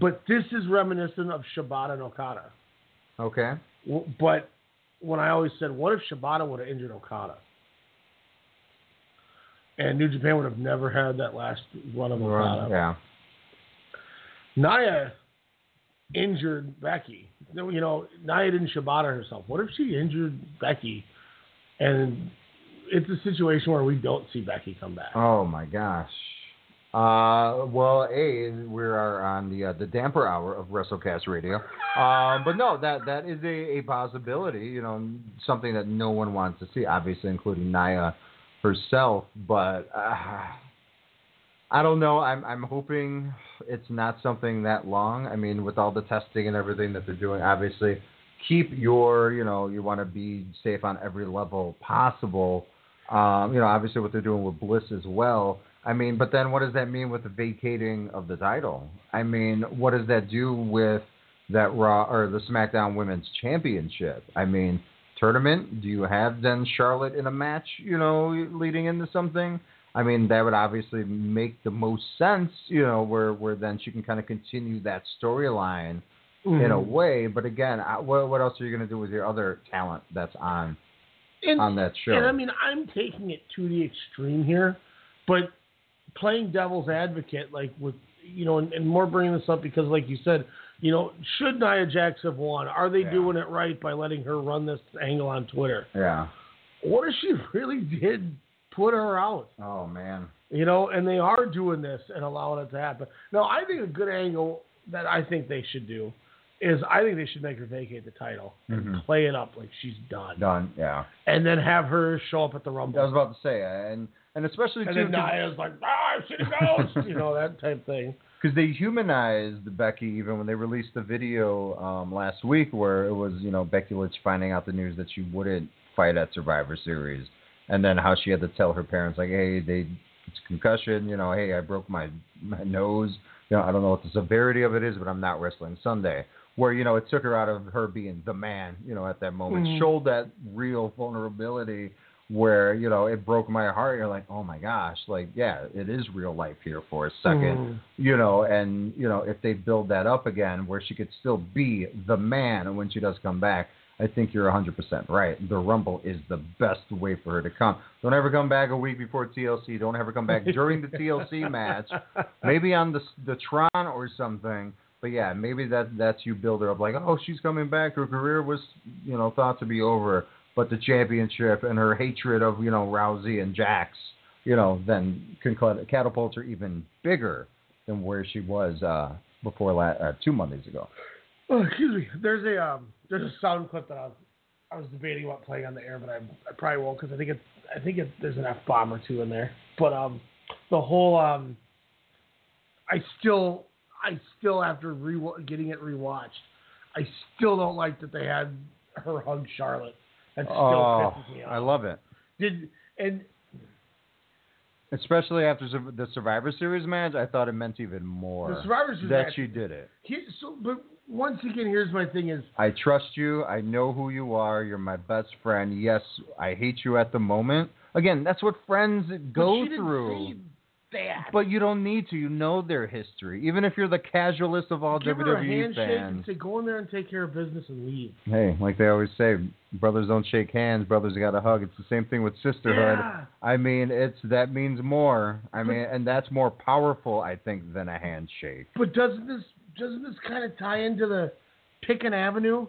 But this is reminiscent of Shibata and Okada. Okay. But when I always said, what if Shibata would have injured Okada? And New Japan would have never had that last run of Okada. Yeah. Nia injured Becky? You know, Nia didn't Shibata herself. What if she injured Becky, and it's a situation where we don't see Becky come back? Oh my gosh. Uh, well, a we are on the uh, the damper hour of WrestleCast Radio, um, but no, that that is a, a possibility. You know, something that no one wants to see, obviously, including Nia herself. But uh, I don't know. I'm I'm hoping it's not something that long. I mean, with all the testing and everything that they're doing, obviously, keep your you know you want to be safe on every level possible. Um, you know, obviously what they're doing with Bliss as well. I mean, but then what does that mean with the vacating of the title? I mean, what does that do with that Raw or the SmackDown Women's Championship? I mean, tournament? Do you have then Charlotte in a match? You know, leading into something? I mean, that would obviously make the most sense. You know, where where then she can kind of continue that storyline in a Mhm. way. But again, I- what what else are you going to do with your other talent that's on And- on that show? And I mean, I'm taking it to the extreme here, but playing devil's advocate, like with you know, and, and more bringing this up because, like you said, you know, should Nia Jax have won? Are they Yeah. doing it right by letting her run this angle on Twitter? yeah. What if she really did put her out? Oh man. You know, and they are doing this and allowing it to happen. No, I think a good angle that I think they should do is I think they should make her vacate the title and Mhm. play it up like she's done, Done. Yeah. and then have her show up at the Rumble. I was about to say, and and especially And too, then Nia's like, ah, she goes, you know, that type thing. Because they humanized Becky even when they released the video um, last week where it was you know Becky Lynch finding out the news that she wouldn't fight at Survivor Series, and then how she had to tell her parents like, hey, they it's concussion, you know, hey, I broke my my nose, you know, I don't know what the severity of it is, but I'm not wrestling Sunday. Where you know it took her out of her being the man, you know, at that moment, Mhm. showed that real vulnerability where you know it broke my heart. You're like, oh my gosh, like yeah, it is real life here for a second, Mhm. you know, and you know if they build that up again where she could still be the man when she does come back. I think you're 100% right. The Rumble is the best way for her to come. Don't ever come back a week before TLC. Don't ever come back during the TLC match. Maybe on the the Tron or something. But yeah, maybe that that's you build her up like, oh, she's coming back. Her career was, you know, thought to be over, but the championship and her hatred of, you know, Rousey and Jax, you know, then can cat- catapult her even bigger than where she was uh, before la- uh, two Mondays ago. Oh, excuse me. There's a um, there's a sound clip that I was, I was debating about playing on the air, but I, I probably won't because I think it's I think it, there's an f bomb or two in there. But um, the whole um, I still I still after re- getting it rewatched, I still don't like that they had her hug Charlotte. That oh, still Oh, pisses me off. I love it. Did and Especially after the Survivor Series match, I thought it meant even more the Survivor Series that match- she did it. He, so, but once again, here's my thing: is I trust you. I know who you are. You're my best friend. Yes, I hate you at the moment. Again, that's what friends go but she didn't through. Say that. But you don't need to. You know their history. Even if you're the casualist of all Give her a WWE handshake and say, "Go in there and take care of business and leave." Hey, like they always say, brothers don't shake hands. Brothers got to hug. It's the same thing with sisterhood. Yeah. I mean, it's that means more. I mean, and that's more powerful, I think, than a handshake. But doesn't this doesn't this kind of tie into the pick an avenue?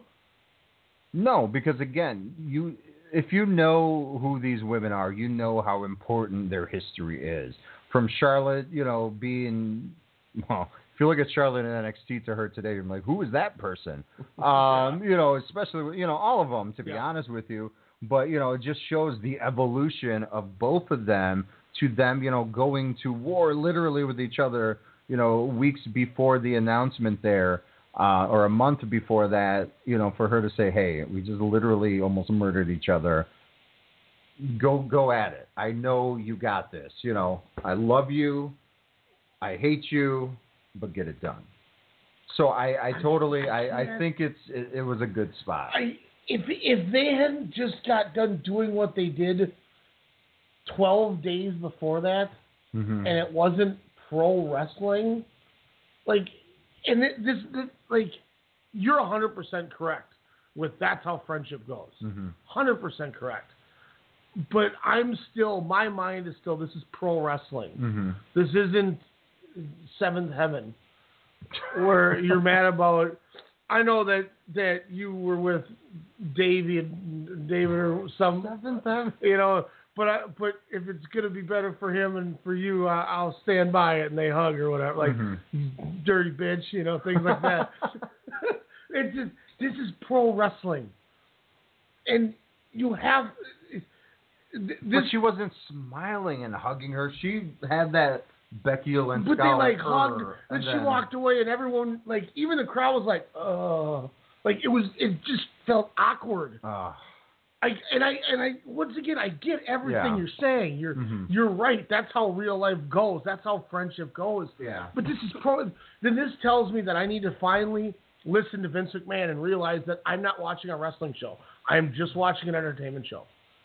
No, because again, you if you know who these women are, you know how important their history is. From Charlotte, you know, being well, if you look at Charlotte in NXT to her today, you're like, who is that person? Um, you know, especially you know all of them, to be Yeah. honest with you. But you know, it just shows the evolution of both of them to them, you know, going to war literally with each other. You know, weeks before the announcement there uh, or a month before that, you know, for her to say, "Hey, we just literally almost murdered each other." Go, go at it. I know you got this. You know, I love you. I hate you, but get it done. So I, I totally, I, I think it's, it, it was a good spot. I if if they hadn't just got done doing what they did twelve days before that, Mhm. and it wasn't pro wrestling, like, and this, this like, you're hundred percent correct with that's how friendship goes. Mhm. Hundred percent correct. But I'm still, my mind is still, this is pro wrestling. Mhm. This isn't seventh heaven where you're mad about I know that that you were with David, David or some, seventh heaven. you know. But I, but if it's gonna be better for him and for you, I, I'll stand by it and they hug or whatever, like Mhm. dirty bitch, you know, things like that. it's just this is pro wrestling, and you have th- but she wasn't smiling and hugging her. She had that Becky Lynch. But they like hugged, and and she then- walked away, and everyone like even the crowd was like, "Uh," like it was it just felt awkward. Ah. I and I and I once again I get everything Yeah. you're saying. You're Mhm. you're right. That's how real life goes. That's how friendship goes. Yeah. But this is pro. Then this tells me that I need to finally listen to Vince McMahon and realize that I'm not watching a wrestling show. I am just watching an entertainment show.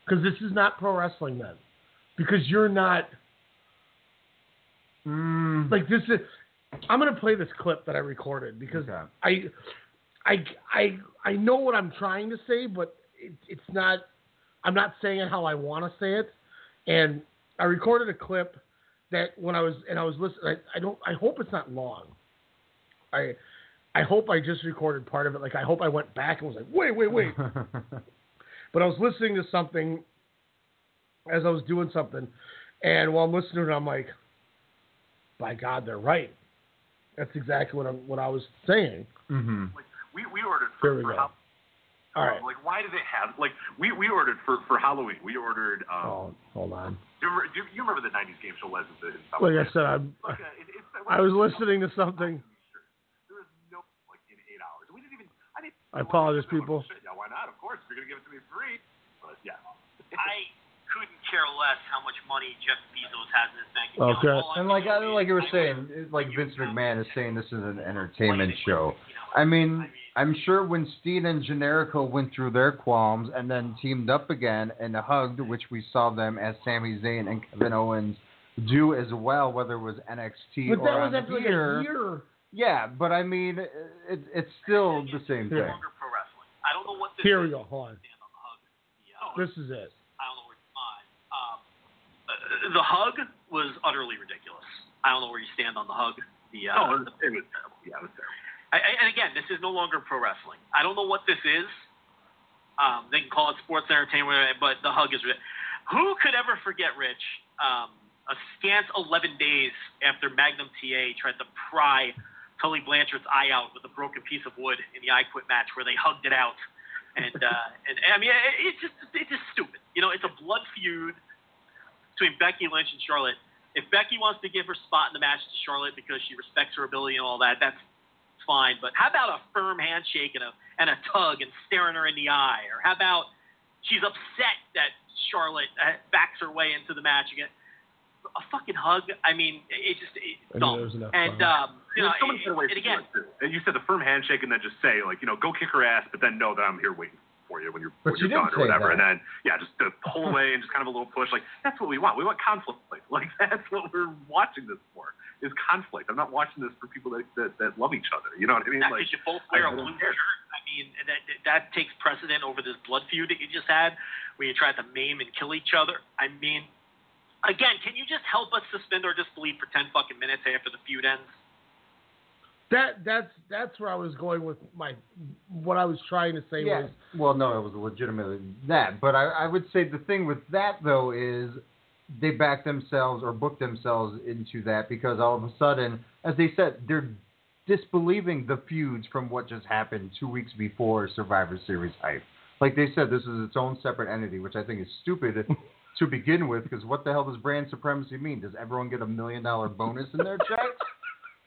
Because this is not pro wrestling then. Because you're not Mm. like this is. I'm gonna play this clip that I recorded because Okay. I, I, I, I know what I'm trying to say, but it, it's not. I'm not saying it how I want to say it, and I recorded a clip that when I was and I was listening. I, I don't. I hope it's not long. I, I hope I just recorded part of it. Like I hope I went back and was like, wait, wait, wait. but I was listening to something as I was doing something, and while I'm listening to it, I'm like, by God, they're right. That's exactly what I'm what I was saying. hmm We we ordered Here for, we for go. Hal- All right. Like why do they have like we we ordered for for Halloween. We ordered. Um, Oh, hold on. do, you remember, do you remember the '90s game show Les? Like I said, I'm, Like, uh, it, it's, I was listening to something. There was no like in eight hours. We didn't even. I didn't. I apologize, people. Shit, yeah, why not? Of course, if you're gonna give it to me free. But yeah. I couldn't care less how much money Jeff Bezos has in his bank account. Okay. All I And like I, like you were saying, like Vince McMahon is saying this is an entertainment show. I mean, I'm sure when Steen and Generico went through their qualms and then teamed up again and hugged, which we saw them as Sami Zayn and Kevin Owens do as well, whether it was NXT But or that on was after like a year. Yeah, but I mean, it, it's still the same Yeah. thing. pro wrestling. I don't know what this Here is. we go. Hold on. Yeah. This is it. I don't know where it's mine. Um, uh, the hug was utterly ridiculous. I don't know where you stand on the hug. The, uh, Oh, it was, it was terrible. Yeah, it was terrible. I, I, and again, this is no longer pro wrestling. I don't know what this is. Um, they can call it sports entertainment, but the hug is. Who could ever forget, Rich? Um, a scant 11 days after Magnum TA tried to pry Tully Blanchard's eye out with a broken piece of wood in the I Quit match, where they hugged it out, and uh, and, and I mean, it, it's just it's just stupid. You know, it's a blood feud between Becky Lynch and Charlotte. If Becky wants to give her spot in the match to Charlotte because she respects her ability and all that, that's fine. But how about a firm handshake and a and a tug and staring her in the eye? Or how about she's upset that Charlotte uh, backs her way into the match again? A fucking hug. I mean, it just it, I dumb. there was enough And um, you know, There's so many it- better and again, do it, too. And you said the firm handshake and then just say like, you know, go kick her ass, but then know that I'm here waiting for you when you're, But when she you're didn't done or whatever. that. And then yeah, just to pull away and just kind of a little push. Like that's what we want. We want conflict. Like that's what we're watching this for. Is conflict. I'm not watching this for people that that, that love each other. You know what I mean? That Like because you both wear I a blue care. shirt. I mean, that that takes precedent over this blood feud that you just had, where you tried to maim and kill each other. I mean, again, can you just help us suspend our disbelief for ten fucking minutes after the feud ends? That that's that's where I was going with my what I was trying to say Yeah. was Well, no, it was legitimately that. But I, I would say the thing with that though is they back themselves or book themselves into that because all of a sudden, as they said, they're disbelieving the feuds from what just happened two weeks before Survivor Series hype. Like they said, this is its own separate entity, which I think is stupid to begin with. Because what the hell does brand supremacy mean? Does everyone get a million dollar bonus in their check?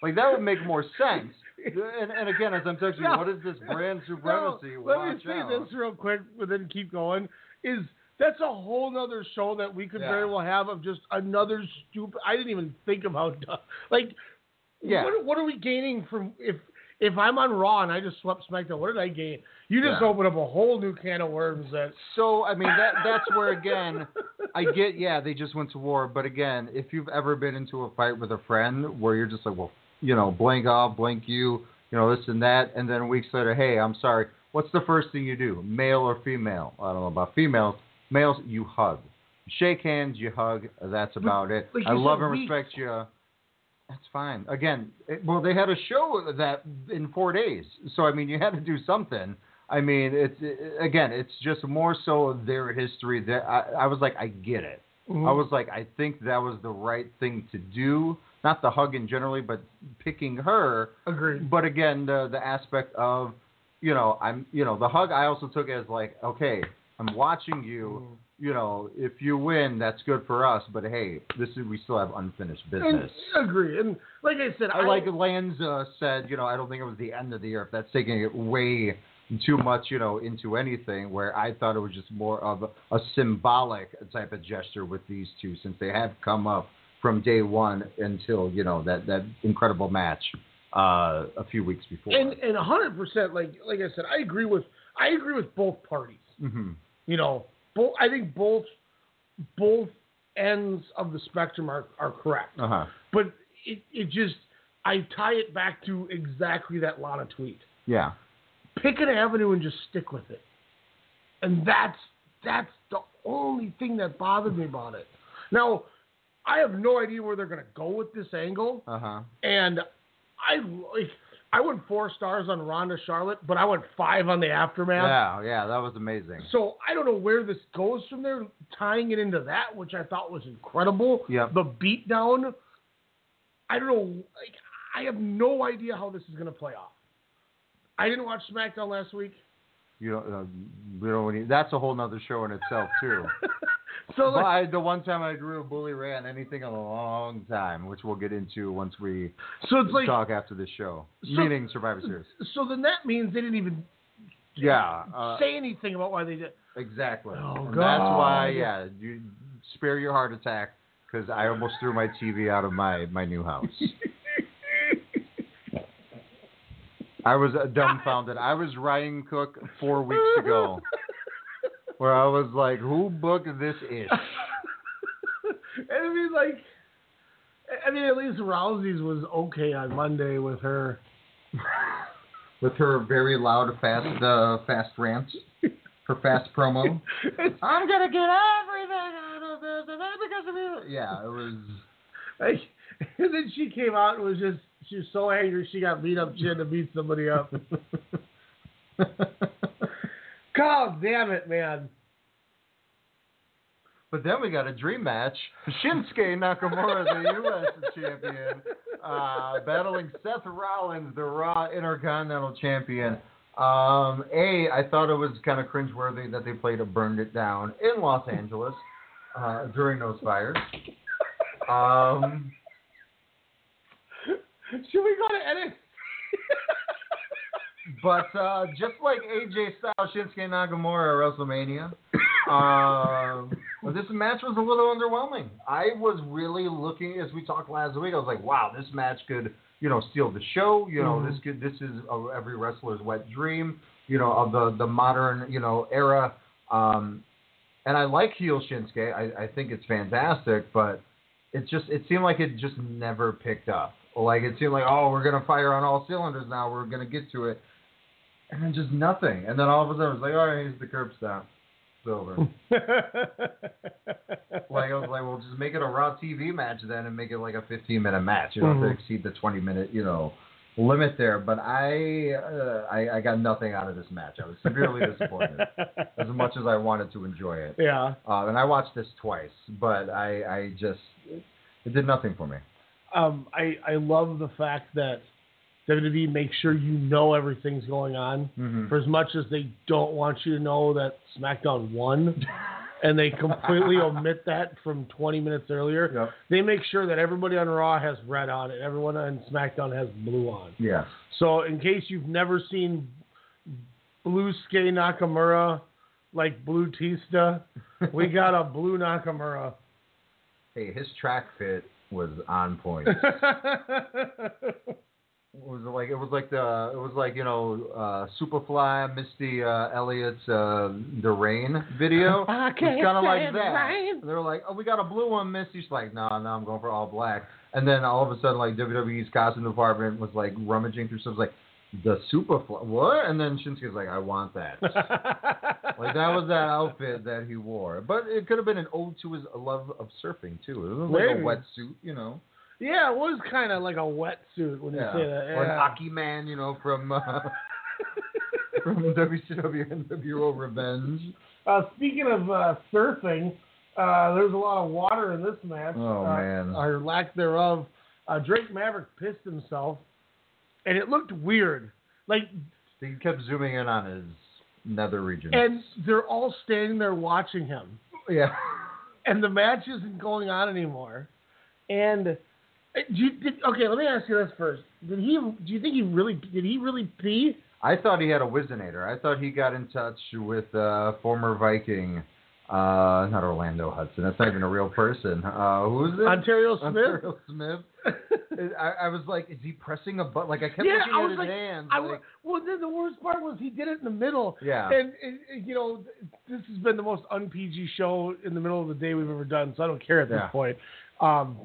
Like that would make more sense. And, and again, as I'm texting you, No. what is this brand No, supremacy? let me say out. this real quick, but then keep going. Is that's a whole nother show that we could Yeah. very well have of just another stupid. I didn't even think about. Like, Yeah. what, what are we gaining from if if I'm on Raw and I just swept SmackDown? What did I gain? You just Yeah. opened up a whole new can of worms. That So I mean that that's where again I get yeah they just went to war but again if you've ever been into a fight with a friend where you're just like well you know blank off blank you you know this and that and then weeks later hey I'm sorry what's the first thing you do male or female I don't know about females males you hug shake hands you hug that's about it like I love and weeks. respect you That's fine. Again, it, well, they had a show that in four days, so I mean, you had to do something. I mean, it's it, again, it's just more so their history. That I, I was like, I get it. Mhm. I was like, I think that was the right thing to do. Not the hugging generally, but picking her. Agreed. But again, the the aspect of, you know, I'm, you know, the hug. I also took as like, okay, I'm watching you. Mm. You know, if you win, that's good for us. But hey, this is we still have unfinished business. And, agree. And like I said, I like Lanza said, you know, I don't think it was the end of the year. If that's taking it way too much, you know, into anything, where I thought it was just more of a, symbolic type of gesture with these two, since they have come up from day one until you know that that incredible match uh, a few weeks before. and and hundred percent. Like like I said, I agree with I agree with both parties. hmm You know, both. I think both both ends of the spectrum are are correct. Uh huh. But it it just I tie it back to exactly that Lana tweet. Yeah. Pick an avenue and just stick with it. And that's that's the only thing that bothered me about it. Now, I have no idea where they're going to go with this angle, Uh huh. and I like I went four stars on Ronda Charlotte, but I went five on the aftermath. Yeah, yeah, that was amazing. So I don't know where this goes from there, tying it into that, which I thought was incredible. Yeah. The beatdown. I don't know. Like, I have no idea how this is going to play off. I didn't watch SmackDown last week. You don't, uh, we don't need, that's a whole nother show in itself too. So like, I, the one time I drew a bully ray on anything in a long time, which we'll get into once we so it's like, talk after this show, So- meaning Survivor Series. so then that means they didn't even Yeah, uh, say anything about why they did. exactly. Oh, and that's why, yeah, you spare your heart attack because I almost threw my TV out of my my new house. I was uh, dumbfounded. I was Ryan Cook four weeks ago, where I was like, "Who booked this ish?" and I mean, like, I mean, at least Rousey's was okay on Monday with her. With her very loud, fast, uh, fast rant, her fast promo. I'm gonna get everything out of this, and because of you. Yeah, it was. Like, and then she came out and was just she was so angry she got beat up. She had to beat somebody up. God damn it, man! But then we got a dream match. Shinsuke Nakamura, the U.S. champion, uh, battling Seth Rollins, the Raw Intercontinental champion. Um, a, I thought it was kind of cringeworthy that they played a Burned It Down in Los Angeles uh, during those fires. Um, Should we go to edit? but uh, just like AJ Styles, Shinsuke Nakamura at WrestleMania, um, well, this match was a little underwhelming. I was really looking, as we talked last week, I was like, wow, this match could, you know, steal the show. You know, Mhm. this could, this is a, every wrestler's wet dream. You know, of the the modern, you know, era. Um, and I like heel Shinsuke. I, I think it's fantastic, but it just it seemed like it just never picked up. Like it seemed like, oh, we're gonna fire on all cylinders now. We're gonna get to it, and then just nothing. And then all of a sudden, it's like, all right, here's the Curb Stomp. Over. like I was like, well, just make it a Raw TV match then, and make it like a 15 minute match. You don't have Mhm. to exceed the 20 minute, you know, limit there. But I, uh, I, I got nothing out of this match. I was severely disappointed. As much as I wanted to enjoy it, yeah. uh, and I watched this twice, but I, I just, it did nothing for me. Um, I I love the fact that WWE makes sure you know everything's going on. Mhm. For as much as they don't want you to know that SmackDown won, and they completely omit that from 20 minutes earlier. Yep. They make sure that everybody on Raw has red on and everyone on SmackDown has blue on. Yeah. So in case you've never seen Blue Skate Nakamura like Blue Tista, we got a Blue Nakamura. Hey, his track fit was on point. It was like it was like the it was like you know uh, Superfly, Missy uh, Elliott's uh, The Rain video. It's kind of like that. They're like, oh, we got a blue one, Missy. She's like, no, no, I'm going for all black. And then all of a sudden, like WWE's costume department was like rummaging through stuff, like the Superfly, what? And then Shinsuke's like, I want that. like that was that outfit that he wore. But it could have been an ode to his love of surfing too. It was like a wetsuit, you know. Yeah, it was kind of like a wetsuit when Yeah. you say that. Or an yeah. Aki Man, you know, from uh, from WCW NWO Revenge. Uh, speaking of uh, surfing, uh, there's a lot of water in this match. Oh, uh, man. Or lack thereof. Uh, Drake Maverick pissed himself, and it looked weird. Like, He kept zooming in on his nether region. and they're all standing there watching him, yeah. and the match isn't going on anymore. And uh, do you, did, okay, let me ask you this first: Did he? Do you think he really? Did he really pee? I thought he had a Wizinator. I thought he got in touch with uh, former Viking, uh, not Orlando Hudson. That's not even a real person. Uh, who is it? Ontario Smith? Ontario Smith. I, I was like, is he pressing a button? Like I kept yeah, looking I at was his like, hands. I, like, well, then the worst part was he did it in the middle. Yeah. And, you know, this has been the most un PG show in the middle of the day we've ever done, so I don't care at this Yeah. point. Um,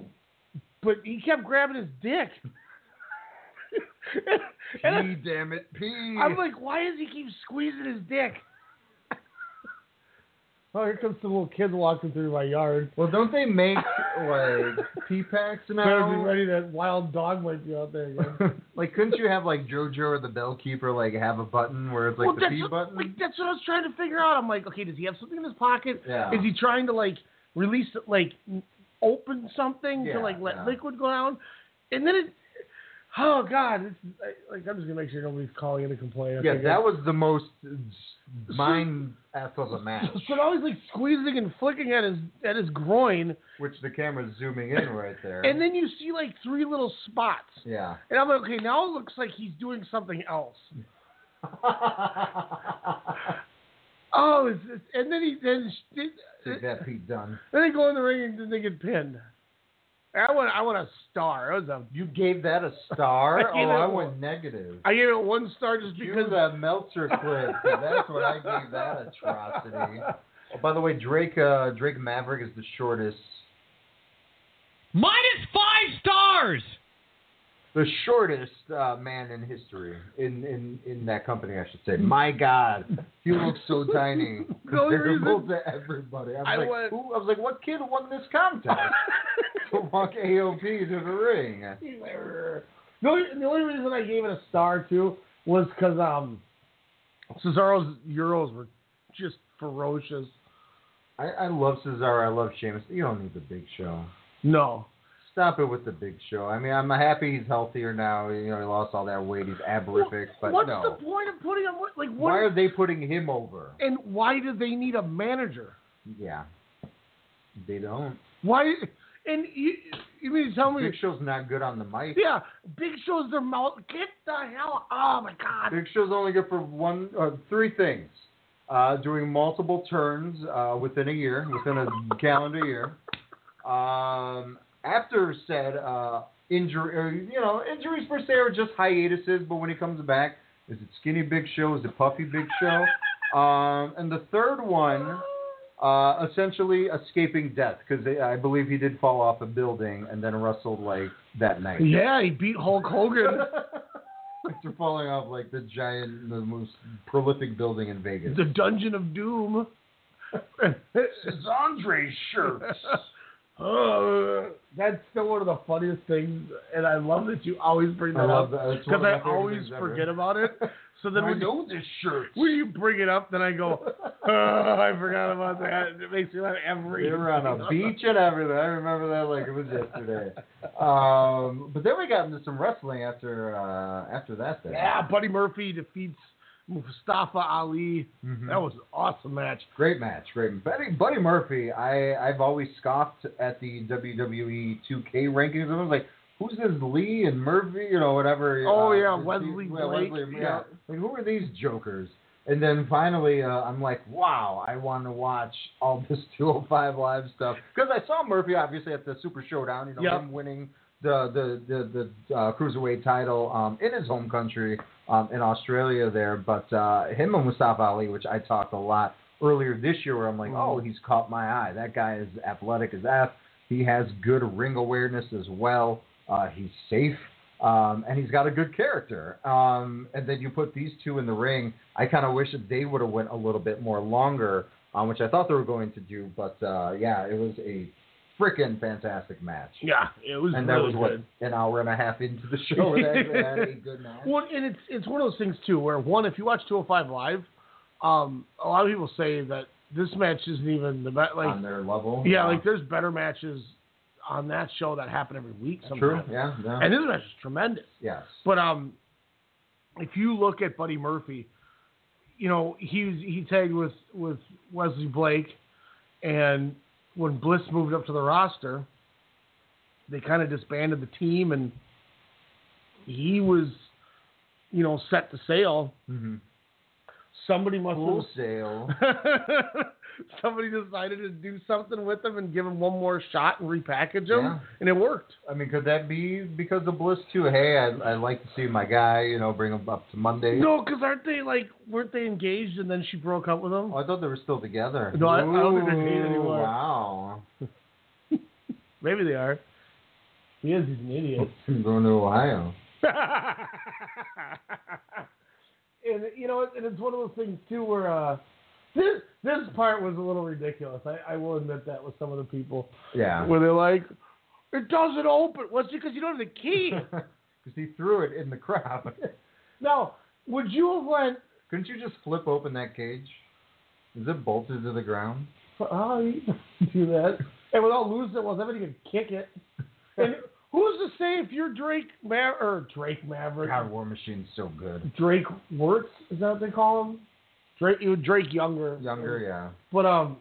but he kept grabbing his dick. and, pee, damn it, pee. I'm like, why does he keep squeezing his dick? Oh, here comes some little kids walking through my yard. well, don't they make like pee packs now? Better be ready. That wild dog might be out there again. like, couldn't you have like JoJo or the Bellkeeper like have a button where it's like well, the pee what, button? like, that's what I was trying to figure out. I'm like, okay, does he have something in his pocket? Yeah. Is he trying to like release it, like open something Yeah, to like let yeah. liquid go down? And then it, oh god, this is, I- like I'm just gonna make sure nobody's calling in to complain. I yeah, that was the most mind f of a match. So now he's like squeezing and flicking at his at his groin, Which the camera's zooming in right there. and then you see like three little spots. yeah. And I'm like, okay, now it looks like he's doing something else. Oh, it's, it's, and then he then Take that, Pete Dunne. then they go in the ring and then they get pinned. I want I want a star. It was a You gave that a star? I oh, I it I a- went negative. I gave it one star just You because that Meltzer clip. That's what I gave that atrocity. Oh, by the way, Drake uh, Drake Maverick is the shortest Minus five stars. The shortest uh, man in history in, in, in that company, I should say. My God, he looks so tiny comparable to everybody. I was I like, went- who, I was like, what kid won this contest to walk AOP to the ring? the only, the only reason I gave it a star too was because um, Cesaro's euros were just ferocious. I, I love Cesaro. I love Sheamus. You don't need the Big Show. No, Stop it with the Big Show. I mean, I'm happy he's healthier now. You know, he lost all that weight. He's abrific, but what's no. the point of putting him like what? Why are they putting him over? and why do they need a manager? Yeah, they don't. Why? And you, you mean to tell me? Big Show's not good on the mic. Yeah, Big Show's their mouth. Get the hell! Oh my God! Big Show's only good for one, uh, three things: uh, doing multiple turns uh, within a year, within a calendar year. Um, after said uh, injury, or, you know, injuries per se are just hiatuses, but when he comes back, is it skinny Big Show? Is it puffy Big Show? Um, and the third one, uh, essentially escaping death, because I believe he did fall off a building and then wrestled like that night. Yeah, he beat Hulk Hogan. After falling off like the giant, the most prolific building in Vegas. the Dungeon of Doom. It's Andre's shirt. Uh, that's still one of the funniest things, and I love that you always bring that up that. It's one because I always forget about it. So then I when know you, this shirt. when you bring it up, then I go, oh, I forgot about that. It makes me laugh every. They were on a beach and everything. I remember that like it was yesterday. Um, but then we got into some wrestling after uh, after that. Then. Yeah, Buddy Murphy defeats Mustafa Ali. Mhm. That was an awesome match. Great match, great. Buddy, Buddy Murphy, I I've always scoffed at the WWE 2K rankings. I was like, who's this Lee and Murphy, you know, whatever. Oh, uh, yeah, Wesley he- Blake, Wesley, yeah. Like, who are these jokers? And then finally, uh, I'm like, wow, I want to watch all this 205 Live stuff because I saw Murphy obviously at the Super Showdown. You know, Yep. him winning the the the, the uh, cruiserweight title um, in his home country um, in Australia there. But uh, him and Mustafa Ali, which I talked a lot earlier this year, where I'm like, oh, he's caught my eye. That guy is athletic as f. He has good ring awareness as well. Uh, he's safe. Um, and he's got a good character. Um, and then you put these two in the ring. I kind of wish that they would have went a little bit more longer, um, which I thought they were going to do. But uh, yeah, it was a freaking fantastic match. Yeah, it was and that really was what good. an hour and a half into the show. It actually had a good match. Well, and it's it's one of those things too, where one, if you watch 205 live, um, a lot of people say that this match isn't even the best. Like on their level. yeah, like there's better matches on that show that happen every week. Sometimes. True. Yeah. yeah. And this match is tremendous. yes. But um, if you look at Buddy Murphy, you know he was, he tagged with with Wesley Blake, and when Bliss moved up to the roster, they kind of disbanded the team, and he was, you know, set to sail. Mm-hmm. Somebody must sail. somebody decided to do something with them and give him one more shot and repackage them, Yeah. and it worked. I mean, could that be because of Bliss too? Hey, I I like to see my guy. You know, bring him up to Monday. No, because aren't they like weren't they engaged and then she broke up with him? Oh, I thought they were still together. No, I- I don't think they're dating anymore. Wow. Maybe they are. He is. He's an idiot. I'm going to Ohio. And you know, and it's one of those things too where uh, this this part was a little ridiculous. I, I will admit that with some of the people Yeah. where they're like, "It doesn't open." Well, it's because you don't have the key. Because he threw it in the crowd. now, would you have went? Couldn't you just flip open that cage? Is it bolted to the ground? Oh, you do that, and without losing it, well, somebody could kick it. And who's to say if you're Drake Ma- or Drake Maverick? God, War Machine's so good. Drake Wirtz, is that what they call him? Drake, Drake Younger. Younger, yeah. But um,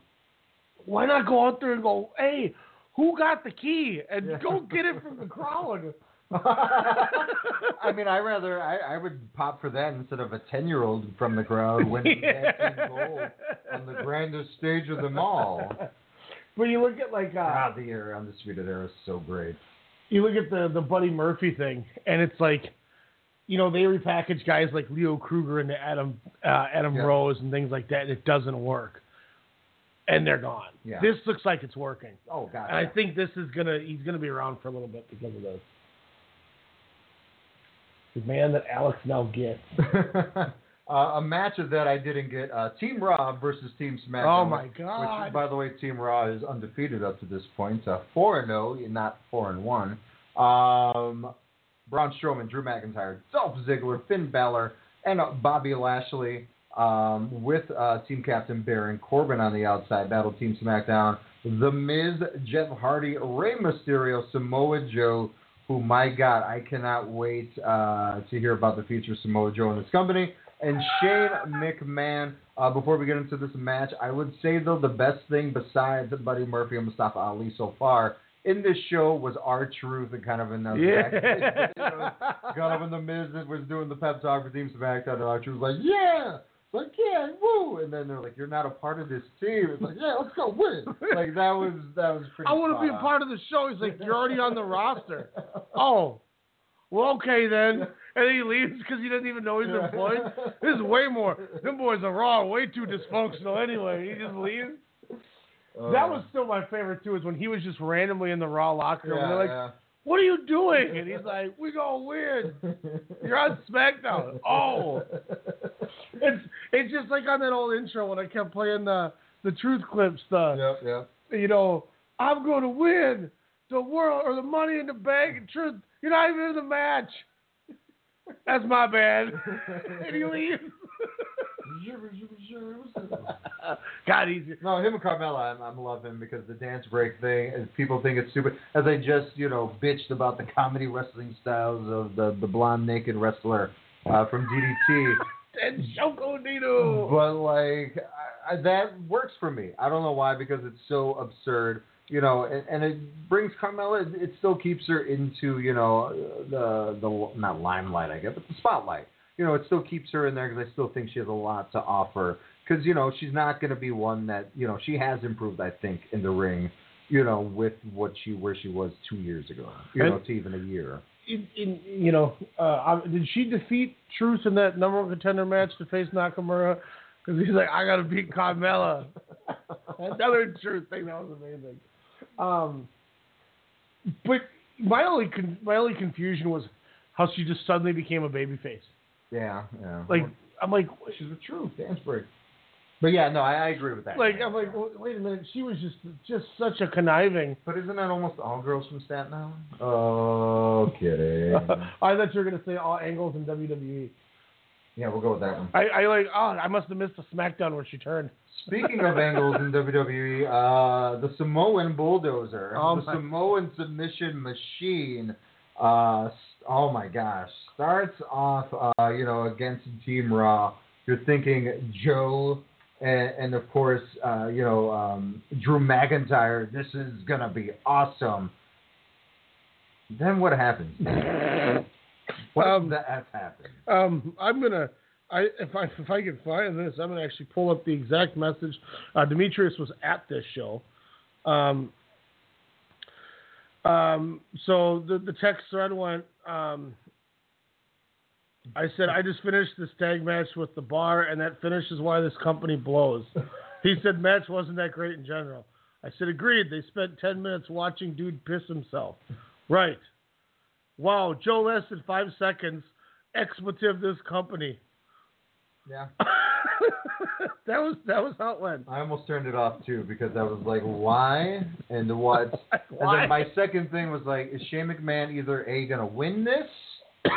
why not go out there and go, hey, who got the key, and go get it from the crowd? I mean, I rather I, I would pop for that instead of a ten year old from the crowd winning team gold on the grandest stage of them all. But you look at like uh, God, the era undisputed era is so great. You look at the the Buddy Murphy thing, and it's like, you know, they repackage guys like Leo Kruger into Adam uh, Adam Yeah. Rose and things like that, and it doesn't work, and they're gone. Yeah. This looks like it's working, Oh God. and I think this is gonna he's gonna be around for a little bit because of this. The man that Alex now gets. uh, a match of that I didn't get. Uh, Team Raw versus Team SmackDown. Oh, my God. Which, by the way, Team Raw is undefeated up to this point. Uh, four and zero, not four and one. Um, Braun Strowman, Drew McIntyre, Dolph Ziggler, Finn Balor, and uh, Bobby Lashley. Um, with uh, team captain Baron Corbin on the outside, battle Team SmackDown, The Miz, Jeff Hardy, Rey Mysterio, Samoa Joe, who, my God, I cannot wait uh, to hear about the future of Samoa Joe and his company. And Shane McMahon. Uh, before we get into this match, I would say, though, the best thing besides Buddy Murphy and Mustafa Ali so far in this show was our truth and kind of in the Yeah. kind of when the Miz was doing the pep talk for Team SmackDown, and R-Truth was like, yeah. Like, yeah, woo! And then they're like, "You're not a part of this team." It's like, "Yeah, let's go win!" Like that was that was pretty. I want to be a part of the show. He's like, you're already on the roster. Oh, well, okay then. And he leaves because he doesn't even know he's employed. This is way more. Them boys are raw, way too dysfunctional anyway. He just leaves. Uh, that was still my favorite too. Is when he was just randomly in the raw locker room. yeah, They're like, yeah. "What are you doing?" And he's like, "We gonna win. You're on SmackDown." Oh, it's it's just like on that old intro when I kept playing the the truth clips. The Yep, yep. you know, I'm going to win the world or the money in the bank. Truth, you're not even in the match. That's my bad. and he leaves. God, he's No, him and Carmella, I'm, I'm love him because the dance break thing, and people think it's stupid. As I just, you know, bitched about the comedy wrestling styles of the the blonde naked wrestler uh, from DDT. and Shoko Dino. But like I, I, that works for me. I don't know why because it's so absurd, you know, and, and it brings Carmella. It, it still keeps her into you know the the not limelight, I guess, but the spotlight. You know, it still keeps her in there because I still think she has a lot to offer. Because you know she's not going to be one that you know she has improved. I think in the ring, you know, with what she where she was two years ago, you And- know, to even a year. In, in, you know, uh, did she defeat Truth in that number one contender match to face Nakamura? Because he's like, I got to beat Carmella. Another Truth thing that was amazing. Um, but my only con- my only confusion was how she just suddenly became a babyface. Yeah, yeah. Like I'm like, she's the truth. Dance break. But yeah, no, I, I agree with that. Like I'm like, well, wait a minute, she was just just such a conniving. But isn't that almost all girls from Staten Island? Oh, kidding. I thought you were gonna say all angles in WWE. Yeah, we'll go with that one. I, I like, oh, I must have missed the SmackDown when she turned. Speaking of angles in WWE, uh, the Samoan bulldozer, Oh the my- Samoan submission machine. Uh, oh my gosh, starts off, uh, you know, against Team Raw. You're thinking Joe, and, and of course, uh, you know, um, Drew McIntyre. This is gonna be awesome. Then what happens? What Um, the f happened? Um, I'm gonna, I if I if I can find this, I'm gonna actually pull up the exact message. Uh, Demetrius was at this show. Um, um, so the the text thread went. Um, I said I just finished this tag match with the bar, and that finish is why this company blows. He said match wasn't that great in general. I said agreed. They spent ten minutes watching dude piss himself. Right. Wow, Joe lasted five seconds. Expletive this company. Yeah. that was that was how it went. I almost turned it off too because I was like, why and what? And then my second thing was like, is Shane McMahon either a gonna win this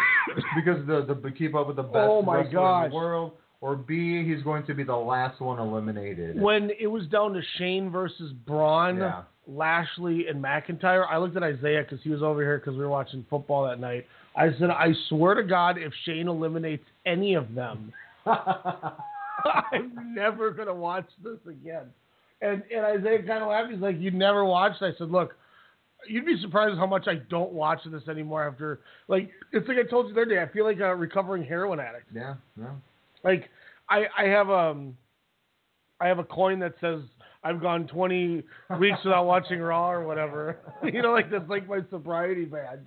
because the the keep up with the best Oh, my wrestler in the world, or B he's going to be the last one eliminated. When it was down to Shane versus Braun, Yeah. Lashley, and McIntyre, I looked at Isaiah because he was over here because we were watching football that night. I said, I swear to God, if Shane eliminates any of them, I'm never gonna watch this again. And and Isaiah kind of laughed. He's like, "You never watched?" I said, "Look, you'd be surprised how much I don't watch this anymore. After like, it's like I told you the other day. I feel like a recovering heroin addict. yeah, yeah. Like, I I have um, I have a coin that says I've gone 20 weeks without watching Raw or whatever. you know, like that's like my sobriety badge.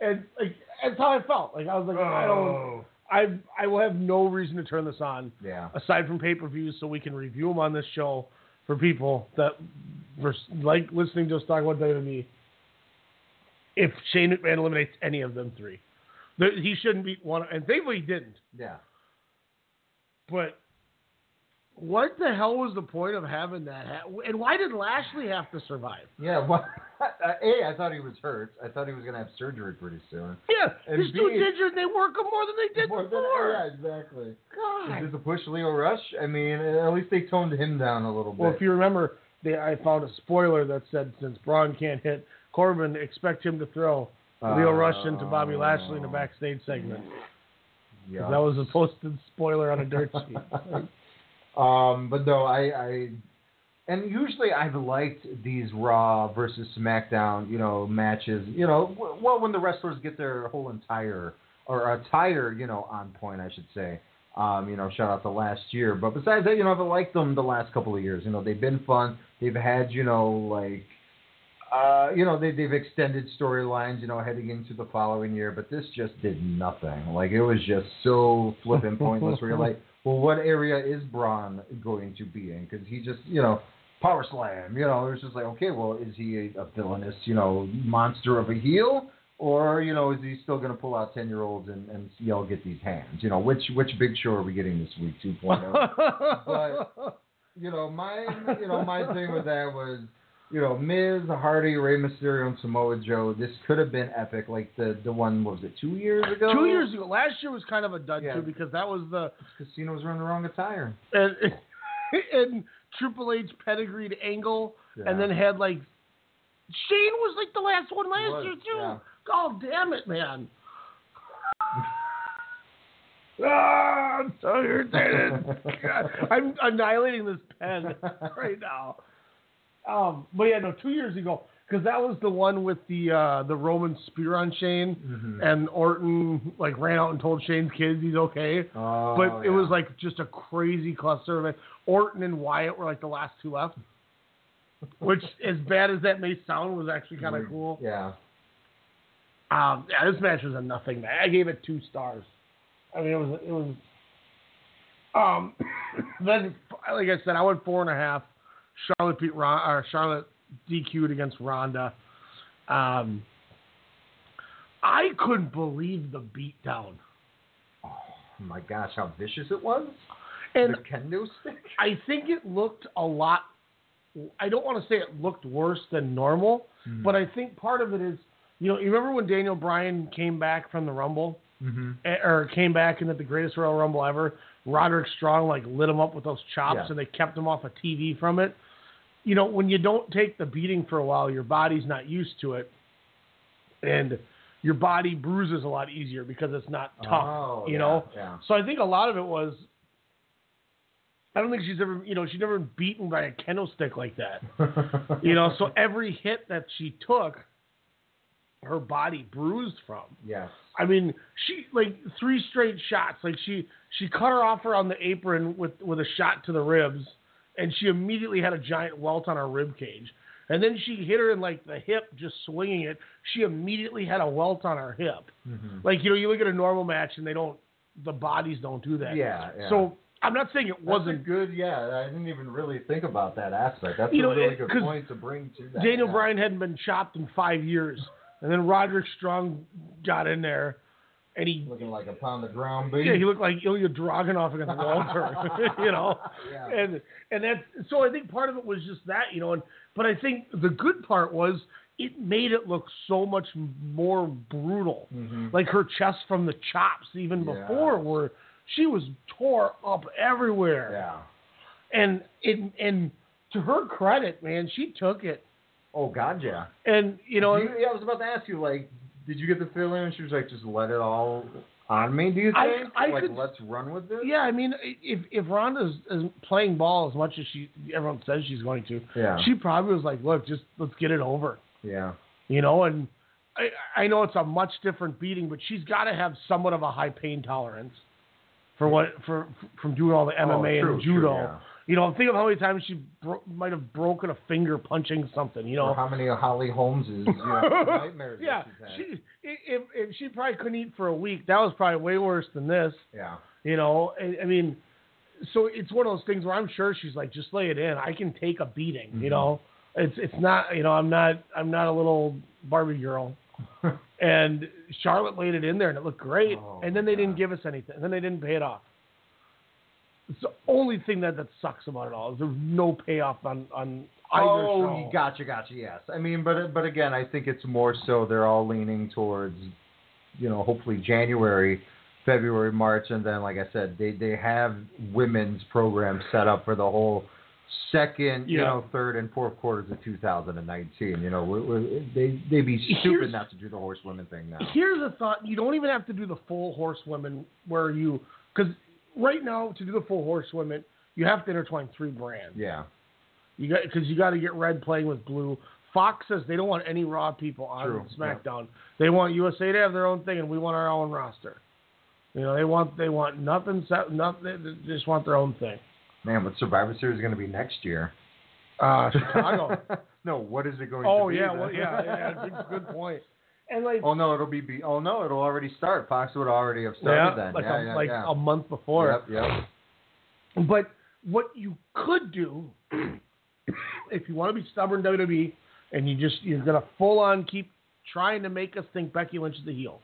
And like that's how I felt. Like I was like, I don't. Oh. I I will have no reason to turn this on Yeah. aside from pay per views, so we can review them on this show for people that were like listening to us talk about WWE. If Shane McMahon eliminates any of them three, he shouldn't be one, and thankfully he didn't. Yeah. But what the hell was the point of having that? Ha- and why did Lashley have to survive? Yeah, well, A, I thought he was hurt. I thought he was going to have surgery pretty soon. Yeah, And these dudes B- injured. They work them more than they did More than- before. yeah, exactly. God. Is this a push Lio Rush? I mean, at least they toned him down a little bit. Well, if you remember, they, I found a spoiler that said since Braun can't hit Corbin, expect him to throw Lio Rush into Bobby Lashley in the oh. backstage segment. Yeah. That was a posted spoiler on a dirt sheet. Um, but no, I, I, and usually I've liked these Raw versus SmackDown, you know, matches. You know, well when the wrestlers get their whole entire or attire, you know, on point, I should say. Um, you know, shout out to last year. But besides that, you know, I've liked them the last couple of years. You know, they've been fun. They've had, you know, like. Uh, you know, they, they've extended storylines, you know, heading into the following year, but this just did nothing. Like, it was just so flipping pointless where you're like, well, what area is Braun going to be in? Because he just, you know, power slam. You know, it's just like, okay, well, is he a, a villainous, you know, monster of a heel, or you know, is he still going to pull out ten year olds and, and yell, "Get these hands"? You know, which which big show are we getting this week? 2.0. but you know, my you know my thing with that was. You know, Miz, Hardy, Rey Mysterio, and Samoa Joe. This could have been epic, like the the one what was it two years ago? Two years ago, last year was kind of a dud Yeah. too because that was the Casino was running the wrong attire. and, and Triple H pedigreed Angle, Yeah. and then had like Shane was like the last one last Was, year too. yeah. God damn it, man! ah, I'm so irritated. I'm annihilating this pen right now. Um, but yeah, no, two years ago because that was the one with the uh, the Roman spear on Shane, Mhm. and Orton like ran out and told Shane's kids he's okay. Oh, But it yeah. was like just a crazy cluster of it. Orton and Wyatt were like the last two left. Which, as bad as that may sound, was actually kind of cool. Yeah. Um, yeah, this match was a nothing match. I gave it two stars. I mean, it was it was. Um, then like I said, I went four and a half. Charlotte beat Ron, Charlotte DQ'd against Ronda. Um, I couldn't believe the beatdown. Oh my gosh, how vicious it was! And the kendo stick. I think it looked a lot. I don't want to say it looked worse than normal, Mhm. but I think part of it is, you know, you remember when Daniel Bryan came back from the Rumble, Mm-hmm. or came back and at the greatest Royal Rumble ever, Roderick Strong like lit him up with those chops Yeah. and they kept him off a TV from it. You know, when you don't take the beating for a while, your body's not used to it, and your body bruises a lot easier because it's not tough. Oh, you yeah, know, yeah. so I think a lot of it was. I don't think she's ever, you know, she's never been beaten by a kendo stick like that. you know, so every hit that she took, her body bruised from. yes. I mean, she like three straight shots. Like she she cut her off her on the apron with with a shot to the ribs, and she immediately had a giant welt on her rib cage. And then she hit her in like the hip, just swinging it. She immediately had a welt on her hip. Mhm. Like you know, you look at a normal match and they don't, the bodies don't do that. Yeah, yeah. So I'm not saying it wasn't good. Yeah, I didn't even really think about that aspect. That's You a know, really good point to bring to that. Daniel yeah. Bryan hadn't been chopped in five years, and then Roderick Strong got in there, and he looking like a pound of ground beef. yeah he looked like Ilja Dragunov against Walter, you know, Yeah. and and that's so I think part of it was just that you know, and but I think the good part was it made it look so much more brutal, Mhm. like her chest from the chops even Yeah. before where she was tore up everywhere, Yeah. and and and to her credit, man, she took it. Oh God, yeah. And you know, you- yeah, I was about to ask you, like, did you get the feeling she was like, just let it all on me? Do you think? I like, could- let's run with this. Yeah, I mean, if if Ronda's is playing ball as much as she everyone says she's going to, Yeah. she probably was like, look, just let's get it over, Yeah. you know. And I I know it's a much different beating, but she's got to have somewhat of a high pain tolerance for what for from doing all the MMA Oh, true, and true, judo. yeah. You know, think of how many times she bro- might have broken a finger punching something. You know, Or how many of Holly Holmes's you know, nightmares yeah, she's had. she if, if she probably couldn't eat for a week, that was probably way worse than this. yeah. You know, I, I mean, so it's one of those things where I'm sure she's like, just lay it in. I can take a beating. Mhm. You know, it's it's not. You know, I'm not I'm not a little Barbie girl. and Charlotte laid it in there, and it looked great. Oh, and then they didn't give us anything. And then they didn't pay it off. It's the only thing that that sucks about it all is there's no payoff on on either oh, show. you gotcha, gotcha. Yes, I mean, but but again, I think it's more so they're all leaning towards, you know, hopefully January, February, March, and then like I said, they they have women's programs set up for the whole second, you know, third and fourth quarters of 2019. You know, we we they they'd be Here's- stupid not to do the horsewomen thing now. Here's a thought: you don't even have to do the full horsewomen where you because right now to do the full horse horsewomen you have to intertwine three brands. Yeah, You got because you got to get red playing with blue. Fox says they don't want any Raw people on True, SmackDown. They want USA to have their own thing, and we want our own roster. You know, they want they want nothing set, nothing. They just want their own thing. man, what Survivor Series is going to be next year? Uh, Chicago. no, what is it going oh to be? yeah, well, yeah, yeah. Good point. And like, Oh no, it'll be, be. Oh no, it'll already start. Fox would already have started yeah, then. like yeah, a, yeah, like yeah. a month before. Yep, yep. But what you could do, if you want to be stubborn WWE, and you just you're gonna full on keep trying to make us think Becky Lynch is the heel,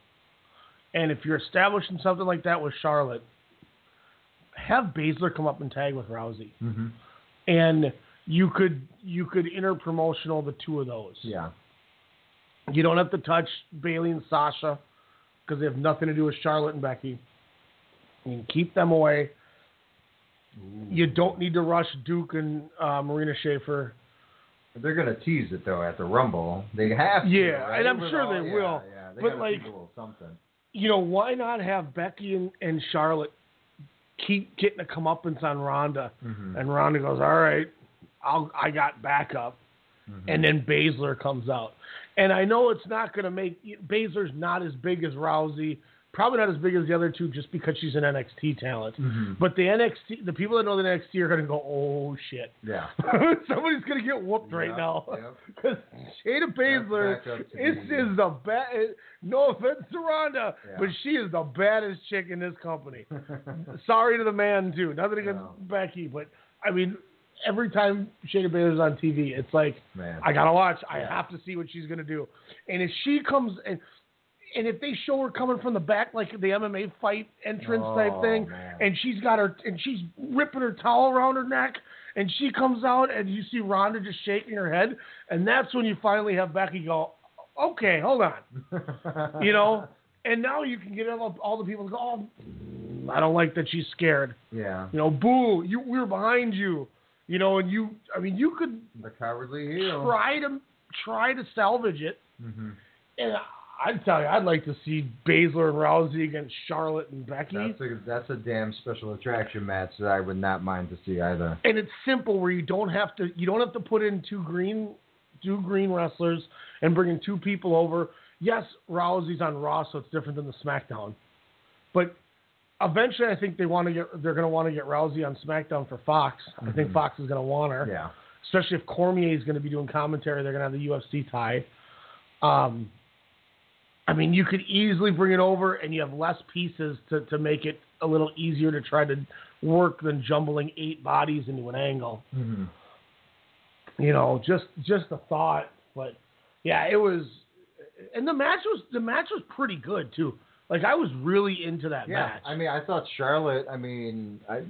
and if you're establishing something like that with Charlotte, have Baszler come up and tag with Rousey, hmm and you could you could interpromotional the two of those. Yeah. You don't have to touch Bayley and Sasha because they have nothing to do with Charlotte and Becky. You can keep them away. You don't need to rush Duke and uh, Marina Shafir. They're gonna tease it though at the Rumble. They have to. Yeah, right? and I'm sure all- they yeah, will. Yeah, they But, like- a something. You know, why not have Becky and, and Charlotte keep getting a comeuppance on Ronda, Mhm. and Ronda goes, "All right, I'll I got backup," Mhm. and then Baszler comes out. And I know it's not going to make Baszler's not as big as Rousey, probably not as big as the other two, just because she's an NXT talent. Mhm. But the NXT, the people that know the NXT are going to go, "Oh shit." Yeah. Somebody's gonna get whooped right now because Shayna Baszler to is, the- is the bad. No offense to Ronda, Yeah. but she is the baddest chick in this company. Sorry to the man too. Nothing against. Becky, but I mean, every time Shayna Baszler's on TV, it's like Man. I gotta watch. I have to see what she's gonna do. And if she comes and and if they show her coming from the back like the MMA fight entrance type Oh, thing, man. and she's got her and she's ripping her towel around her neck, and she comes out and you see Ronda just shaking her head, and that's when you finally have Becky go, okay, hold on, you know, and now you can get all, all the people to go, oh, I don't like that she's scared, Yeah. you know, boo, you we're behind you, you know, and you, I mean, you could The cowardly heel. try to try to salvage it. hmm And I'd tell you, I'd like to see Baszler and Rousey against Charlotte and Becky. That's a that's a damn special attraction match that I would not mind to see either. and it's simple where you don't have to you don't have to put in two green two green wrestlers and bring in two people over. Yes, Rousey's on Raw, so it's different than the SmackDown. But eventually, I think they want to get they're going to want to get Rousey on SmackDown for Fox. I think Mhm. Fox is going to want her. Yeah. especially if Cormier is going to be doing commentary. They're going to have the UFC tie. Um, I mean, you could easily bring it over, and you have less pieces to, to make it a little easier to try to work than jumbling eight bodies into an angle. hmm You know, just just a thought, but yeah, it was, and the match was the match was pretty good too. Like I was really into that Yeah. match. I mean, I thought Charlotte. I mean, I.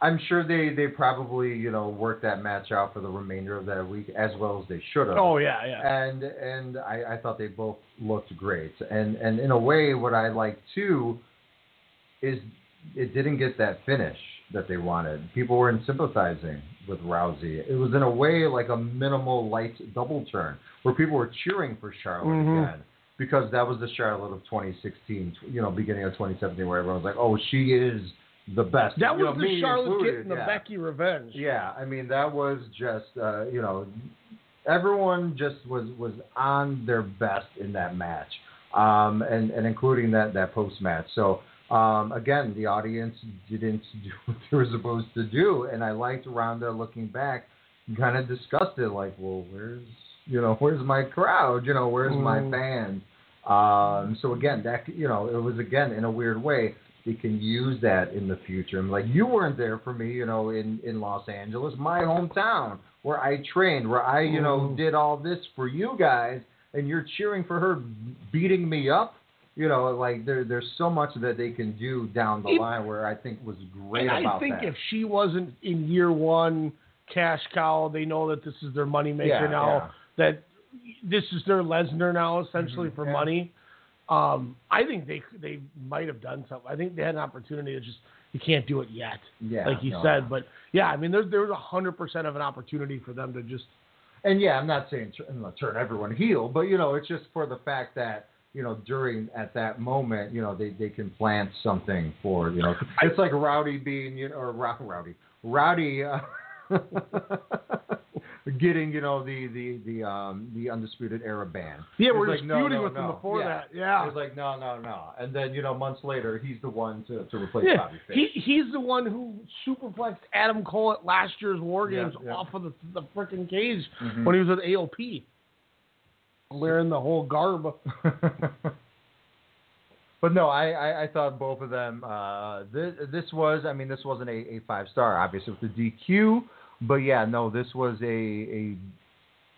I'm sure they, they probably you know worked that match out for the remainder of that week as well as they should have. oh yeah, yeah. and and I, I thought they both looked great. And and in a way, what I like too is it didn't get that finish that they wanted. People weren't sympathizing with Rousey. It was in a way like a minimal light double turn where people were cheering for Charlotte Mhm. again. Because that was the Charlotte of 2016, you know, beginning of 2017, where everyone was like, "Oh, she is the best." That You was know, the Charlotte included, getting the yeah. Becky revenge. Yeah, I mean that was just uh, you know everyone just was was on their best in that match, um, and and including that that post match. So um, again, the audience didn't do what they were supposed to do, and I liked Ronda looking back, kind of discussed it like, well, where's you know where's my crowd? You know where's my Mm. fans? Um, so again, that you know it was again in a weird way they can use that in the future. I'm like, you weren't there for me, you know, in in Los Angeles, my hometown, where I trained, where I, you know, Mhm. did all this for you guys, and you're cheering for her beating me up. You know, like there there's so much that they can do down the It- line where I think was great And I think that. if she wasn't in year one cash cow, they know that this is their moneymaker Yeah, now. yeah. That this is their Lesnar now, essentially Mhm, for yeah. money. Um, I think they they might have done something. I think they had an opportunity to just you can't do it yet, yeah, like you no, said. no. But yeah, I mean, there's there was a hundred percent of an opportunity for them to just And yeah, I'm not saying turn, turn everyone heel, but you know, it's just for the fact that you know during at that moment, you know, they they can plant something for you know. It's like Rowdy being you know, or Row- Rowdy, Rowdy. Uh, Getting you know the the the um the undisputed era ban. yeah, we're like, just no, no, with no. before Yeah. that. Yeah, It's like no no no, and then you know months later he's the one to, to replace yeah. Bobby Fish. He he's the one who superplexed Adam Cole at last year's War Games yeah. off of the the freaking cage Mhm. when he was with AOP, wearing the whole garb. But no, I, I, I thought both of them. Uh, this, this was, I mean, this wasn't a, a five star, obviously with the DQ, but yeah, no, this was a, a,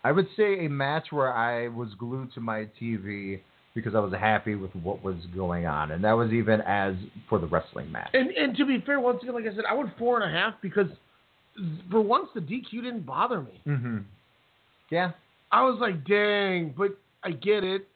I would say a match where I was glued to my TV because I was happy with what was going on, and that was even as for the wrestling match. And and to be fair, once again, like I said, I went four and a half because for once the DQ didn't bother me. hmm Yeah. I was like, dang, but I get it.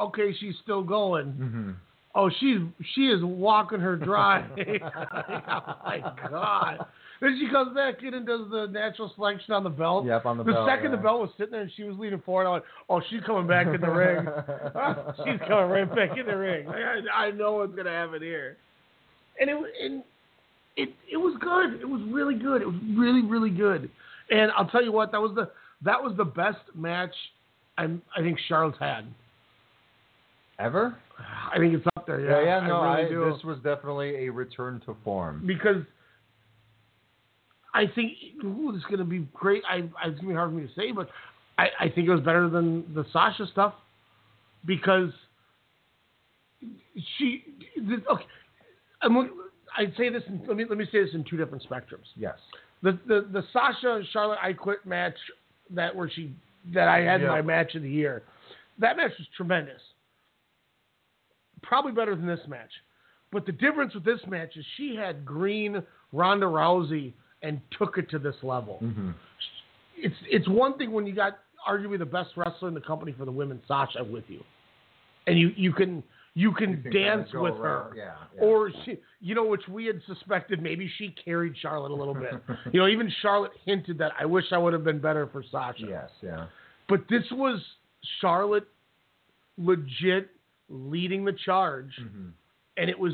Okay, she's still going. hmm Oh, she's she is walking her dry. oh my god. Then she comes back in and does the natural selection on the belt. Yep, on the the belt, second yeah. the belt was sitting there and she was leaning forward, I went, "Oh, she's coming back in the ring. she's coming right back in the ring. I, I know what's gonna happen here." And it was and it it was good. It was really good. It was really really good. And I'll tell you what, that was the that was the best match I I think Charlotte's had. Ever? I think it's up there. Yeah, Yeah, yeah, no, I I this was definitely a return to form. because I think ooh, this is going to be great. I, I it's going to be hard for me to say, but I, I think it was better than the Sasha stuff because she. Okay, I'm, I'd say this. In, let me let me say this in two different spectrums. Yes. The the the Sasha Charlotte I quit match that where she that I had Yeah. my match of the year. That match was tremendous. probably better than this match. But the difference with this match is she had green Ronda Rousey and took it to this level. hmm It's it's one thing when you got arguably the best wrestler in the company for the women, Sasha, with you, and you you can you can, You can kinda dance with around, her. yeah, yeah. Or she, you know, which we had suspected maybe she carried Charlotte a little bit. you know, even Charlotte hinted that I wish I would have been better for Sasha. Yes, yeah. But this was Charlotte legit leading the charge, hmm and it was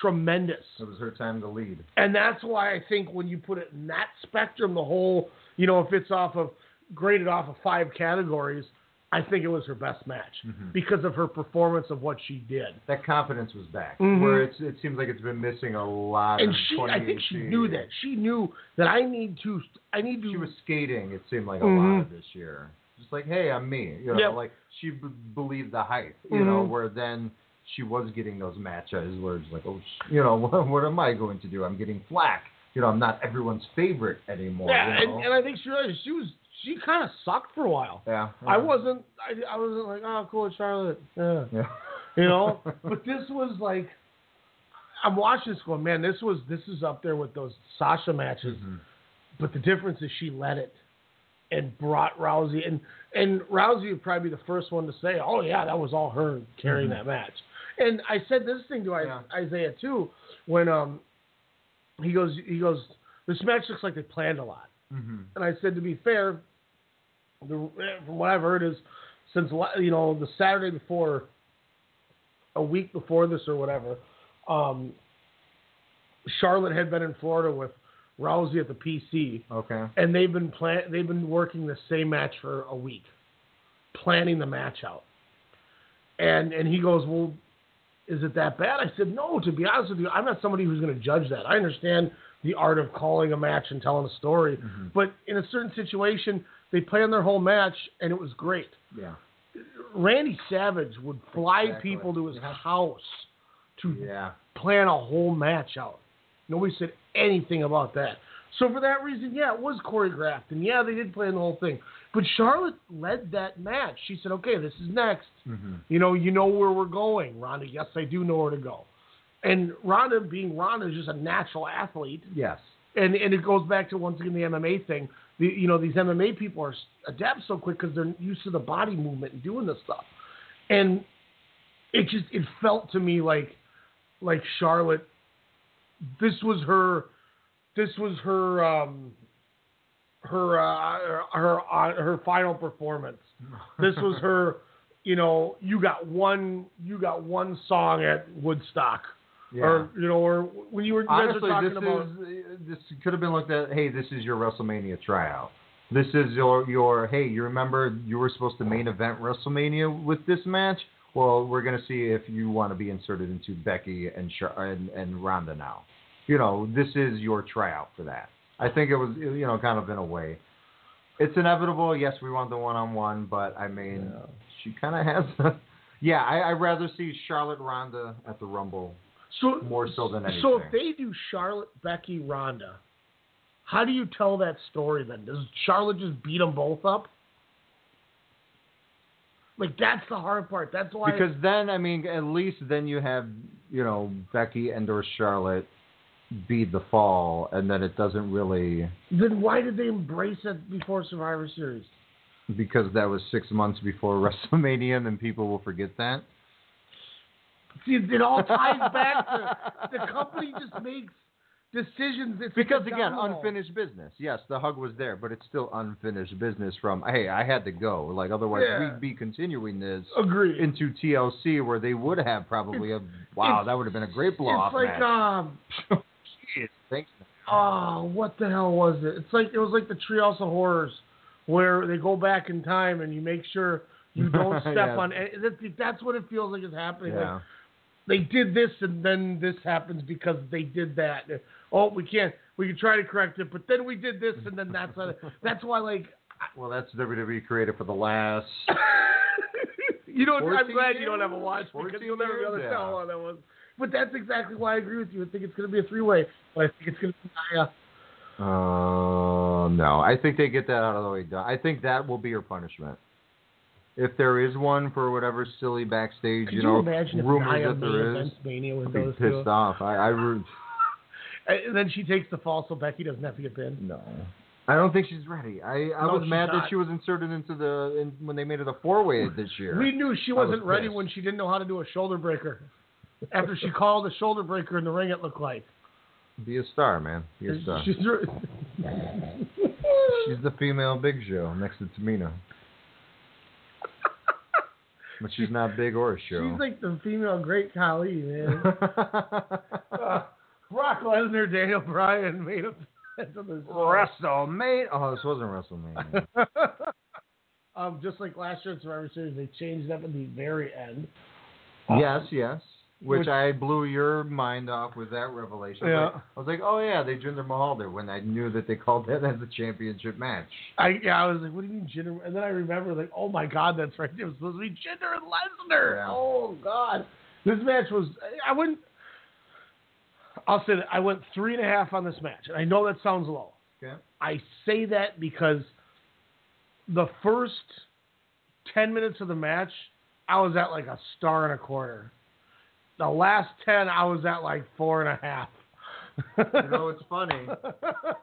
tremendous. It was her time to lead. And that's why I think when you put it in that spectrum, the whole, you know, if it's off of graded off of five categories, I think it was her best match Mhm. because of her performance of what she did. That confidence was back, Mhm. where it's, it seems like it's been missing a lot. And she, I think she knew that. She knew that I need to, I need to. She was skating. It seemed like a Mhm. lot of this year. Just like, hey, I'm me. You know, Yep. like she b- believed the hype. You know, Mhm. where then she was getting those matches where it's like, oh, you know, what, what am I going to do? I'm getting flack. You know, I'm not everyone's favorite anymore. yeah, you know? and, and I think she realized she was, she kind of sucked for a while. yeah. I wasn't, I, I wasn't like, oh, cool, Charlotte. Yeah. Yeah. you know. but this was like, I'm watching this going, man, this was this is up there with those Sasha matches. Mhm. But the difference is she led it and brought Rousey and and Rousey would probably be the first one to say, oh yeah, that was all her carrying Mhm. that match. And I said this thing to Yeah. Isaiah too when um he goes he goes this match looks like they planned a lot. Mhm. And I said, to be fair, the, from what I've heard is since you know the Saturday before, a week before this or whatever, um, Charlotte had been in Florida with Rousey at the PC, Okay. and they've been plan- they've been working the same match for a week, planning the match out. And and he goes, well, is it that bad? I said, no. To be honest with you, I'm not somebody who's going to judge that. I understand the art of calling a match and telling a story, Mhm. but in a certain situation, they planned their whole match and it was great. Yeah. Randy Savage would fly Exactly. people to his Yeah. house to Yeah. plan a whole match out. Nobody said anything about that. So for that reason, yeah, it was choreographed, and yeah, they did plan the whole thing. But Charlotte led that match. She said, "Okay, this is next. Mhm. You know, you know where we're going, Ronda. Yes, I do know where to go." And Ronda, being Ronda, is just a natural athlete, Yes. and and it goes back to once again the MMA thing. The, you know, these MMA people are adapt so quick because they're used to the body movement and doing this stuff, and it just it felt to me like like Charlotte. This was her. This was her. Um, her uh, her uh, her final performance. This was her. You know, you got one. You got one song at Woodstock, Yeah. or you know, or when you were you guys were talking this about. is this could have been looked at. Hey, this is your WrestleMania tryout. This is your your. Hey, you remember you were supposed to main event WrestleMania with this match? Well, we're gonna see if you want to be inserted into Becky and and, and Ronda now. You know, this is your tryout for that. I think it was you know kind of in a way. It's inevitable. Yes, we want the one on one, but I mean, she kind of has. yeah, I, I'd rather see Charlotte Ronda at the Rumble So more so than anything. So if they do Charlotte, Becky, Ronda, how do you tell that story then? Does Charlotte just beat them both up? Like that's the hard part. That's why. Because then, I mean, at least then you have, you know, Becky and or Charlotte beat the fall, and then it doesn't really then why did they embrace it before Survivor Series? because that was six months before WrestleMania, and then people will forget that. See, it all ties back to the company just makes decisions. It's Because again, unfinished business. Yes, the hug was there, but it's still unfinished business. From hey, I had to go. Like otherwise, Yeah. we'd be continuing this Agreed. into TLC, where they would have probably a wow, that would have been a great blow off It's like match. um. Jeez, thanks. Oh, what the hell was it? It's like it was like the Treehouse of Horrors, where they go back in time and you make sure you don't step Yes. on. any- That's, that's what it feels like is happening. Like, they did this and then this happens because they did that. Oh, we can't. We can try to correct it, but then we did this and then that's what, that's why like Well, that's WWE created for the last. you don't. I'm 14 glad you don't have a watch because 14 you'll never be able to years? tell how Yeah. long that was. But that's exactly why I agree with you. I think it's going to be a three way, but I think it's going to be Nia. Uh, no, I think they get that out of the way. done. I think that will be your punishment. if there is one for whatever silly backstage, Could you know, rumors that there is, events Mania with I'd be pissed two? off. I, I root. And then she takes the fall so Becky doesn't have to get pinned. No. I don't think she's ready. I, I No, was mad that she was inserted into the in, when they made it a four way this year. We knew she I was wasn't ready pissed. when she didn't know how to do a shoulder breaker. After she called a shoulder breaker in the ring, it looked like. Be a star, man. Be a star. She's, She's the female Big Show next to Tamina. but she's not big or a show. she's like the female Great Khali, man. uh, Brock Lesnar, Daniel Bryan made a WrestleMania. Oh, this wasn't WrestleMania. um, just like last year at Survivor Series, they changed up at the very end. yes, yes. Which, Which- I blew your mind off with that revelation. I was Yeah. like- I was like, oh yeah, they Jinder Mahal there when I knew that they called that as a championship match. I yeah, I was like, what do you mean Jinder? And then I remember like, oh my God, that's right. It was supposed to be Jinder and Lesnar. Yeah. Oh God, this match was. I wouldn't. I'll say that I went three and a half on this match, and I know that sounds low. Okay. I say that because the first ten minutes of the match, I was at like a star and a quarter. The last ten, I was at like four and a half. You know, it's funny.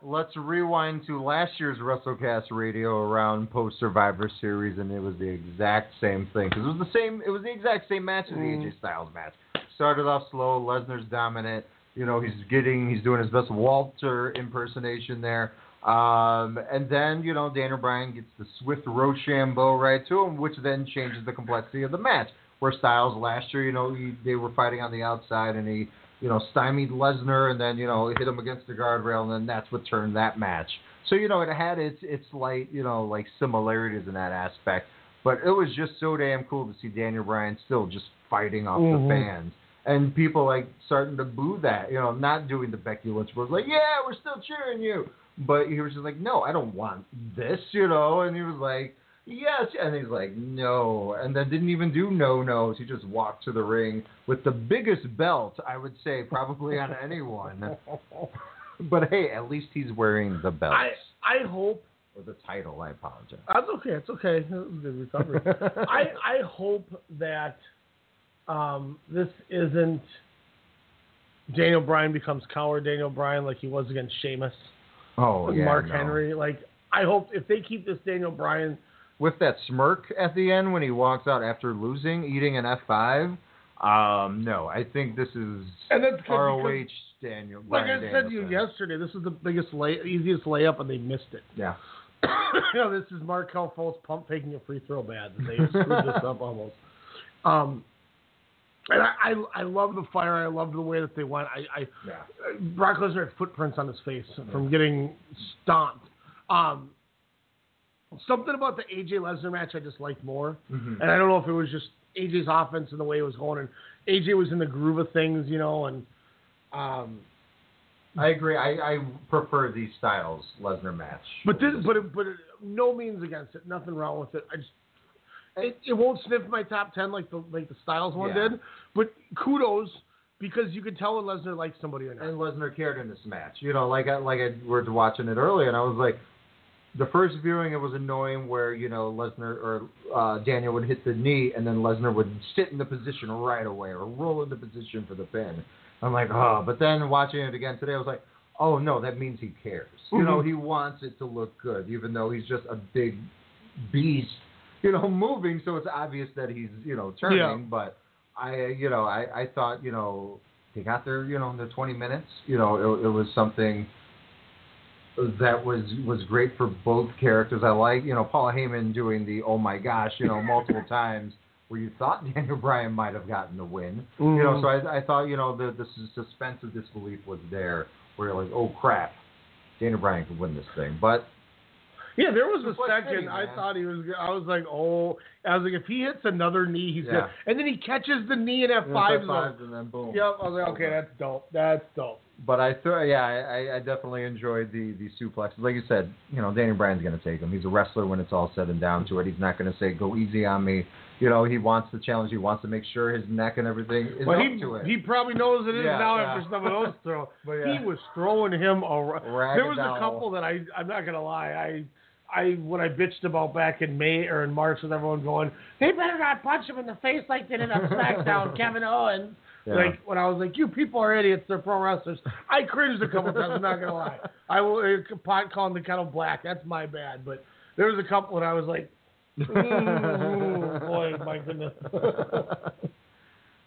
Let's rewind to last year's WrestleCast radio around post Survivor Series, and it was the exact same thing because it was the same. It was the exact same match as the Mm. AJ Styles match. Started off slow. Lesnar's dominant. You know, he's getting, he's doing his best Walter impersonation there. Um, and then, you know, Daniel Bryan gets the swift Rochambeau right to him, which then changes the complexity of the match. Where Styles last year, you know, he, they were fighting on the outside and he, you know, stymied Lesnar and then, you know, hit him against the guardrail and then that's what turned that match. So, you know, it had its, its light, you know, like similarities in that aspect. But it was just so damn cool to see Daniel Bryan still just fighting off Mhm. the fans. And people like starting to boo that, you know, not doing the Becky Lynch was like, yeah, we're still cheering you. But he was just like, no, I don't want this, you know. And he was like, yes. And he's like, no. And then didn't even do no nos. He just walked to the ring with the biggest belt, I would say, probably on anyone. But hey, at least he's wearing the belt. I I hope or the title, I apologize. That's okay. It's okay. It was a good recovery. I I hope that um, this isn't Daniel Bryan becomes coward Daniel Bryan like he was against Sheamus Oh, yeah. Mark no. Henry. Like I hope if they keep this Daniel Bryan With that smirk at the end when he walks out after losing, eating an F5. Um, no, I think this is And that's ROH because- Daniel. like I said to you yesterday, this is the biggest lay easiest layup and they missed it. Yeah. you know, this is Markelle Fultz pump faking a free throw bad, they screwed this up almost. Um, and I, I, I love the fire. I love the way that they went. I, I Yeah. Brock Lesnar had footprints on his face from getting stomped. Um, something about the AJ Lesnar match I just liked more, Mhm. and I don't know if it was just AJ's offense and the way it was going, and AJ was in the groove of things, you know, and um, I agree. I, I prefer these Styles Lesnar match. But this, but it, but it, no means against it. Nothing wrong with it. I just it, it won't sniff my top ten like the like the Styles one Yeah. did. But kudos because you could tell when Lesnar likes somebody or not. and Lesnar cared in this match. You know, like I like I was watching it earlier, and I was like, the first viewing it was annoying where you know Lesnar or uh, Daniel would hit the knee, and then Lesnar would sit in the position right away or roll into position for the pin. I'm like, oh, but then watching it again today, I was like, oh no, that means he cares. You know, Mhm. he wants it to look good, even though he's just a big beast. You know, moving, so it's obvious that he's you know turning. Yeah. But I, you know, I I thought you know they got their you know in the 20 minutes. You know, it, it was something that was was great for both characters. I like you know Paula Heyman doing the oh my gosh you know multiple times where you thought Daniel Bryan might have gotten the win. You know, Mhm. so I, I thought you know the the suspense of disbelief was there where you're like oh crap, Daniel Bryan could win this thing, but yeah, there was a second I thought he was. I was like, oh, I was like, if he hits another knee, he's Yeah. good. And then he catches the knee and F five F5s and then boom. Yep, I was like, okay, that's dope. That's dope. But I thought, yeah, I, I definitely enjoyed the the suplexes. Like you said, you know, Danny Bryan's going to take him. He's a wrestler when it's all said and down to it. He's not going to say, "Go easy on me." You know, he wants the challenge. He wants to make sure his neck and everything is Well, up he to it. he probably knows it is Yeah, now yeah. after some of those throws. But yeah. He was throwing him around. There was a couple that I I'm not gonna lie I I when I bitched about back in May or in March with everyone going, they better not punch him in the face like they did on SmackDown, Kevin Owens. Yeah. Like when I was like, you people are idiots, they're pro wrestlers. I cringed a couple times. I'm not gonna lie. I will uh, pot calling the kettle black. That's my bad. But there was a couple when I was like, ooh, boy, my goodness.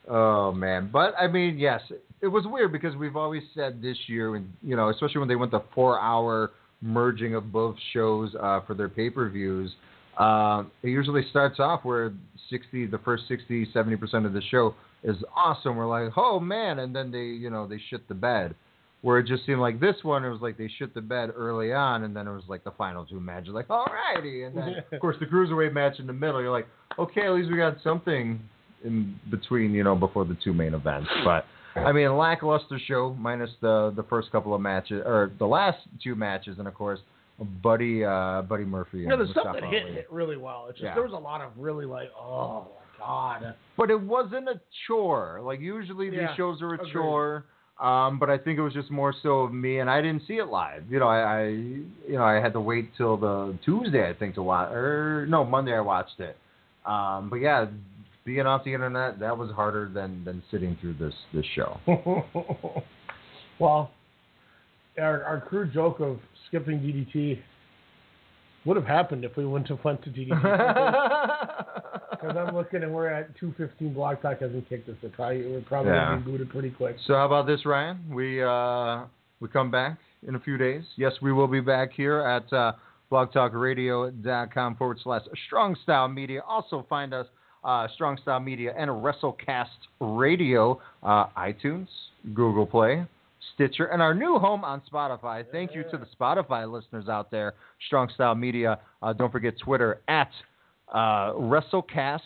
Oh man, but I mean, yes, it was weird because we've always said this year, and you know, especially when they went the four-hour merging of both shows uh, for their pay-per-views, uh, it usually starts off where 60, the first 60, 70 percent of the show is awesome. We're like, oh man, and then they, you know, they shit the bed. Where it just seemed like this one, it was like they shit the bed early on, and then it was like the final two matches, like alrighty, and then of course the cruiserweight match in the middle. You're like, okay, at least we got something in between, you know, before the two main events. But I mean, lackluster show minus the the first couple of matches or the last two matches, and of course, Buddy uh, Buddy Murphy. You know, and the stuff that hit hit really well. It's just Yeah. there was a lot of really like, oh my god. But it wasn't a chore. Like usually these Yeah, shows are a agreed. chore. Um, but I think it was just more so of me, and I didn't see it live. You know, I, I, you know, I had to wait till the Tuesday, I think, to watch, or no, Monday I watched it. Um, but yeah, being off the internet, that was harder than than sitting through this this show. well, our, our crew joke of skipping DDT would have happened if we wouldn't have went to DDT. Because I'm looking and we're at 215 BlogTalk hasn't kicked us. Probably, we're probably Yeah. to booted pretty quick. So how about this, Ryan? We uh, we come back in a few days. Yes, we will be back here at uh, blogtalkradio.com forward slash Strong Style Media. Also find us uh, Strong Style Media and WrestleCast Radio, uh, iTunes, Google Play, Stitcher, and our new home on Spotify. Thank you to the Spotify listeners out there. Strong Style Media. Uh, don't forget Twitter at uh, WrestleCast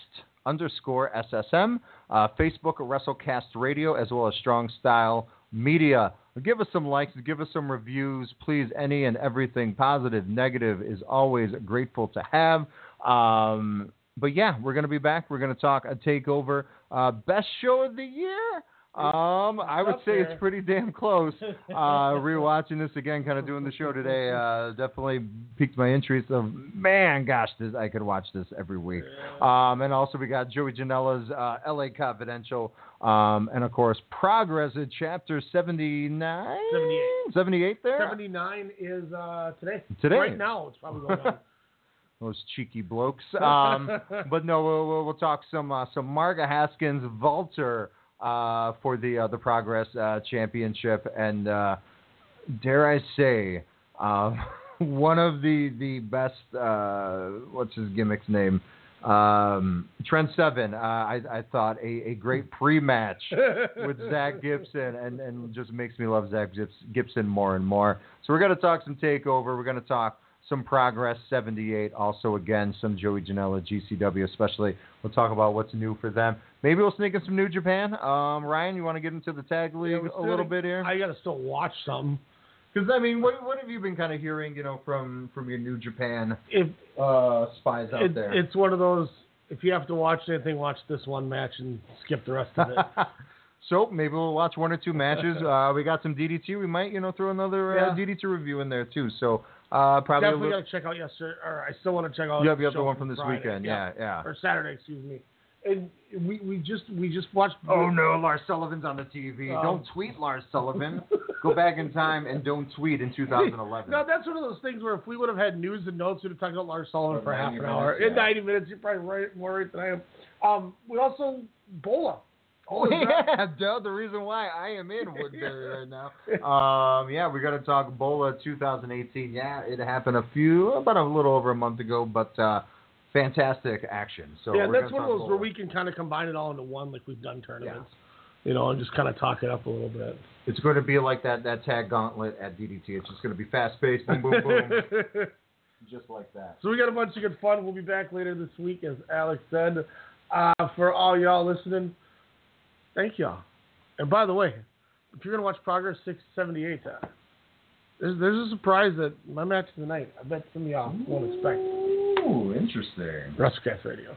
underscore SSM, uh, Facebook WrestleCast Radio, as well as Strong Style Media. Give us some likes, give us some reviews, please. Any and everything positive, negative is always grateful to have. Um, but yeah, we're gonna be back. We're gonna talk a takeover, uh, best show of the year. Um, I would say it's pretty damn close. Uh, rewatching this again, kind of doing the show today, uh, definitely piqued my interest. Of man, gosh, this I could watch this every week. Um, and also we got Joey Janela's uh, L.A. Confidential, um, and of course Progress at Chapter 79, 78. 78 there. 79 is uh, today. Today. Right now, it's probably going on. Those cheeky blokes. Um, but no, we'll, we'll, we'll talk some uh, some Marga Haskins Valter uh, for the uh, the Progress uh, Championship, and uh, dare I say, uh, one of the the best. Uh, what's his gimmick's name? Um, Trent Seven. Uh, I, I thought a, a great pre-match with Zach Gibson, and, and just makes me love Zach Gibson more and more. So we're going to talk some takeover. We're going to talk some progress 78. Also, again, some Joey Janela GCW, especially. We'll talk about what's new for them. Maybe we'll sneak in some New Japan. Um, Ryan, you want to get into the tag league we're a little bit here? I got to still watch some. Because I mean, what what have you been kind of hearing, you know, from from your New Japan If uh, spies out it, there? It's one of those. If you have to watch anything, watch this one match and skip the rest of it. so maybe we'll watch one or two matches. Uh, we got some DDT. We might, you know, throw another uh, Yeah. DDT review in there too. So uh, probably Definitely little, got to check out yesterday. Or I still want to check out. you have, you have show the one from this Friday. weekend. Yeah, yeah. Or Saturday, excuse me. And we we just we just watched. Oh no, Lars Sullivan's on the TV. Um, don't tweet Lars Sullivan. Go back in time and don't tweet in 2011. No, that's one of those things where if we would have had news and notes, we'd have talked about Lars Sullivan For for half 90 an hour. minutes, In 90 minutes, you're probably right, more right than I am. Um, we also Bola. Oh yeah, duh, the reason why I am in Woodbury right now. Um, yeah, we got to talk Bola 2018. Yeah, it happened a few, about a little over a month ago, but uh, fantastic action. So yeah, we're that's one of those where we can kind of combine it all into one, like we've done tournaments. Yeah. You know, and just kind of talk it up a little bit. It's going to be like that that tag gauntlet at DDT. It's just going to be fast paced, boom, boom, boom, just like that. So we got a bunch of good fun. We'll be back later this week, as Alex said. Uh, for all y'all listening, thank y'all. And by the way, if you're gonna watch Progress 678, uh, there's there's a surprise that my match tonight. I bet some of y'all won't expect. Ooh, interesting. WrestleCast Radio.